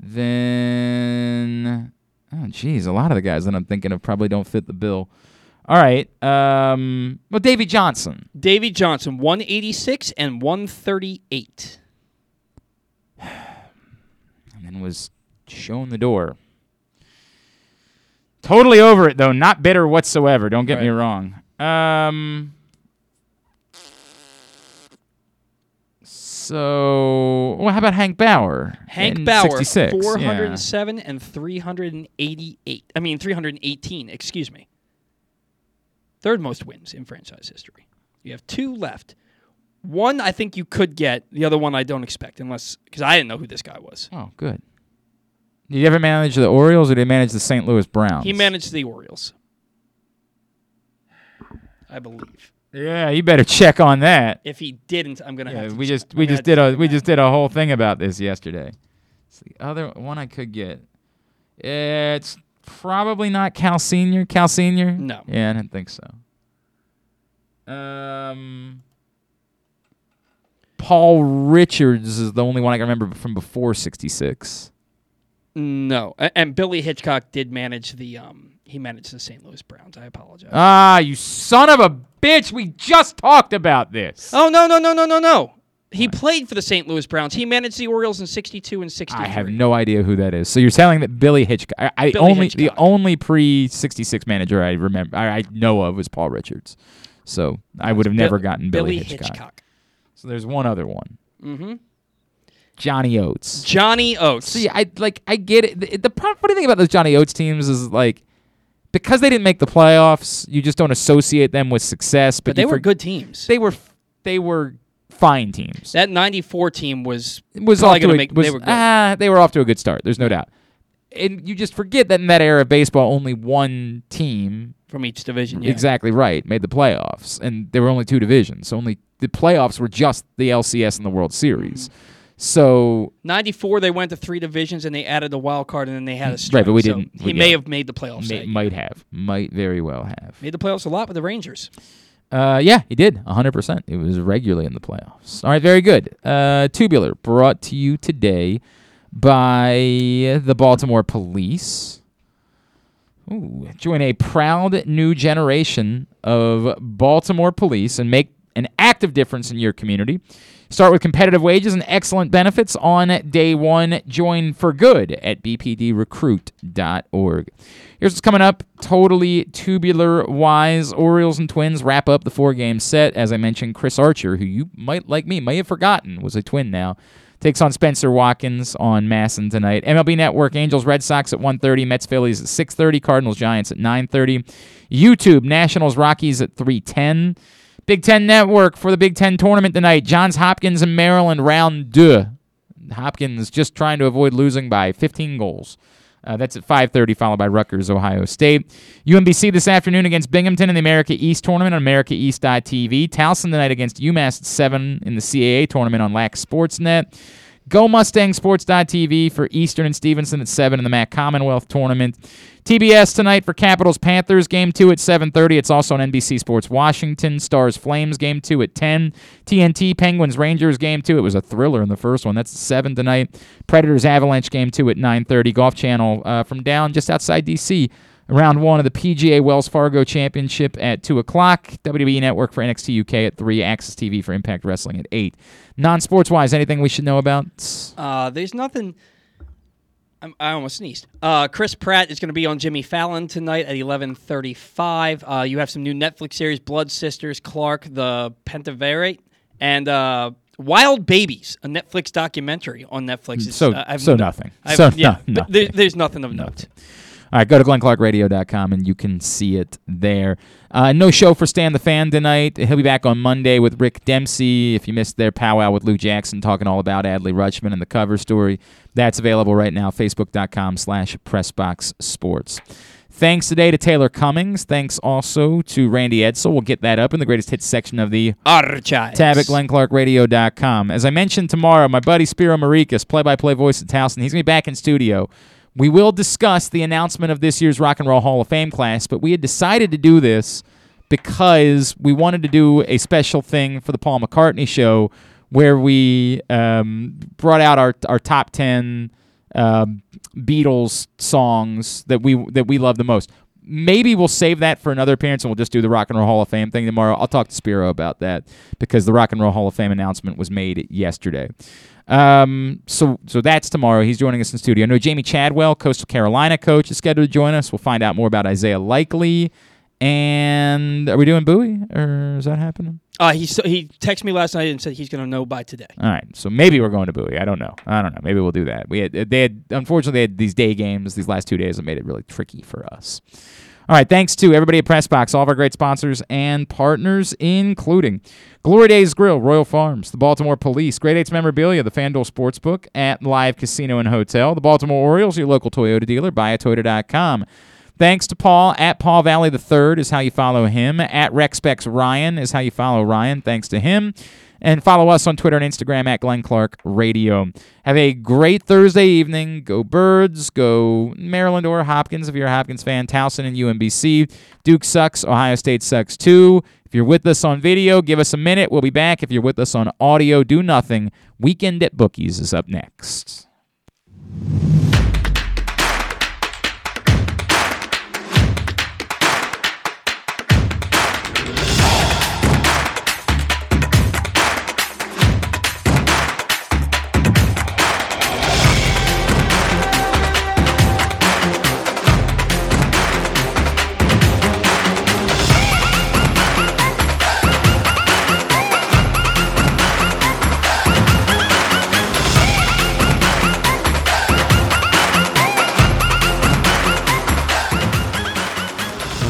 [SPEAKER 2] then, oh geez, a lot of the guys that I'm thinking of probably don't fit the bill. All right, um, well, Davey Johnson.
[SPEAKER 1] Davey Johnson, 186 and 138.
[SPEAKER 2] and then was shown the door. Totally over it though, not bitter whatsoever. Don't get me wrong. Um. So, well, how about Hank Bauer?
[SPEAKER 1] Hank Bauer,
[SPEAKER 2] 66? Yeah.
[SPEAKER 1] 407 and 388. I mean, 318, excuse me. Third most wins in franchise history. You have two left. One I think you could get. The other one I don't expect, unless because I didn't know who this guy was.
[SPEAKER 2] Oh, good. Did you ever manage the Orioles or did he manage the St. Louis Browns?
[SPEAKER 1] He managed the Orioles, I believe.
[SPEAKER 2] Yeah, you better check on that.
[SPEAKER 1] If he didn't, I'm gonna
[SPEAKER 2] Yeah,
[SPEAKER 1] have. To
[SPEAKER 2] we
[SPEAKER 1] check.
[SPEAKER 2] just
[SPEAKER 1] I'm
[SPEAKER 2] we just did a we
[SPEAKER 1] that.
[SPEAKER 2] just did a whole thing about this yesterday. It's the other one I could get. It's probably not Cal Senior. Cal Senior?
[SPEAKER 1] No.
[SPEAKER 2] Yeah, I didn't think so. Um, Paul Richards is the only one I can remember from before '66.
[SPEAKER 1] No, and Billy Hitchcock did manage the um. He managed the St. Louis Browns. I apologize.
[SPEAKER 2] Ah, you son of a bitch! We just talked about this.
[SPEAKER 1] Oh no no no no no no! He played for the St. Louis Browns. He managed the Orioles in '62 and '63.
[SPEAKER 2] I have no idea who that is. So you're telling that Billy Hitchcock? I, I
[SPEAKER 1] Billy
[SPEAKER 2] only the only pre '66 manager I remember I, I know of was Paul Richards. So I would have never gotten Billy,
[SPEAKER 1] Hitchcock.
[SPEAKER 2] Hitchcock. So there's one other one,
[SPEAKER 1] Mm-hmm.
[SPEAKER 2] Johnny Oates.
[SPEAKER 1] Johnny Oates.
[SPEAKER 2] See, I like I get it. The, the pro- funny thing about those Johnny Oates teams is like because they didn't make the playoffs, you just don't associate them with success. But,
[SPEAKER 1] but they were
[SPEAKER 2] for-
[SPEAKER 1] good teams.
[SPEAKER 2] They were they were fine teams.
[SPEAKER 1] that '94 team was
[SPEAKER 2] was
[SPEAKER 1] probably
[SPEAKER 2] off to
[SPEAKER 1] make.
[SPEAKER 2] was,
[SPEAKER 1] they were good.
[SPEAKER 2] ah, they were off to a good start. There's no doubt. And you just forget that in that era of baseball, only one team,
[SPEAKER 1] from each division. Yeah.
[SPEAKER 2] exactly right, made the playoffs, and there were only two divisions. So only the playoffs were just the LCS and the World Series.
[SPEAKER 1] Mm-hmm.
[SPEAKER 2] So
[SPEAKER 1] '94 they went to three divisions and they added a wild card and then they had a strike.
[SPEAKER 2] Right, but we
[SPEAKER 1] So
[SPEAKER 2] didn't-
[SPEAKER 1] He
[SPEAKER 2] we-
[SPEAKER 1] may
[SPEAKER 2] yeah.
[SPEAKER 1] have made the playoffs.
[SPEAKER 2] may, might have, might very well have.
[SPEAKER 1] Made the playoffs a lot with the Rangers.
[SPEAKER 2] Uh, yeah, he did. 100%. It was regularly in the playoffs. All right, very good. Uh, Tubular, brought to you today by the Baltimore Police. Ooh, join a proud new generation of Baltimore police and make an active difference in your community. Start with competitive wages and excellent benefits on day one. Join for good at bpdrecruit.org. Here's what's coming up. Totally tubular wise. Orioles and Twins wrap up the four game set. As I mentioned, Chris Archer, who you might, like me, may have forgotten was a twin now, takes on Spencer Watkins on MASN tonight. MLB Network, Angels Red Sox at 1.30, Mets Phillies at 6.30, Cardinals Giants at 9.30, YouTube, Nationals Rockies at 3.10. Big Ten Network for the Big Ten tournament tonight. Johns Hopkins and Maryland round deux. Hopkins just trying to avoid losing by 15 goals. Uh, that's at 5:30, followed by Rutgers, Ohio State. UMBC this afternoon against Binghamton in the America East tournament on AmericaEast.tv. Towson tonight against UMass at seven in the CAA tournament on Lax Sportsnet. GoMustangSports.tv for Eastern and Stevenson at 7 in the MAC Commonwealth Tournament. TBS tonight for Capitals Panthers game 2 at 7:30. It's also on NBC Sports Washington. Stars Flames game 2 at 10. TNT Penguins Rangers game 2. It was a thriller in the first one. That's 7 tonight. Predators Avalanche game 2 at 9:30. Golf Channel uh, from down just outside DC. Round one of the PGA Wells Fargo Championship at 2 o'clock. WWE Network for NXT UK at 3. Access TV for Impact Wrestling at 8. Non sports wise, anything we should know about?
[SPEAKER 1] Uh, there's nothing. I'm, I almost sneezed. Uh, Chris Pratt is going to be on Jimmy Fallon tonight at 11:35. Uh, you have some new Netflix series: Blood Sisters, Clark, the Pentaverate, and uh, Wild Babies, a Netflix documentary on Netflix. It's,
[SPEAKER 2] So-
[SPEAKER 1] uh, I've
[SPEAKER 2] so nothing.
[SPEAKER 1] I've-
[SPEAKER 2] So
[SPEAKER 1] yeah,
[SPEAKER 2] no- nothing.
[SPEAKER 1] there- there's nothing of note.
[SPEAKER 2] All right, go to glennclarkradio.com and you can see it there. Uh, no show for Stan the Fan tonight. He'll be back on Monday with Rick Dempsey. If you missed their powwow with Lou Jackson talking all about Adley Rutschman and the cover story, that's available right now, facebook.com slash pressboxsports. Thanks today to Taylor Cummings. Thanks also to Randy Edsall. We'll get that up in the greatest hits section of the
[SPEAKER 1] Archives.
[SPEAKER 2] tab at glennclarkradio.com. As I mentioned tomorrow, my buddy Spiro Morekas, play-by-play voice at Towson, he's going to be back in studio. We will discuss the announcement of this year's Rock and Roll Hall of Fame class, but we had decided to do this because we wanted to do a special thing for the Paul McCartney show where we um, brought out our, our top 10 um Beatles songs that we that we love the most. Maybe we'll save that for another appearance and we'll just do the Rock and Roll Hall of Fame thing tomorrow. I'll talk to Spiro about that because the Rock and Roll Hall of Fame announcement was made yesterday. Um, so so that's tomorrow. He's joining us in studio. I know Jamey Chadwell, Coastal Carolina coach, is scheduled to join us. We'll find out more about Isaiah Likely. And are we doing Bowie or is that happening?
[SPEAKER 1] Uh, he s- he texted me last night and said he's going to know by today.
[SPEAKER 2] All right, so maybe we're going to Bowie. I don't know. I don't know. Maybe we'll do that. We had they had unfortunately they had these day games these last two days that made it really tricky for us. All right, thanks to everybody at Pressbox, all of our great sponsors and partners, including Glory Days Grill, Royal Farms, the Baltimore Police, Great Eights Memorabilia, the FanDuel Sportsbook at Live Casino and Hotel, the Baltimore Orioles, your local Toyota dealer, buyatoyota.com. Thanks to Paul at Paul Valley the Third is how you follow him. At RexPex Ryan is how you follow Ryan. Thanks to him. And follow us on Twitter and Instagram at Glenn Clark Radio. Have a great Thursday evening. Go Birds. Go Maryland or Hopkins if you're a Hopkins fan. Towson and UMBC. Duke sucks. Ohio State sucks too. If you're with us on video, give us a minute. We'll be back. If you're with us on audio, do nothing. Weekend at Bookies is up next.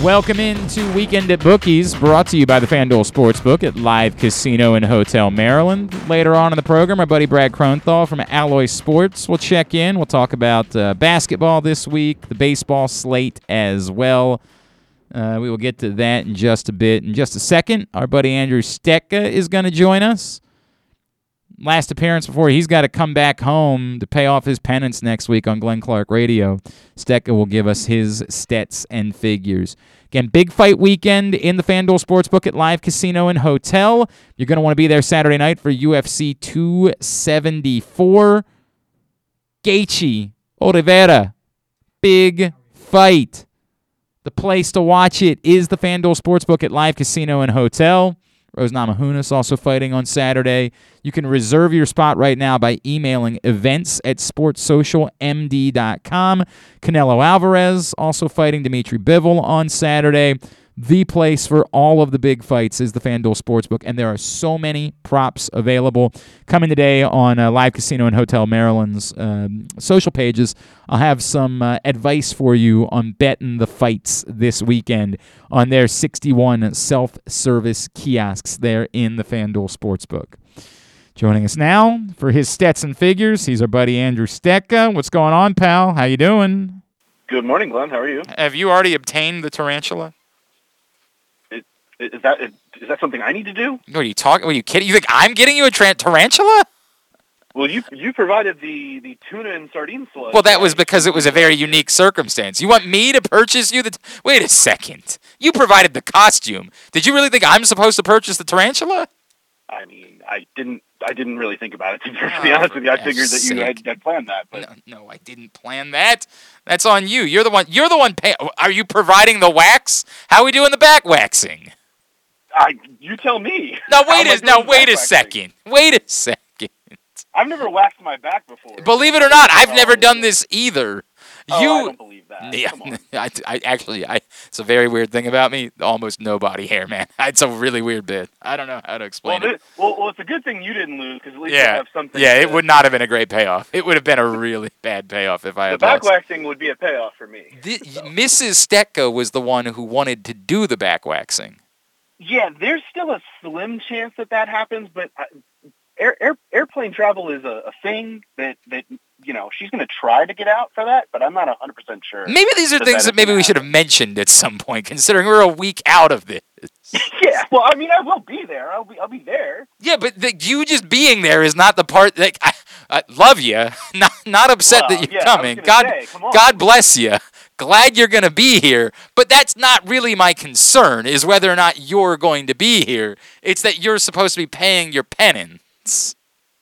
[SPEAKER 2] Welcome into Weekend at Bookies, brought to you by the FanDuel Sportsbook at Live Casino and Hotel Maryland. Later on in the program, our buddy Brad Kronthal from Alloy Sports will check in. We'll talk about uh, basketball this week, the baseball slate as well. Uh, we will get to that in just a bit. In just a second, our buddy Andrew Stecka is going to join us. Last appearance before he's got to come back home to pay off his penance next week on Glenn Clark Radio. Stecka will give us his stats and figures. Again, big fight weekend in the FanDuel Sportsbook at Live Casino and Hotel. You're going to want to be there Saturday night for UFC 274. Gaethje, Oliveira, big fight. The place to watch it is the FanDuel Sportsbook at Live Casino and Hotel. Rose Namajunas also fighting on Saturday. You can reserve your spot right now by emailing events at sportssocialmd.com. Canelo Alvarez also fighting Dimitri Bivol on Saturday. The place for all of the big fights is the FanDuel Sportsbook, and there are so many props available. Coming today on uh, Live Casino and Hotel Maryland's um, social pages, I'll have some uh, advice for you on betting the fights this weekend on their 61 self service kiosks there in the FanDuel Sportsbook. Joining us now for his Stetson figures, he's our buddy Andrew Stecka. What's going on, pal? How you doing?
[SPEAKER 10] Good morning, Glenn. How are you?
[SPEAKER 2] Have you already obtained the tarantula?
[SPEAKER 10] Is that is, that something I need to do?
[SPEAKER 2] What are you talking? Are you kidding? You think I'm getting you a tra- tarantula?
[SPEAKER 10] Well, you you provided the the tuna and sardine sludge.
[SPEAKER 2] Well, that was because it was a very unique circumstance. You want me to purchase you the? T- Wait a second. You provided the costume. Did you really think I'm supposed to purchase the tarantula?
[SPEAKER 10] I mean, I didn't I didn't really think about it to be
[SPEAKER 2] Oh,
[SPEAKER 10] honest with you. I figured that you had, had planned that, but
[SPEAKER 2] No, no, I didn't plan that. That's on you. You're the one. You're the one paying. Are you providing the wax? How are we doing the back waxing?
[SPEAKER 10] I you tell me.
[SPEAKER 2] Now wait a now wait a second. Wait a second.
[SPEAKER 10] I've never waxed my back before.
[SPEAKER 2] Believe it or not, I've never done this either.
[SPEAKER 10] Oh,
[SPEAKER 2] you
[SPEAKER 10] I don't believe that.
[SPEAKER 2] Yeah, I, I actually, I. It's a very weird thing about me. Almost no body hair, man. It's a really weird bit. I don't know how to
[SPEAKER 10] Well,
[SPEAKER 2] explain it.
[SPEAKER 10] this, well, well, it's a good thing you didn't lose because at least you have something.
[SPEAKER 2] yeah.
[SPEAKER 10] to-
[SPEAKER 2] It would not have been a great payoff. It would have been a really bad payoff if I
[SPEAKER 10] The
[SPEAKER 2] had
[SPEAKER 10] back
[SPEAKER 2] lost.
[SPEAKER 10] waxing would be a payoff for me.
[SPEAKER 2] The- Mrs. Stetko was the one who wanted to do the back waxing.
[SPEAKER 10] Yeah, there's still a slim chance that that happens, but I, air, air, airplane travel is a, a thing that that you know she's going to try to get out for that, but I'm not 100 percent sure.
[SPEAKER 2] Maybe these are
[SPEAKER 10] that
[SPEAKER 2] things
[SPEAKER 10] that
[SPEAKER 2] that maybe we should have mentioned at some point, considering we're a week out of this.
[SPEAKER 10] yeah, well, I mean, I will be there. I'll be I'll be there.
[SPEAKER 2] Yeah, but the, you just being there is not the part that I, I love you. Not not upset
[SPEAKER 10] Well,
[SPEAKER 2] that you're
[SPEAKER 10] yeah,
[SPEAKER 2] coming. God
[SPEAKER 10] say.
[SPEAKER 2] God bless you. Glad you're going to be here, but that's not really my concern. Is whether or not you're going to be here. It's that you're supposed to be paying your penance.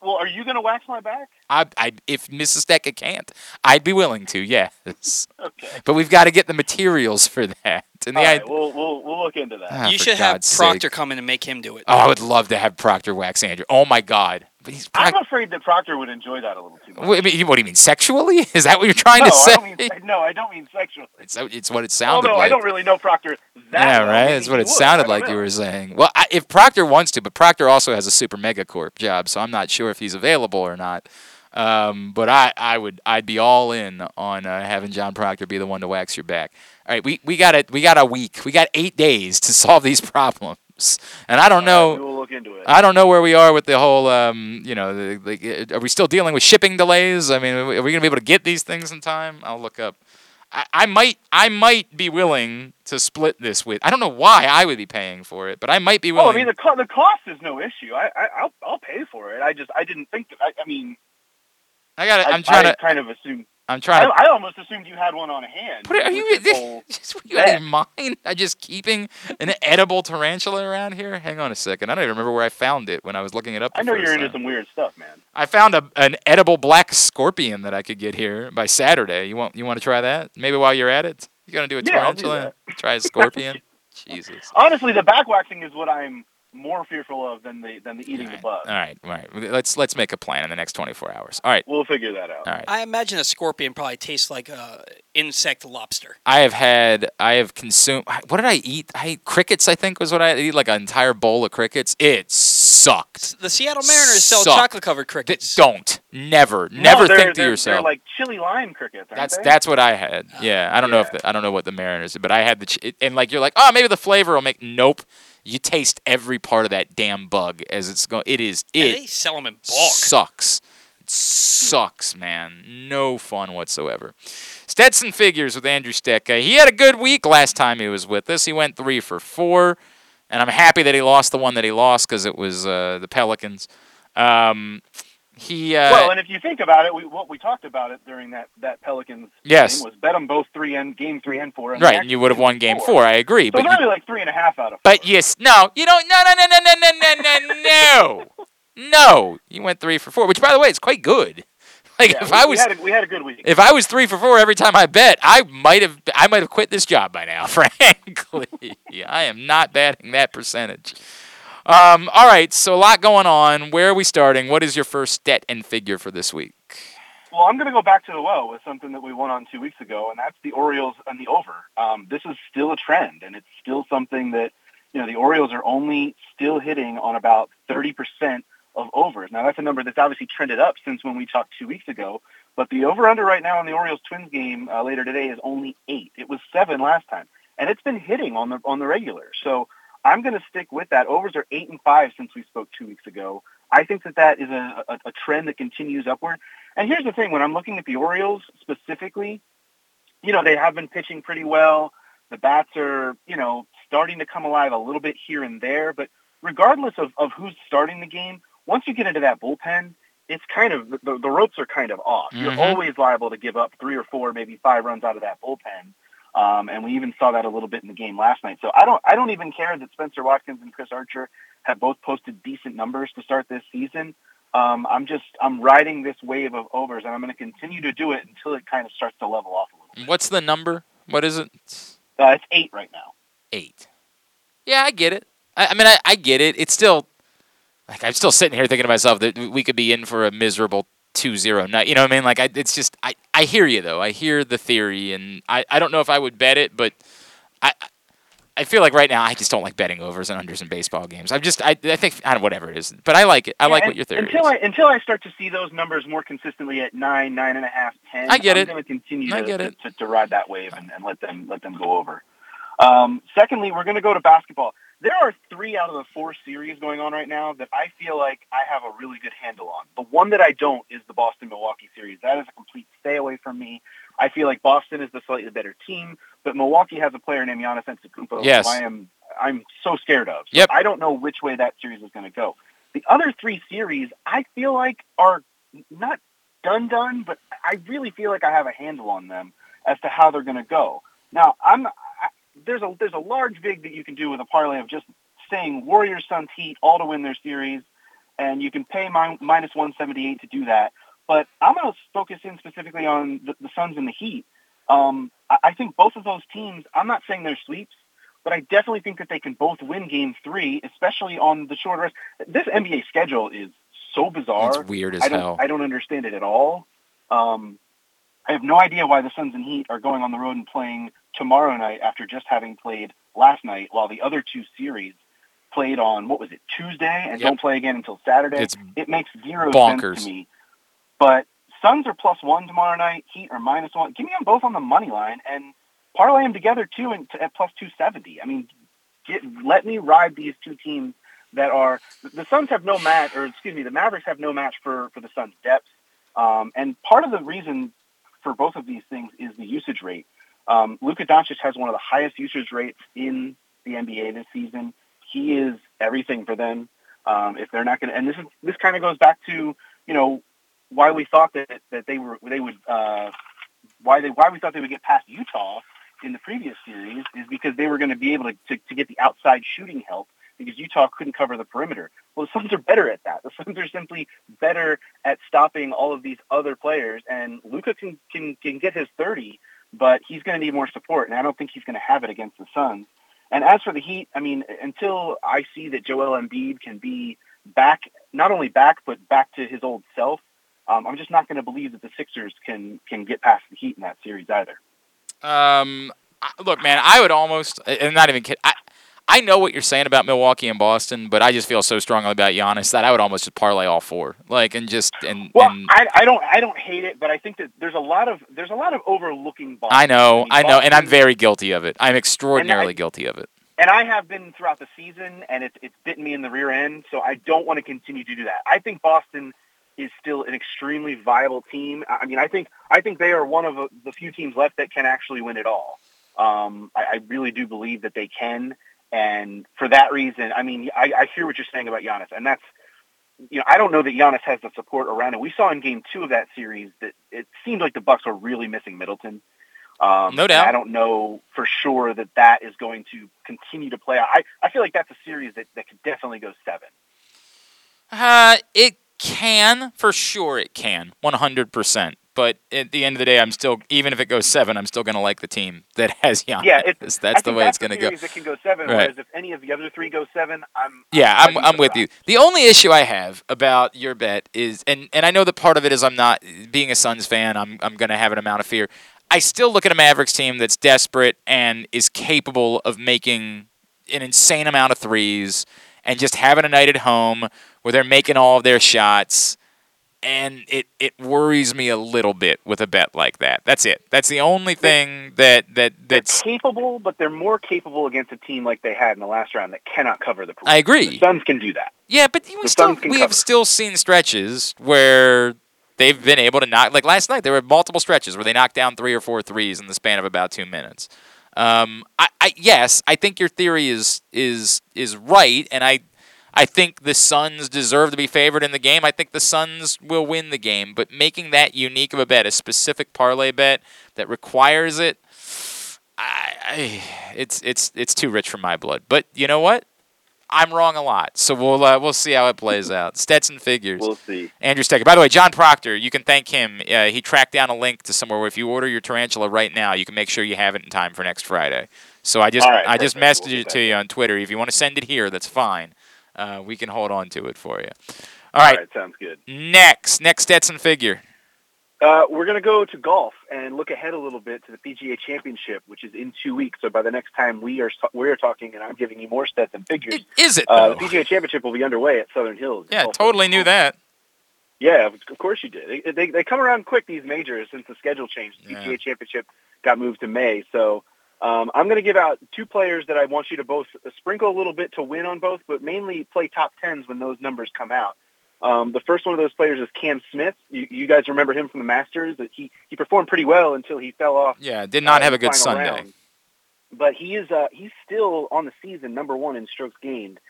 [SPEAKER 10] Well, are you going to wax my back?
[SPEAKER 2] I, I, if Mrs. Decca can't, I'd be willing to. Yes,
[SPEAKER 10] Okay.
[SPEAKER 2] but we've got to get the materials for that. And the
[SPEAKER 10] All
[SPEAKER 2] idea.
[SPEAKER 10] right, we'll we'll we'll look into that.
[SPEAKER 2] Ah,
[SPEAKER 1] you
[SPEAKER 2] for
[SPEAKER 1] should have
[SPEAKER 2] God's
[SPEAKER 1] Proctor
[SPEAKER 2] sake.
[SPEAKER 1] come in and make him do it.
[SPEAKER 2] Oh, I would love to have Proctor wax Andrew. Oh my God!
[SPEAKER 10] I'm afraid that Proctor would enjoy that a little too much.
[SPEAKER 2] What, what do you mean sexually? Is that what you're trying
[SPEAKER 10] no,
[SPEAKER 2] to say?
[SPEAKER 10] I mean, no, I don't mean sexually.
[SPEAKER 2] It's, it's what it sounded like.
[SPEAKER 10] Although
[SPEAKER 2] like.
[SPEAKER 10] I don't really know Proctor that
[SPEAKER 2] yeah,
[SPEAKER 10] well.
[SPEAKER 2] right. That's what it
[SPEAKER 10] would.
[SPEAKER 2] Sounded like
[SPEAKER 10] know.
[SPEAKER 2] you were saying. Well, I, if Proctor wants to, but Proctor also has a super mega corp job, so I'm not sure if he's available or not. Um, but I, I would, I'd be all in on uh, having John Proctor be the one to wax your back. All right, we, we got a we got a week, we got eight days to solve these problems, and I don't know.
[SPEAKER 10] We will look into it.
[SPEAKER 2] I don't know where we are with the whole, um, you know, the, the, are we still dealing with shipping delays? I mean, are we going to be able to get these things in time? I'll look up. I, I might, I might be willing to split this with. I don't know why I would be paying for it, but I might be
[SPEAKER 10] Well,
[SPEAKER 2] willing.
[SPEAKER 10] I mean, the co- the cost is no issue. I, I I'll I'll pay for it. I just I didn't think. I, I mean,
[SPEAKER 2] I got. I'm trying
[SPEAKER 10] I
[SPEAKER 2] to.
[SPEAKER 10] kind of assumed.
[SPEAKER 2] I'm trying to.
[SPEAKER 10] I, I almost assumed you had one on hand.
[SPEAKER 2] What are you?
[SPEAKER 10] this
[SPEAKER 2] Just, you out of mind? I just keeping an edible tarantula around here. Hang on a second. I don't even remember where I found it when I was looking it up.
[SPEAKER 10] I know you're into
[SPEAKER 2] time.
[SPEAKER 10] some weird stuff, man.
[SPEAKER 2] I found a an edible black scorpion that I could get here by Saturday. You want you want to try that? Maybe while you're at it, you're gonna do a
[SPEAKER 10] Yeah, I'll do
[SPEAKER 2] tarantula? Try a scorpion? Jesus.
[SPEAKER 10] Honestly, the back waxing is what I'm more fearful of than the than the eating the bug.
[SPEAKER 2] All right, all right. Let's let's make a plan in the next 24 hours. All right.
[SPEAKER 10] We'll figure that out.
[SPEAKER 2] All right.
[SPEAKER 1] I imagine a scorpion probably tastes like a insect lobster.
[SPEAKER 2] I have had, I have consumed. What did I eat? I ate crickets. I think was what I ate, like an entire bowl of crickets. It sucked.
[SPEAKER 1] The Seattle Mariners sell chocolate covered crickets.
[SPEAKER 2] Don't never,
[SPEAKER 10] No,
[SPEAKER 2] never
[SPEAKER 10] they're-
[SPEAKER 2] think to
[SPEAKER 10] they're-
[SPEAKER 2] yourself.
[SPEAKER 10] They're like chili lime crickets. Aren't
[SPEAKER 2] That's
[SPEAKER 10] they?
[SPEAKER 2] that's what I had. Ah. Yeah, I don't know if the, I don't know what the Mariners, did, but I had the ch- and like you're like, oh, maybe the flavor will make. Nope, you taste every part of that damn bug as it's going. It is
[SPEAKER 1] And
[SPEAKER 2] it
[SPEAKER 1] they sell them in bulk.
[SPEAKER 2] sucks. It sucks, man. No fun whatsoever. Stetson figures with Andrew Stecka. He had a good week last time he was with us. He went three for four, and I'm happy that he lost the one that he lost because it was uh, the Pelicans. Um, he uh,
[SPEAKER 10] well, and if you think about it, we what we talked about it during that that Pelicans
[SPEAKER 2] Yes.
[SPEAKER 10] was bet them both three and game three and four. And
[SPEAKER 2] right, and you would have won game four. I agree,
[SPEAKER 10] So
[SPEAKER 2] but
[SPEAKER 10] only like three and a half out of.
[SPEAKER 2] But yes, no, you don't. No, no, no, no, no, no, no, no, no, no. You went three for four, which, by the way, is quite good. Like
[SPEAKER 10] Yeah,
[SPEAKER 2] if
[SPEAKER 10] we,
[SPEAKER 2] I
[SPEAKER 10] we
[SPEAKER 2] was,
[SPEAKER 10] had a, we had a good week.
[SPEAKER 2] if I was three for four every time I bet, I might have, I might have quit this job by now. Frankly, I am not batting that percentage. Um, all right, so a lot going on. Where are we starting? What is your first stat and figure for this week?
[SPEAKER 10] Well, I'm going to go back to the well with something that we won on two weeks ago, and that's the Orioles and the over. Um, this is still a trend, and it's still something that you know the Orioles are only still hitting on about 30% of overs. Now that's a number that's obviously trended up since when we talked two weeks ago, but the over/under right now in the Orioles Twins game uh, later today is only eight. It was seven last time, and it's been hitting on the on the regular. So I'm going to stick with that. Overs are eight and five since we spoke two weeks ago. I think that that is a, a, a trend that continues upward. And here's the thing: when I'm looking at the Orioles specifically, you know they have been pitching pretty well. The bats are, you know, starting to come alive a little bit here and there. But regardless of, of who's starting the game, once you get into that bullpen, it's kind of the, the ropes are kind of off.
[SPEAKER 2] Mhm.
[SPEAKER 10] You're always liable to give up three or four, maybe five runs out of that bullpen. Um, and we even saw that a little bit in the game last night. So I don't I don't even care that Spencer Watkins and Chris Archer have both posted decent numbers to start this season. Um, I'm just I'm riding this wave of overs, and I'm going to continue to do it until it kind of starts to level off a little.
[SPEAKER 2] What's the number? What is it?
[SPEAKER 10] Uh, it's eight right now.
[SPEAKER 2] Eight. Yeah, I get it. I, I mean, I, I get it. It's still like I'm still sitting here thinking to myself that we could be in for a miserable 2-0 night. You know what I mean? Like I, it's just I, I hear you though. I hear the theory, and I, I don't know if I would bet it, but I I feel like right now I just don't like betting overs and unders in baseball games. I'm just I, I think I don't whatever it is, but I like it. I
[SPEAKER 10] Yeah,
[SPEAKER 2] like what your theory
[SPEAKER 10] until
[SPEAKER 2] is.
[SPEAKER 10] I until I start to see those numbers more consistently at nine, nine and a half, ten.
[SPEAKER 2] I get
[SPEAKER 10] I'm
[SPEAKER 2] it.
[SPEAKER 10] going to continue
[SPEAKER 2] I
[SPEAKER 10] to,
[SPEAKER 2] get
[SPEAKER 10] to,
[SPEAKER 2] it.
[SPEAKER 10] To, to ride that wave and, and let them let them go over. Um, secondly, we're going to go to basketball. There are three out of the four series going on right now that I feel like I have a really good handle on. The one that I don't is the Boston Milwaukee series. That is a complete stay away from me. I feel like Boston is the slightly better team, but Milwaukee has a player named Giannis Antetokounmpo.
[SPEAKER 2] Yes.
[SPEAKER 10] Who I am I'm so scared of. So
[SPEAKER 2] Yep.
[SPEAKER 10] I don't know which way that series is going to go. The other three series, I feel like are not done done, but I really feel like I have a handle on them as to how they're going to go. Now, I'm there's a there's a large vig that you can do with a parlay of just saying Warriors, Suns, Heat all to win their series, and you can pay min- minus 178 to do that. But I'm going to focus in specifically on the, the Suns and the Heat. Um, I, I think both of those teams. I'm not saying they're sweeps, but I definitely think that they can both win Game Three, especially on the short rest. This NBA schedule is so bizarre.
[SPEAKER 2] It's weird as
[SPEAKER 10] I
[SPEAKER 2] hell.
[SPEAKER 10] I don't understand it at all. Um, I have no idea why the Suns and Heat are going on the road and playing tomorrow night after just having played last night, while the other two series played on what was it Tuesday and
[SPEAKER 2] Yep.
[SPEAKER 10] don't play again until Saturday.
[SPEAKER 2] It's
[SPEAKER 10] it makes zero
[SPEAKER 2] bonkers.
[SPEAKER 10] sense to me. But Suns are plus one tomorrow night. Heat are minus one. Give me them both on the money line and parlay them together too and at plus two seventy. I mean, get let me ride these two teams that are the Suns have no match, or excuse me, the Mavericks have no match for for the Suns' depth. Um, and part of the reason for both of these things is the usage rate. Um, Luka Doncic has one of the highest usage rates in the NBA this season. He is everything for them. Um, if they're not going to, and this is this kind of goes back to you know why we thought that that they were they would uh, why they why we thought they would get past Utah in the previous series is because they were going to be able to, to to get the outside shooting help because Utah couldn't cover the perimeter. Well, the Suns are better at that. The Suns are simply better at stopping all of these other players, and Luka can can can get his thirty, but he's going to need more support, and I don't think he's going to have it against the Suns. And as for the Heat, I mean, until I see that Joel Embiid can be back, not only back but back to his old self, um, I'm just not going to believe that the Sixers can can get past the Heat in that series either.
[SPEAKER 2] Um, look, man, I would almost, and not even kid. I, I know what you're saying about Milwaukee and Boston, but I just feel so strongly about Giannis that I would almost just parlay all four, like, and just and
[SPEAKER 10] Well,
[SPEAKER 2] and
[SPEAKER 10] I, I don't I don't hate it, but I think that there's a lot of there's a lot of overlooking Boston.
[SPEAKER 2] I know,
[SPEAKER 10] mean,
[SPEAKER 2] I know, and I'm very guilty of it. I'm extraordinarily
[SPEAKER 10] I-
[SPEAKER 2] guilty of it.
[SPEAKER 10] and I have been throughout the season, and it's it's bitten me in the rear end. So I don't want to continue to do that. I think Boston is still an extremely viable team. I I mean, I think I think they are one of the- the few teams left that can actually win it all. Um, I, I really do believe that they can, and for that reason, I mean, I, I hear what you're saying about Giannis, and that's you know, I don't know that Giannis has the support around him. We saw in Game Two of that series that it seemed like the Bucks were really missing Middleton. Um,
[SPEAKER 2] No doubt.
[SPEAKER 10] I don't know for sure that that is going to continue to play out. I, I feel like that's a series that, that could definitely go seven.
[SPEAKER 2] Uh, it can for sure. It can, 100. percent But at the end of the day, I'm still even if it goes seven, I'm still gonna like the team that has Giannis.
[SPEAKER 10] Yeah, it's,
[SPEAKER 2] that's
[SPEAKER 10] I
[SPEAKER 2] the way
[SPEAKER 10] that's
[SPEAKER 2] it's gonna
[SPEAKER 10] the
[SPEAKER 2] go.
[SPEAKER 10] That can go seven.
[SPEAKER 2] Right.
[SPEAKER 10] Whereas if any of the other three go seven, I'm
[SPEAKER 2] Yeah,
[SPEAKER 10] I'd
[SPEAKER 2] I'm, I'm with you. The only issue I have about your bet is, and, and I know that part of it is I'm not being a Suns fan. I'm I'm going to have an amount of fear. I still look at a Mavericks team that's desperate and is capable of making an insane amount of threes and just having a night at home where they're making all of their shots. And it, it worries me a little bit with a bet like that. That's it. That's the only thing that, that
[SPEAKER 10] They're
[SPEAKER 2] that's.
[SPEAKER 10] capable, but they're more capable against a team like they had in the last round that cannot cover the.
[SPEAKER 2] I agree.
[SPEAKER 10] The Suns can do that.
[SPEAKER 2] Yeah, but we
[SPEAKER 10] The
[SPEAKER 2] still we have still seen stretches where they've been able to knock. Like last night, there were multiple stretches where they knocked down three or four threes in the span of about two minutes. Um, I, I yes, I think your theory is is is right, and I I think the Suns deserve to be favored in the game. I think the Suns will win the game. But making that unique of a bet, a specific parlay bet that requires it, I, I, it's it's it's too rich for my blood. But you know what? I'm wrong a lot, so we'll uh, we'll see how it plays out. Stetson figures.
[SPEAKER 10] We'll see.
[SPEAKER 2] Andrew Stecka. By the way, John Proctor, you can thank him. Uh, he tracked down a link to somewhere where if you order your tarantula right now, you can make sure you have it in time for next Friday. So I just
[SPEAKER 10] right,
[SPEAKER 2] I just messaged
[SPEAKER 10] We'll
[SPEAKER 2] it to you on Twitter. If you want to send it here, that's fine. Uh, we can hold on to it for you. All right,
[SPEAKER 10] All right, sounds good.
[SPEAKER 2] next next Stetson figure.
[SPEAKER 10] Uh, we're going to go to golf and look ahead a little bit to the PGA Championship, which is in two weeks. So by the next time we are we are talking, and I'm giving you more stats and figures,
[SPEAKER 2] Is it
[SPEAKER 10] uh, the PGA Championship will be underway at Southern Hills.
[SPEAKER 2] yeah, totally knew that.
[SPEAKER 10] Yeah, of of course you did. They, they, they come around quick, these majors, since the schedule changed. The
[SPEAKER 2] Yeah.
[SPEAKER 10] PGA Championship got moved to May. So um, I'm going to give out two players that I want you to both sprinkle a little bit to win on both, but mainly play top tens when those numbers come out. Um, the first one of those players is Cam Smith. You, you guys remember him from the Masters. He, he performed pretty well until he fell off
[SPEAKER 2] Yeah, did not
[SPEAKER 10] uh,
[SPEAKER 2] have a good Sunday.
[SPEAKER 10] round. But he is uh, he's still on the season number one in strokes gained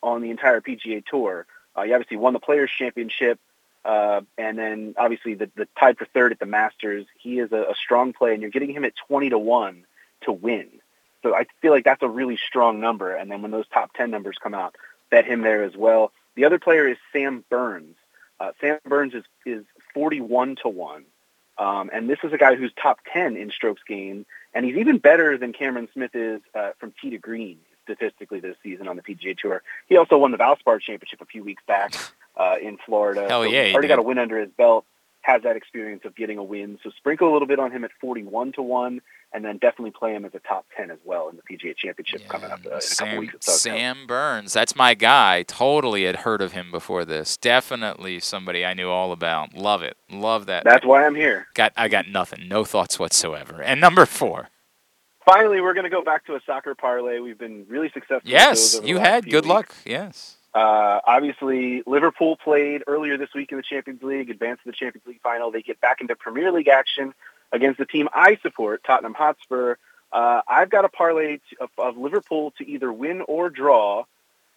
[SPEAKER 10] on the entire PGA Tour. Uh, he obviously won the Players Championship, uh, and then obviously the, the tied for third at the Masters. He is a, a strong play, and you're getting him at twenty to one to win. So I feel like that's a really strong number. And then when those top ten numbers come out, bet him there as well. The other player is Sam Burns. Uh, Sam Burns is is forty one to one. Um, and this is a guy who's top 10 in strokes gained, and he's even better than Cameron Smith is uh, from tee to green statistically this season on the PGA Tour. He also won the Valspar Championship a few weeks back uh, in Florida.
[SPEAKER 2] Hell
[SPEAKER 10] so
[SPEAKER 2] yeah,
[SPEAKER 10] he's
[SPEAKER 2] he
[SPEAKER 10] already got a win under his belt, has that experience of getting a win. So sprinkle a little bit on him at 41 to 1, and then definitely play him as a top 10 as well in the PGA Championship coming up uh, in a couple
[SPEAKER 2] Sam,
[SPEAKER 10] weeks. Southern Hills.
[SPEAKER 2] Sam Burns, that's my guy. Totally had heard of him before this. Definitely somebody I knew all about. Love it. Love that.
[SPEAKER 10] That's why I'm here.
[SPEAKER 2] Got I got nothing. No thoughts whatsoever. And number four.
[SPEAKER 10] Finally, we're going to go back to a soccer parlay. We've been really successful.
[SPEAKER 2] Yes,
[SPEAKER 10] those over the
[SPEAKER 2] you had good
[SPEAKER 10] weeks.
[SPEAKER 2] luck. Yes.
[SPEAKER 10] Uh, obviously, Liverpool played earlier this week in the Champions League, advanced to the Champions League final. They get back into Premier League action against the team I support, Tottenham Hotspur. Uh, I've got a parlay to, of, of Liverpool to either win or draw,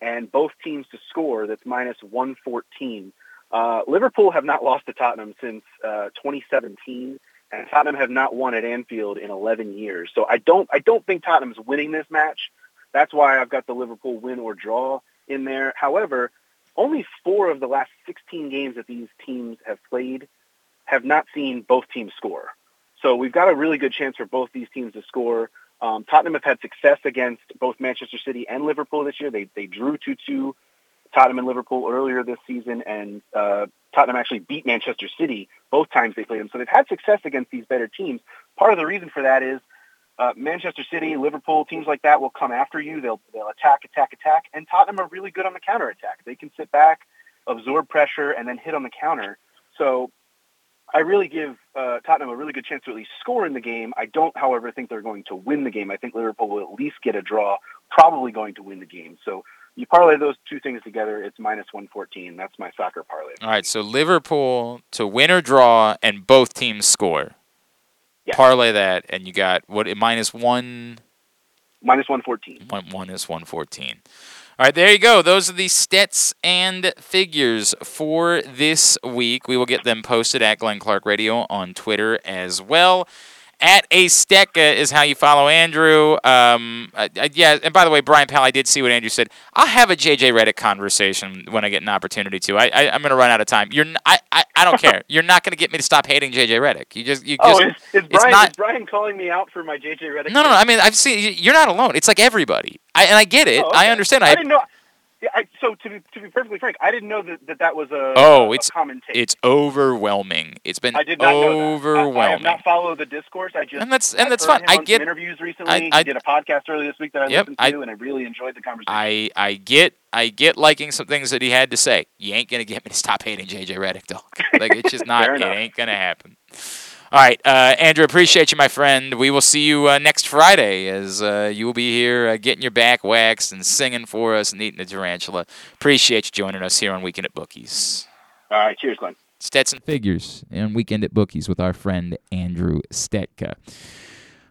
[SPEAKER 10] and both teams to score. That's minus 114. Uh, Liverpool have not lost to Tottenham since uh, 2017, and Tottenham have not won at Anfield in 11 years. So I don't, I don't think Tottenham's winning this match. That's why I've got the Liverpool win or draw in there. However, only four of the last 16 games that these teams have played have not seen both teams score. So we've got a really good chance for both these teams to score. Um, Tottenham have had success against both Manchester City and Liverpool this year. They they drew 2-2 Tottenham and Liverpool earlier this season, and uh, Tottenham actually beat Manchester City both times they played them. So they've had success against these better teams. Part of the reason for that is uh, Manchester City, Liverpool, teams like that will come after you. They'll they'll attack, attack, attack, and Tottenham are really good on the counter attack. They can sit back, absorb pressure, and then hit on the counter. So I really give uh, Tottenham a really good chance to at least score in the game. I don't, however, think they're going to win the game. I think Liverpool will at least get a draw, probably going to win the game. So you parlay those two things together, it's minus 114. That's my soccer parlay.
[SPEAKER 2] All right, so Liverpool to win or draw and both teams score.
[SPEAKER 10] Yeah.
[SPEAKER 2] Parlay that and you got what minus one
[SPEAKER 10] Minus 114.
[SPEAKER 2] One, is 114. All right, there you go. Those are the stats and figures for this week. We will get them posted at Glenn Clark Radio on Twitter as well. At a Stetka is how you follow Andrew. Um, uh, uh, yeah, and by the way, Brian Powell, I did see what Andrew said. I'll have a JJ Redick conversation when I get an opportunity to. I, I I'm going to run out of time. You're n- I, I, I don't care. You're not going to get me to stop hating JJ Redick. You just you just
[SPEAKER 10] Oh, is, Brian,
[SPEAKER 2] not
[SPEAKER 10] is Brian calling me out for my JJ Redick?
[SPEAKER 2] no, no, no. I mean, I've seen. You're not alone. It's like everybody. I and I get it.
[SPEAKER 10] Oh, okay.
[SPEAKER 2] I understand.
[SPEAKER 10] I
[SPEAKER 2] I,
[SPEAKER 10] didn't know. Yeah, I, so to be, to be perfectly frank, I didn't know that that, that was a,
[SPEAKER 2] Oh,
[SPEAKER 10] a
[SPEAKER 2] it's
[SPEAKER 10] common take.
[SPEAKER 2] it's overwhelming. It's been
[SPEAKER 10] I did not know that. I- I, have not followed the discourse. I just
[SPEAKER 2] And that's- and
[SPEAKER 10] I've
[SPEAKER 2] that's fine. I get-
[SPEAKER 10] interviews recently.
[SPEAKER 2] I- I-
[SPEAKER 10] did a podcast earlier this week that I
[SPEAKER 2] Yep,
[SPEAKER 10] listened
[SPEAKER 2] I-
[SPEAKER 10] to, and I really enjoyed the conversation.
[SPEAKER 2] I I get I get liking some things that he had to say. You ain't gonna get me to stop hating JJ Redick, dog. Like it's just not. It ain't gonna happen. All right, uh, Andrew, appreciate you, my friend. We will see you uh, next Friday as uh, you will be here uh, getting your back waxed and singing for us and eating the tarantula. Appreciate you joining us here on Weekend at Bookies.
[SPEAKER 10] All right, cheers, Glenn.
[SPEAKER 2] Stetson
[SPEAKER 11] Figures and Weekend at Bookies with our friend Andrew Stetka.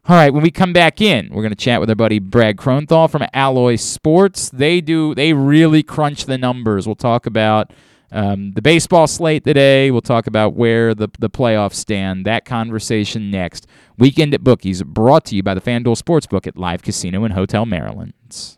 [SPEAKER 2] All right, when we come back in, we're going to chat with our buddy Brad Kronthal from Alloy Sports. They do they really crunch the numbers. We'll talk about um, the baseball slate today. We'll talk about where the the playoffs stand. That conversation next. Weekend at Bookies, brought to you by the FanDuel Sportsbook at Live Casino and Hotel Maryland.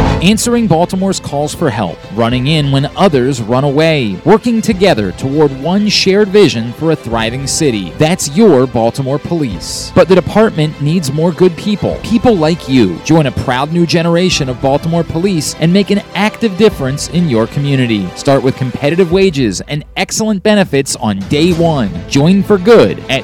[SPEAKER 9] Answering Baltimore's calls for help, running in when others run away, working together toward one shared vision for a thriving city. That's your Baltimore Police. But the department needs more good people, people like you. Join a proud new generation of Baltimore Police and make an active difference in your community. Start with competitive wages and excellent benefits on day one. Join for good at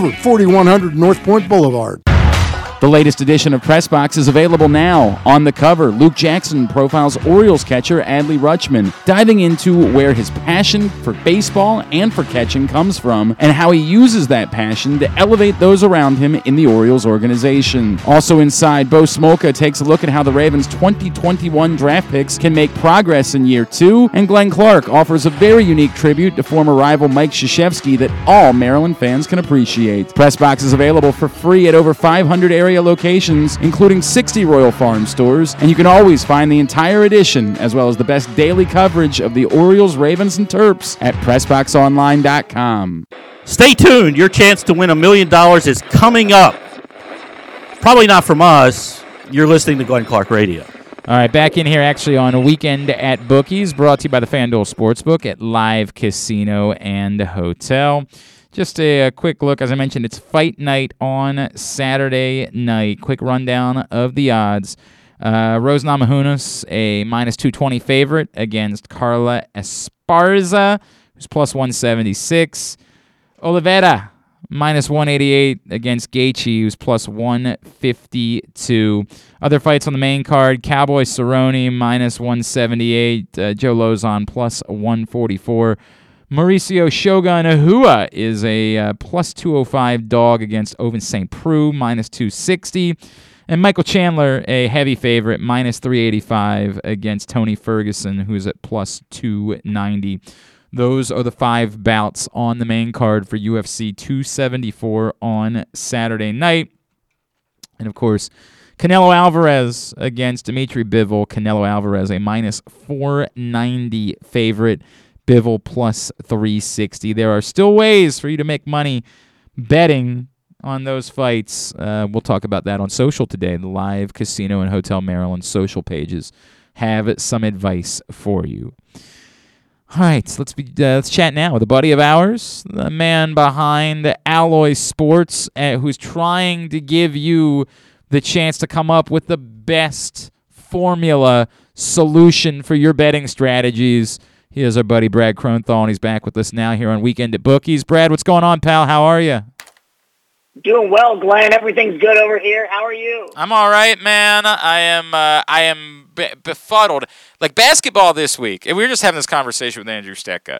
[SPEAKER 12] 4100 North Point Boulevard.
[SPEAKER 2] The latest edition of Press Box is available now. On the cover, Luke Jackson profiles Orioles catcher Adley Rutschman, diving into where his passion for baseball and for catching comes from and how he uses that passion to elevate those around him in the Orioles organization. Also inside, Bo Smolka takes a look at how the Ravens' 2021 draft picks can make progress in year two, and Glenn Clark offers a very unique tribute to former rival Mike Krzyzewski that all Maryland fans can appreciate. Press Box is available for free at over 500 area locations, including 60 Royal Farm stores, and you can always find the entire edition as well as the best daily coverage of the Orioles, Ravens, and Terps at PressBoxOnline.com.
[SPEAKER 6] Stay tuned. Your chance to win a million dollars is coming up. Probably not from us. You're listening to Glenn Clark Radio.
[SPEAKER 2] All right, back in here actually on a weekend at Bookies, brought to you by the FanDuel Sportsbook at Live Casino and Hotel. Just a, a, quick look. As I mentioned, it's fight night on Saturday night. Quick rundown of the odds. Uh, Rose Namajunas, a minus 220 favorite against Carla Esparza, who's plus 176. Oliveira, minus 188 against Gaethje, who's plus 152. Other fights on the main card, Cowboy Cerrone, minus 178. Uh, Joe Lauzon, plus 144. Mauricio Shogun Rua is a uh, plus 205 dog against Ovince St. Preux, minus 260. And Michael Chandler, a heavy favorite, minus 385 against Tony Ferguson, who's at plus 290. Those are the five bouts on the main card for UFC 274 on Saturday night. And of course, Canelo Alvarez against Dimitri Bivol. Canelo Alvarez, a minus 490 favorite. Bivol plus 360. There are still ways for you to make money betting on those fights. Uh, we'll talk about that on social today. The live casino and Hotel Maryland social pages have some advice for you. All right, let's be uh, let's chat now with a buddy of ours, the man behind Alloy Sports, uh, who's trying to give you the chance to come up with the best formula solution for your betting strategies
[SPEAKER 13] He is our buddy Brad Kronthal, and he's back with us now here on Weekend at Bookies. Brad, what's going on, pal? How are you?
[SPEAKER 14] Doing well, Glenn. Everything's good over here. How are you?
[SPEAKER 2] I'm all right, man. I am. Uh, I am be- befuddled. Like basketball this week, and we were just having this conversation with Andrew Stetka.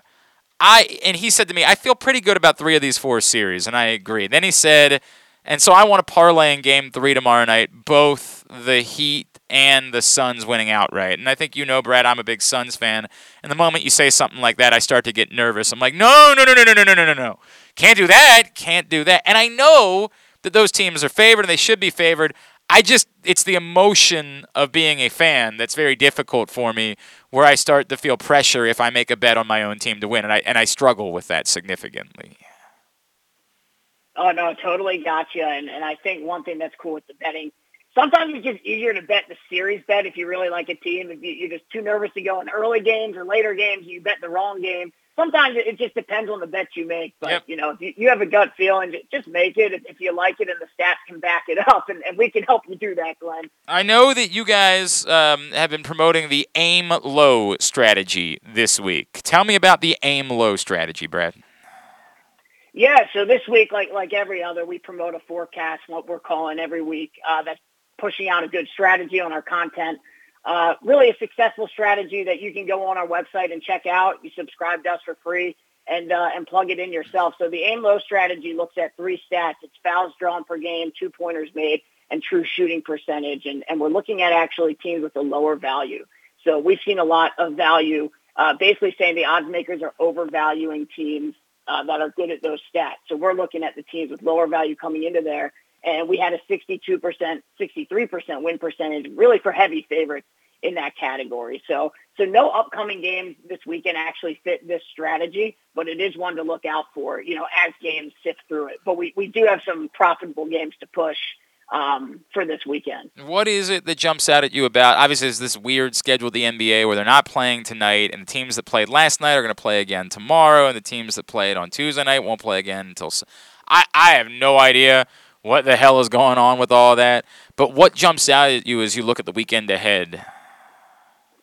[SPEAKER 2] I and he said to me, I feel pretty good about three of these four series, and I agree. Then he said, and so I want to parlay in Game Three tomorrow night, both the Heat and the Suns winning outright. And I think you know, Brad, I'm a big Suns fan. And the moment you say something like that, I start to get nervous. I'm like, no, no, no, no, no, no, no, no, no, no. Can't do that. Can't do that. And I know that those teams are favored and they should be favored. I just, it's the emotion of being a fan that's very difficult for me where I start to feel pressure if I make a bet on my own team to win. And I, and I struggle with that significantly.
[SPEAKER 14] Oh no, totally gotcha. And and I think one thing that's cool with the betting, sometimes it's just easier to bet the series bet if you really like a team. If you, you're just too nervous to go in early games or later games, you bet the wrong game. Sometimes it just depends on the bet you make. But
[SPEAKER 2] Yep.
[SPEAKER 14] you know, if you, you have a gut feeling, just make it if, if you like it and the stats can back it up, and, and we can help you do that, Glenn.
[SPEAKER 2] I know that you guys um, have been promoting the aim low strategy this week. Tell me about the aim low strategy, Brad.
[SPEAKER 14] Yeah, so this week, like like every other, we promote a forecast, what we're calling every week. Uh, that's pushing out a good strategy on our content. Uh, really a successful strategy that you can go on our website and check out. You subscribe to us for free and uh, and plug it in yourself. So the aim low strategy looks at three stats: it's fouls drawn per game, two pointers made, and true shooting percentage. And and we're looking at actually teams with a lower value. So we've seen a lot of value, uh, basically saying the odds makers are overvaluing teams uh, that are good at those stats. So we're looking at the teams with lower value coming into there, and we had a 62%, 63% win percentage, really for heavy favorites in that category. So, so no upcoming games this weekend actually fit this strategy, but it is one to look out for, you know, as games sift through it. But we, we do have some profitable games to push um, for this weekend.
[SPEAKER 2] What is it that jumps out at you about? Obviously, there's this weird schedule the NBA where they're not playing tonight, and the teams that played last night are going to play again tomorrow, and the teams that played on Tuesday night won't play again until. I, I have no idea what the hell is going on with all that. But what jumps out at you as you look at the weekend ahead?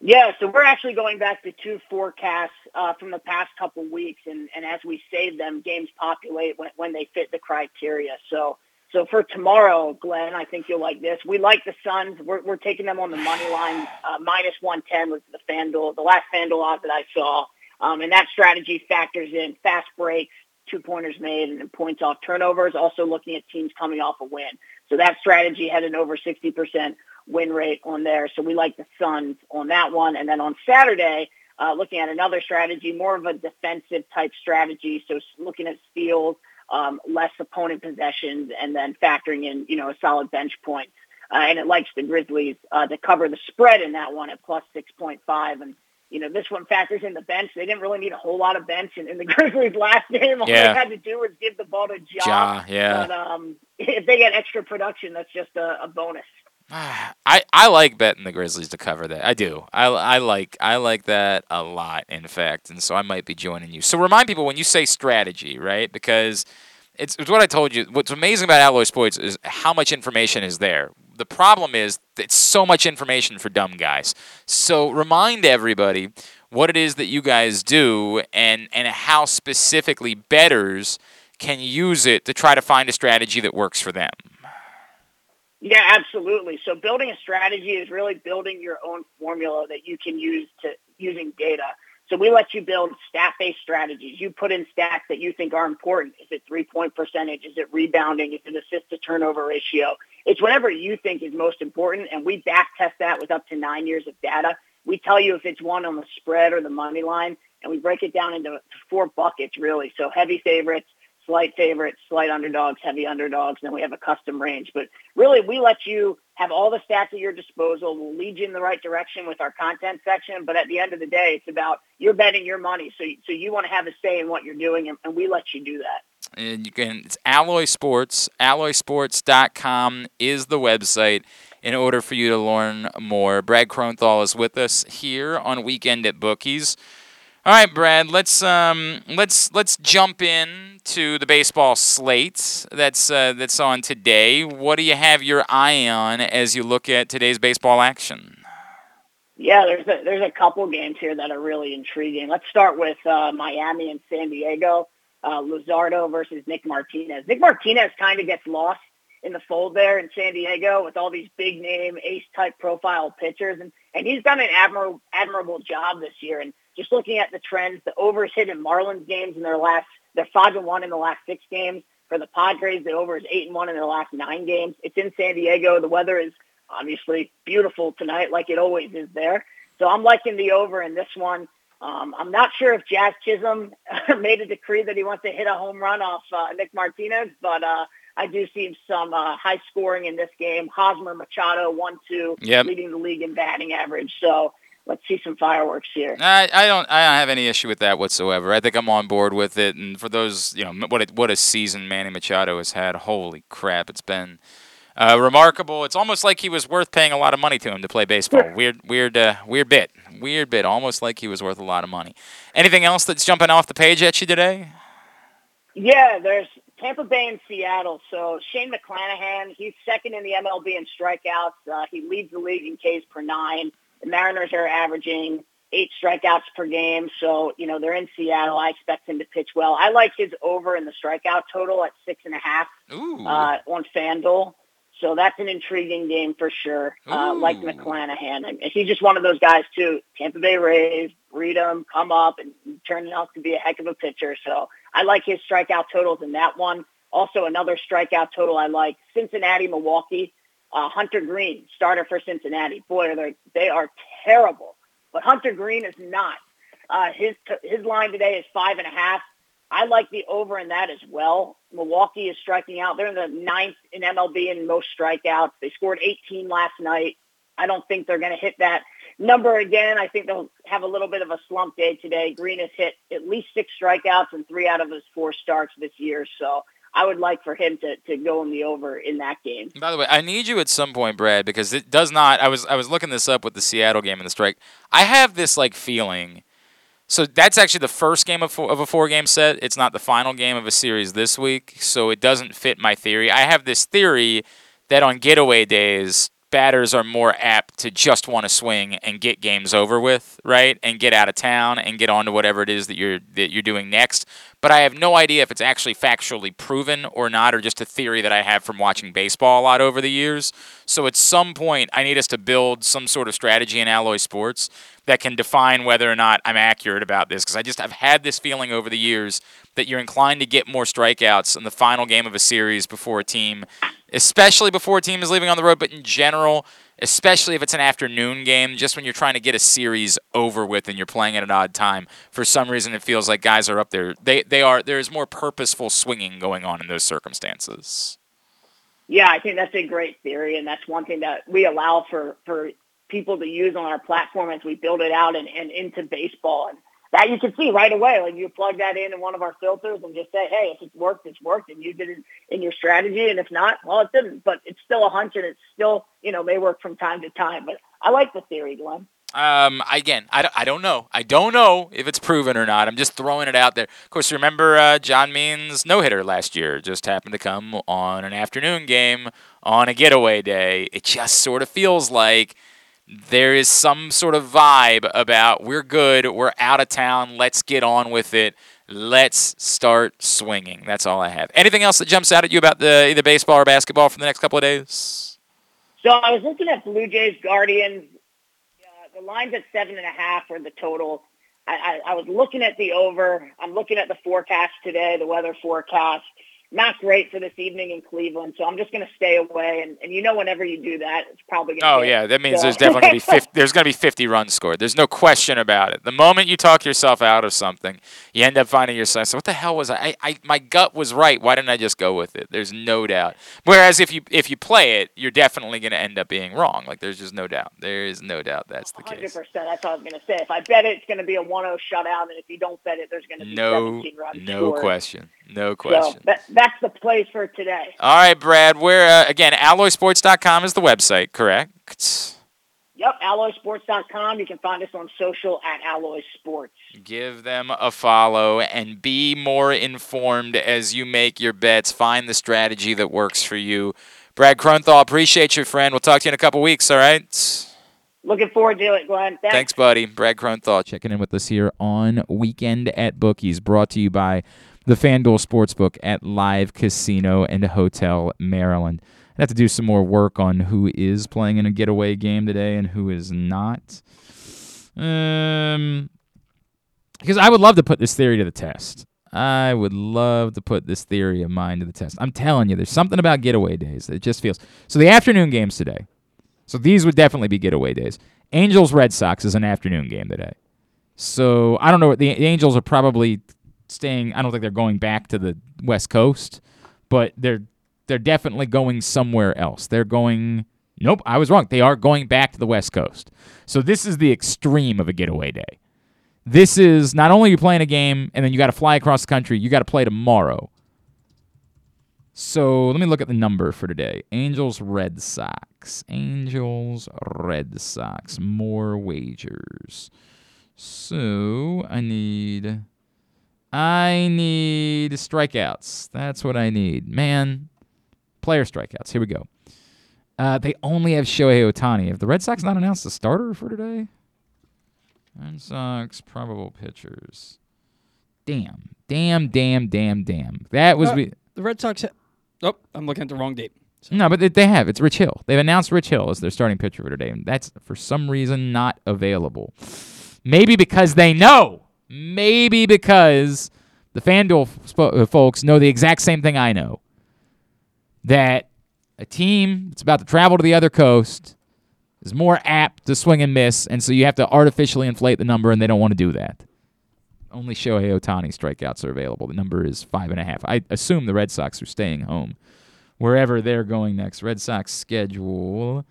[SPEAKER 14] Yeah, so we're actually going back to two forecasts uh, from the past couple weeks, and, and as we save them, games populate when, when they fit the criteria. So, so for tomorrow, Glenn, I think you'll like this. We like the Suns. We're, we're taking them on the money line. Uh, minus 110 was the FanDuel, the last FanDuel odds that I saw. Um, and that strategy factors in fast breaks, two pointers made, and points off turnovers, also looking at teams coming off a win. So that strategy had an over 60% win rate on there. So we like the Suns on that one. And then on Saturday, uh, looking at another strategy, more of a defensive type strategy. So looking at steals, um, less opponent possessions, and then factoring in, you know, a solid bench point. Uh, and it likes the Grizzlies uh, to cover the spread in that one at plus 6.5. And, you know, this one factors in the bench. They didn't really need a whole lot of bench in, in the Grizzlies last game. All
[SPEAKER 2] Yeah.
[SPEAKER 14] they had to do was give the ball to Ja.
[SPEAKER 2] Ja, yeah.
[SPEAKER 14] But um, if they get extra production, that's just a, a bonus.
[SPEAKER 2] I, I like betting the Grizzlies to cover that. I do. I, I like I like that a lot, in fact, and so I might be joining you. So remind people when you say strategy, right? Because it's, it's what I told you. What's amazing about Alloy Sports is how much information is there. The problem is it's so much information for dumb guys. So remind everybody what it is that you guys do and and how specifically betters can use it to try to find a strategy that works for them.
[SPEAKER 14] Yeah, absolutely. So building a strategy is really building your own formula that you can use to using data. So we let you build stat-based strategies. You put in stats that you think are important. Is it three-point percentage? Is it rebounding? Is it assist to turnover ratio? It's whatever you think is most important, and we back test that with up to nine years of data. We tell you if it's one on the spread or the money line, and we break it down into four buckets really. So heavy favorites, slight favorites, slight underdogs, heavy underdogs, and then we have a custom range. But really, we let you have all the stats at your disposal. We'll lead you in the right direction with our content section. But at the end of the day, it's about you're betting your money. So, so you want to have a say in what you're doing, and, and we let you do that.
[SPEAKER 2] and you can it's alloy sports alloysports.com is the website in order for you to learn more brad kronthal is with us here on weekend at bookies all right brad let's um let's let's jump in to the baseball slate that's uh, that's on today what do you have your eye on as you look at today's baseball action
[SPEAKER 14] Yeah, there's a, there's a couple games here that are really intriguing. Let's start with uh, Miami and San Diego. Uh, Luzardo versus Nick Martinez. Nick Martinez kind of gets lost in the fold there in San Diego with all these big name ace type profile pitchers, and and he's done an admirable admirable job this year. And just looking at the trends, the overs hit in Marlins games in their last they're five and one in the last six games. For the Padres, the over is eight and one in the last nine games. It's in San Diego. The weather is obviously beautiful tonight, like it always is there. So I'm liking the over in this one. Um, I'm not sure if Jazz Chisholm made a decree that he wants to hit a home run off uh, Nick Martinez, but uh, I do see some uh, high scoring in this game. Hosmer Machado, one two,
[SPEAKER 2] Yep.
[SPEAKER 14] leading the league in batting average. So let's see some fireworks here.
[SPEAKER 2] I, I don't I don't have any issue with that whatsoever. I think I'm on board with it. And for those, you know, what a, what a season Manny Machado has had. Holy crap, it's been uh, remarkable. It's almost like he was worth paying a lot of money to him to play baseball. Weird, weird, uh, weird bit, weird bit. Almost like he was worth a lot of money. Anything else that's jumping off the page at you today?
[SPEAKER 14] Yeah, there's Tampa Bay and Seattle. So Shane McClanahan, he's second in the MLB in strikeouts. Uh, he leads the league in Ks per nine. The Mariners are averaging eight strikeouts per game. So, you know, they're in Seattle. I expect him to pitch well. I like his over in the strikeout total at six and a half uh, on FanDuel. So that's an intriguing game for sure. Uh, like McClanahan. And he's just one of those guys too. Tampa Bay Rays, read him, come up, and turn out to be a heck of a pitcher. So I like his strikeout totals in that one. Also another strikeout total I like, Cincinnati, Milwaukee. Uh, Hunter Greene, starter for Cincinnati. Boy, they, they are terrible. But Hunter Greene is not. Uh, his his line today is five and a half. I like the over in that as well. Milwaukee is striking out. They're in the ninth in MLB in most strikeouts. They scored 18 last night. I don't think they're going to hit that number again. I think they'll have a little bit of a slump day today. Greene has hit at least six strikeouts in three out of his four starts this year. So I would like for him to, to go in the over in that game.
[SPEAKER 2] By the way, I need you at some point, Brad, because it does not. I was I was looking this up with the Seattle game and the strike. I have this like feeling. So that's actually the first game of, four, of a four-game set. It's not the final game of a series this week, so it doesn't fit my theory. I have this theory that on getaway days, batters are more apt to just want to swing and get games over with, right? And get out of town and get on to whatever it is that you're that you're doing next. But I have no idea if it's actually factually proven or not, or just a theory that I have from watching baseball a lot over the years. So at some point, I need us to build some sort of strategy in Alloy Sports that can define whether or not I'm accurate about this. Because I just I've had this feeling over the years that you're inclined to get more strikeouts in the final game of a series before a team, especially before a team is leaving on the road, but in general, especially if it's an afternoon game, just when you're trying to get a series over with and you're playing at an odd time. For some reason, it feels like guys are up there. They they are. There is more purposeful swinging going on in those circumstances.
[SPEAKER 14] Yeah, I think that's a great theory, and that's one thing that we allow for for people to use on our platform as we build it out and, and into baseball. And that you can see right away. Like you plug that in in one of our filters and just say, hey, if it's worked, it's worked, and you did it in your strategy. And if not, well, it didn't. But it's still a hunch, and it's still, you know, may work from time to time. But I like the theory, Glenn.
[SPEAKER 2] Um, again, I don't, I don't know. I don't know if it's proven or not. I'm just throwing it out there. Of course, remember uh, John Means' no hitter last year just happened to come on an afternoon game on a getaway day. It just sort of feels like there is some sort of vibe about we're good, we're out of town, let's get on with it. Let's start swinging. That's all I have. Anything else that jumps out at you about the either baseball or basketball for the next couple of days?
[SPEAKER 14] So I was looking at Blue Jays Guardians. Uh, the line's at seven and a half for the total. I, I, I was looking at the over. I'm looking at the forecast today, the weather forecast. Not great for this evening in Cleveland, so I'm just going to stay away. And, and you know, whenever you do that, it's probably going to.
[SPEAKER 2] Oh yeah, that means there's definitely gonna be 50, there's going to be 50 runs scored. There's no question about it. The moment you talk yourself out of something, you end up finding yourself. So what the hell was I? I, I my gut was right. Why didn't I just go with it? There's no doubt. Whereas if you if you play it, you're definitely going to end up being wrong. Like there's just no doubt. There is no doubt that's the
[SPEAKER 14] Hundred
[SPEAKER 2] case.
[SPEAKER 14] percent. That's what I was going to say. If I bet it, it's going to be a 1-0 shutout, and if you don't bet it, there's going to be
[SPEAKER 2] No
[SPEAKER 14] 17 runs
[SPEAKER 2] no
[SPEAKER 14] scored.
[SPEAKER 2] question. No
[SPEAKER 14] So
[SPEAKER 2] question.
[SPEAKER 14] that, that's the place for today.
[SPEAKER 2] All right, Brad. Where uh, again? Alloysports.com is the website, correct?
[SPEAKER 14] Yep, alloysports.com. You can find us on social at Alloy Sports.
[SPEAKER 2] Give them a follow and be more informed as you make your bets. Find the strategy that works for you. Brad Kronthal, appreciate you, friend. We'll talk to you in a couple weeks, all right?
[SPEAKER 14] Looking forward to it, Glenn. Thanks.
[SPEAKER 4] Thanks, buddy. Brad Crone.
[SPEAKER 2] Checking in with us here on Weekend at Bookies, brought to you by the FanDuel Sportsbook at Live Casino and Hotel Maryland. I have to do some more work on who is playing in a getaway game today and who is not. Um, because I would love to put this theory to the test. I would love to put this theory of mine to the test. I'm telling you, there's something about getaway days that just feels. So the afternoon games today. So these would definitely be getaway days. Angels Red Sox is an afternoon game today. So I don't know. The, the Angels are probably staying. I don't think they're going back to the West Coast, but they're they're definitely going somewhere else. They're going. Nope, I was wrong. They are going back to the West Coast. So this is the extreme of a getaway day. This is not only you playing a game and then you got to fly across the country, you got to play tomorrow. So let me look at the number for today. Angels Red Sox. Angels Red Sox. More wagers. So I need I need strikeouts. That's what I need. Man, player strikeouts. Here we go. Uh, they only have Shohei Ohtani. Have the Red Sox not announced a starter for today? Red Sox probable pitchers. Damn, damn, damn, damn, damn. That was
[SPEAKER 1] Uh,
[SPEAKER 2] we.
[SPEAKER 1] the Red Sox. Ha- oh, I'm looking at the wrong date.
[SPEAKER 2] No, but they have. It's Rich Hill. They've announced Rich Hill as their starting pitcher for today, and that's for some reason not available. Maybe because they know. Maybe because the FanDuel uh, folks know the exact same thing I know. That a team that's about to travel to the other coast is more apt to swing and miss, and so you have to artificially inflate the number, and they don't want to do that. Only Shohei Ohtani strikeouts are available. The number is five and a half. I assume the Red Sox are staying home wherever they're going next. Red Sox schedule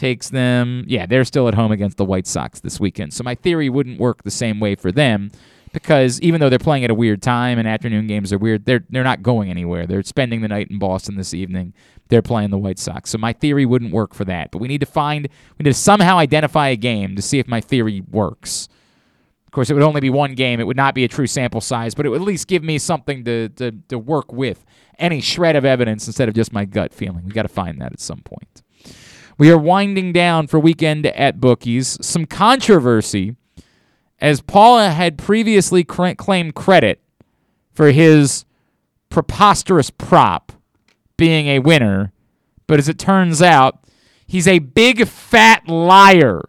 [SPEAKER 2] takes them. Yeah, they're still at home against the White Sox this weekend. So my theory wouldn't work the same way for them because even though they're playing at a weird time and afternoon games are weird, they're they're not going anywhere. They're spending the night in Boston this evening. They're playing the White Sox. So my theory wouldn't work for that. But we need to find we need to somehow identify a game to see if my theory works. Of course, it would only be one game. It would not be a true sample size, but it would at least give me something to, to, to work with. Any shred of evidence instead of just my gut feeling. we got to find that at some point. We are winding down for weekend at bookies. Some controversy as Paula had previously cra- claimed credit for his preposterous prop being a winner, but as it turns out, he's a big fat liar.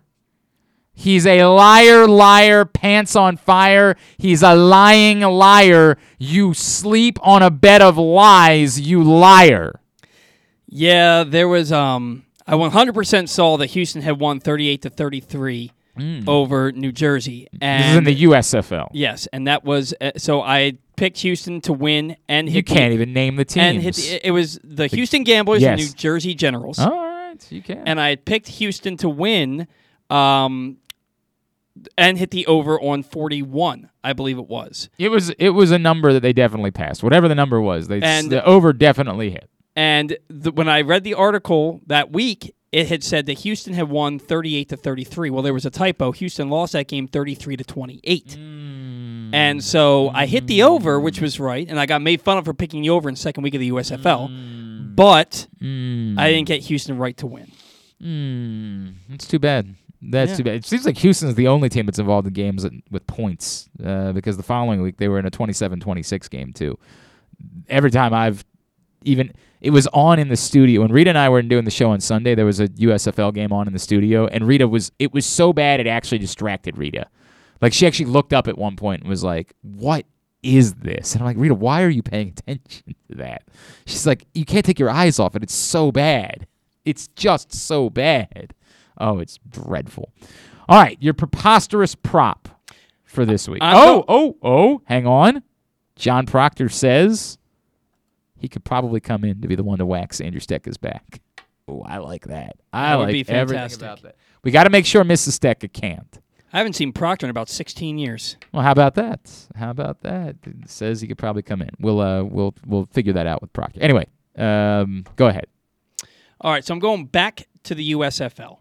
[SPEAKER 2] He's a liar, liar, pants on fire. He's a lying liar. You sleep on a bed of lies, you liar.
[SPEAKER 1] Yeah, there was. Um, I 100% saw that Houston had won 38 to 33 over New Jersey. And
[SPEAKER 2] Mm. This is in the USFL.
[SPEAKER 1] Yes, and that was uh, so. I picked Houston to win and
[SPEAKER 2] You
[SPEAKER 1] hit the-
[SPEAKER 2] can't even name the
[SPEAKER 1] And hit the, it was the Houston Gamblers and New Jersey Generals.
[SPEAKER 2] All right, you can.
[SPEAKER 1] And I had picked Houston to win, um, and hit the over on 41. I believe it was.
[SPEAKER 2] It was it was a number that they definitely passed. Whatever the number was, they
[SPEAKER 1] And-
[SPEAKER 2] the over definitely hit.
[SPEAKER 1] And the, when I read the article that week, it had said that Houston had won 38 to 33. Well, there was a typo. Houston lost that game 33 to 28. And so I hit the over, which was right, and I got made fun of for picking the over in the second week of the USFL. But I didn't get Houston right to win.
[SPEAKER 2] Mm, it's too bad. That's
[SPEAKER 1] Yeah.
[SPEAKER 2] too bad. It seems like Houston's the only team that's involved in games with points uh, because the following week they were in a 27-26 game too. Every time I've even it was on in the studio when Rita and I were doing the show on Sunday. There was a USFL game on in the studio, and Rita was it was so bad it actually distracted Rita. Like she actually looked up at one point and was like, "What is this?" And I'm like, "Rita, why are you paying attention to that?" She's like, "You can't take your eyes off it. It's so bad. It's just so bad." Oh, it's dreadful. All right, your preposterous prop for this week.
[SPEAKER 1] I'm
[SPEAKER 2] oh, oh, oh, hang on. John Proctor says he could probably come in to be the one to wax Andrew Stetka's back. Oh, I like that. I
[SPEAKER 1] That would
[SPEAKER 2] like
[SPEAKER 1] be
[SPEAKER 2] everything
[SPEAKER 1] fantastic.
[SPEAKER 2] about that. We got to make sure Mrs. Stetka can't.
[SPEAKER 1] I haven't seen Proctor in about 16 years.
[SPEAKER 2] Well, how about that? How about that? It says he could probably come in. We'll uh we'll we'll figure that out with Proctor. Anyway, um, go ahead.
[SPEAKER 1] All right, so I'm going back to the USFL.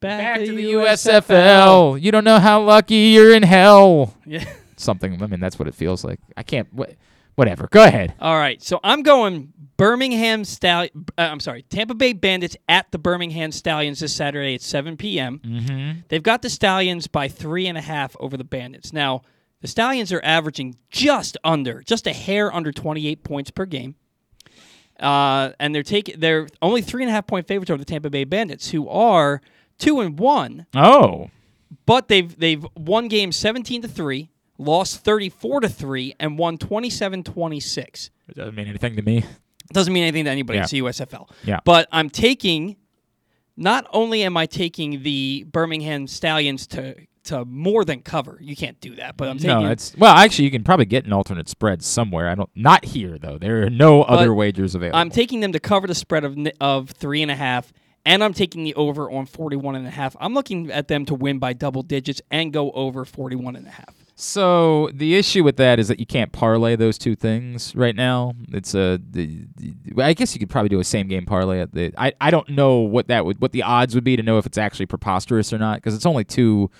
[SPEAKER 1] Back,
[SPEAKER 2] to the USFL. You don't know how lucky you're in hell.
[SPEAKER 1] Yeah.
[SPEAKER 2] Something. I mean, that's what it feels like. I can't. What, Whatever. Go ahead.
[SPEAKER 1] All right, so I'm going Birmingham Stallion. Uh, I'm sorry, Tampa Bay Bandits at the Birmingham Stallions this Saturday at 7 p.m.
[SPEAKER 2] Mm-hmm.
[SPEAKER 1] They've got the Stallions by three and a half over the Bandits. Now, the Stallions are averaging just under, just a hair under 28 points per game. Uh, and they're taking they're only three and a half point favorites over the Tampa Bay Bandits, who are two and one.
[SPEAKER 2] Oh.
[SPEAKER 1] But they've they've won games 17 to three, lost 34 to three, and won 27-26.
[SPEAKER 2] It doesn't mean anything to me.
[SPEAKER 1] Doesn't mean anything to anybody.
[SPEAKER 2] Yeah.
[SPEAKER 1] It's the USFL.
[SPEAKER 2] Yeah.
[SPEAKER 1] But I'm taking. Not only am I taking the Birmingham Stallions to to more than cover. You can't do that. But I'm taking.
[SPEAKER 2] No, it's well. Actually, you can probably get an alternate spread somewhere. I don't. Not here though. There are no other wagers available.
[SPEAKER 1] I'm taking them to cover the spread of of three and a half, and I'm taking the over on 41 and a half. I'm looking at them to win by double digits and go over 41 and a half.
[SPEAKER 2] So the issue with that is that you can't parlay those two things right now. It's a, the, the- I guess you could probably do a same game parlay at the. I, I don't know what that would what the odds would be to know if it's actually preposterous or not because it's only two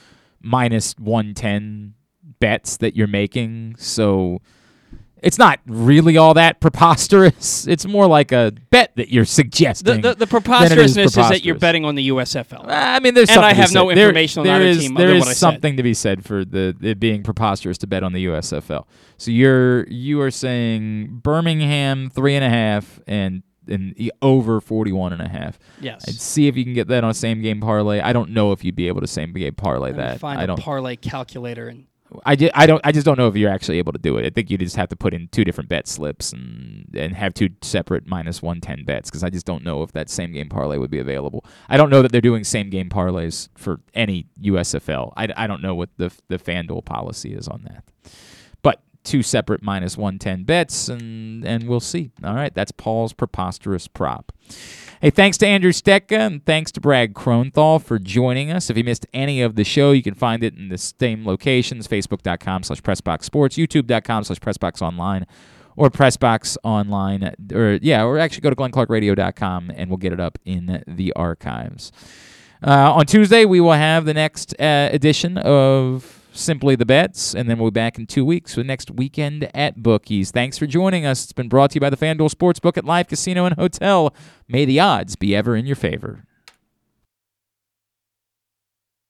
[SPEAKER 2] minus one ten bets that you're making. So it's not really all that preposterous. It's more like a bet that you're suggesting.
[SPEAKER 1] the, the
[SPEAKER 2] it
[SPEAKER 1] preposterousness is, that you're betting on the USFL.
[SPEAKER 2] Uh, I mean, there's
[SPEAKER 1] and
[SPEAKER 2] something
[SPEAKER 1] I
[SPEAKER 2] to
[SPEAKER 1] have
[SPEAKER 2] be
[SPEAKER 1] no
[SPEAKER 2] said. There-
[SPEAKER 1] information on
[SPEAKER 2] there is-
[SPEAKER 1] team
[SPEAKER 2] There is
[SPEAKER 1] I said.
[SPEAKER 2] something to be said for the it being preposterous to bet on the USFL. So you're you are saying Birmingham three and a half and and over 41 and a half.
[SPEAKER 1] Yes.
[SPEAKER 2] I'd see if you can get that on a same game parlay. I don't know if you'd be able to same game parlay that.
[SPEAKER 1] Find
[SPEAKER 2] I
[SPEAKER 1] a
[SPEAKER 2] don't
[SPEAKER 1] parlay calculator and
[SPEAKER 2] I, ju- I don't I just don't know if you're actually able to do it. I think you just have to put in two different bet slips and and have two separate minus 110 bets because I just don't know if that same game parlay would be available. I don't know that they're doing same game parlays for any USFL. I, I don't know what the the FanDuel policy is on that. But two separate minus 110 bets and and we'll see. All right, that's Paul's preposterous prop. Hey, thanks to Andrew Stetka and thanks to Brad Kronthal for joining us. If you missed any of the show, you can find it in the same locations, facebook.com slash pressboxsports, youtube.com slash pressboxonline, or pressboxonline, or yeah, or actually go to glennclarkradio.com and we'll get it up in the archives. Uh, on Tuesday, we will have the next uh, edition of Simply the Bets, and then we'll be back in two weeks for the next weekend at Bookies. Thanks for joining us. It's been brought to you by the FanDuel Sportsbook at Live Casino and Hotel. May the odds be ever in your favor.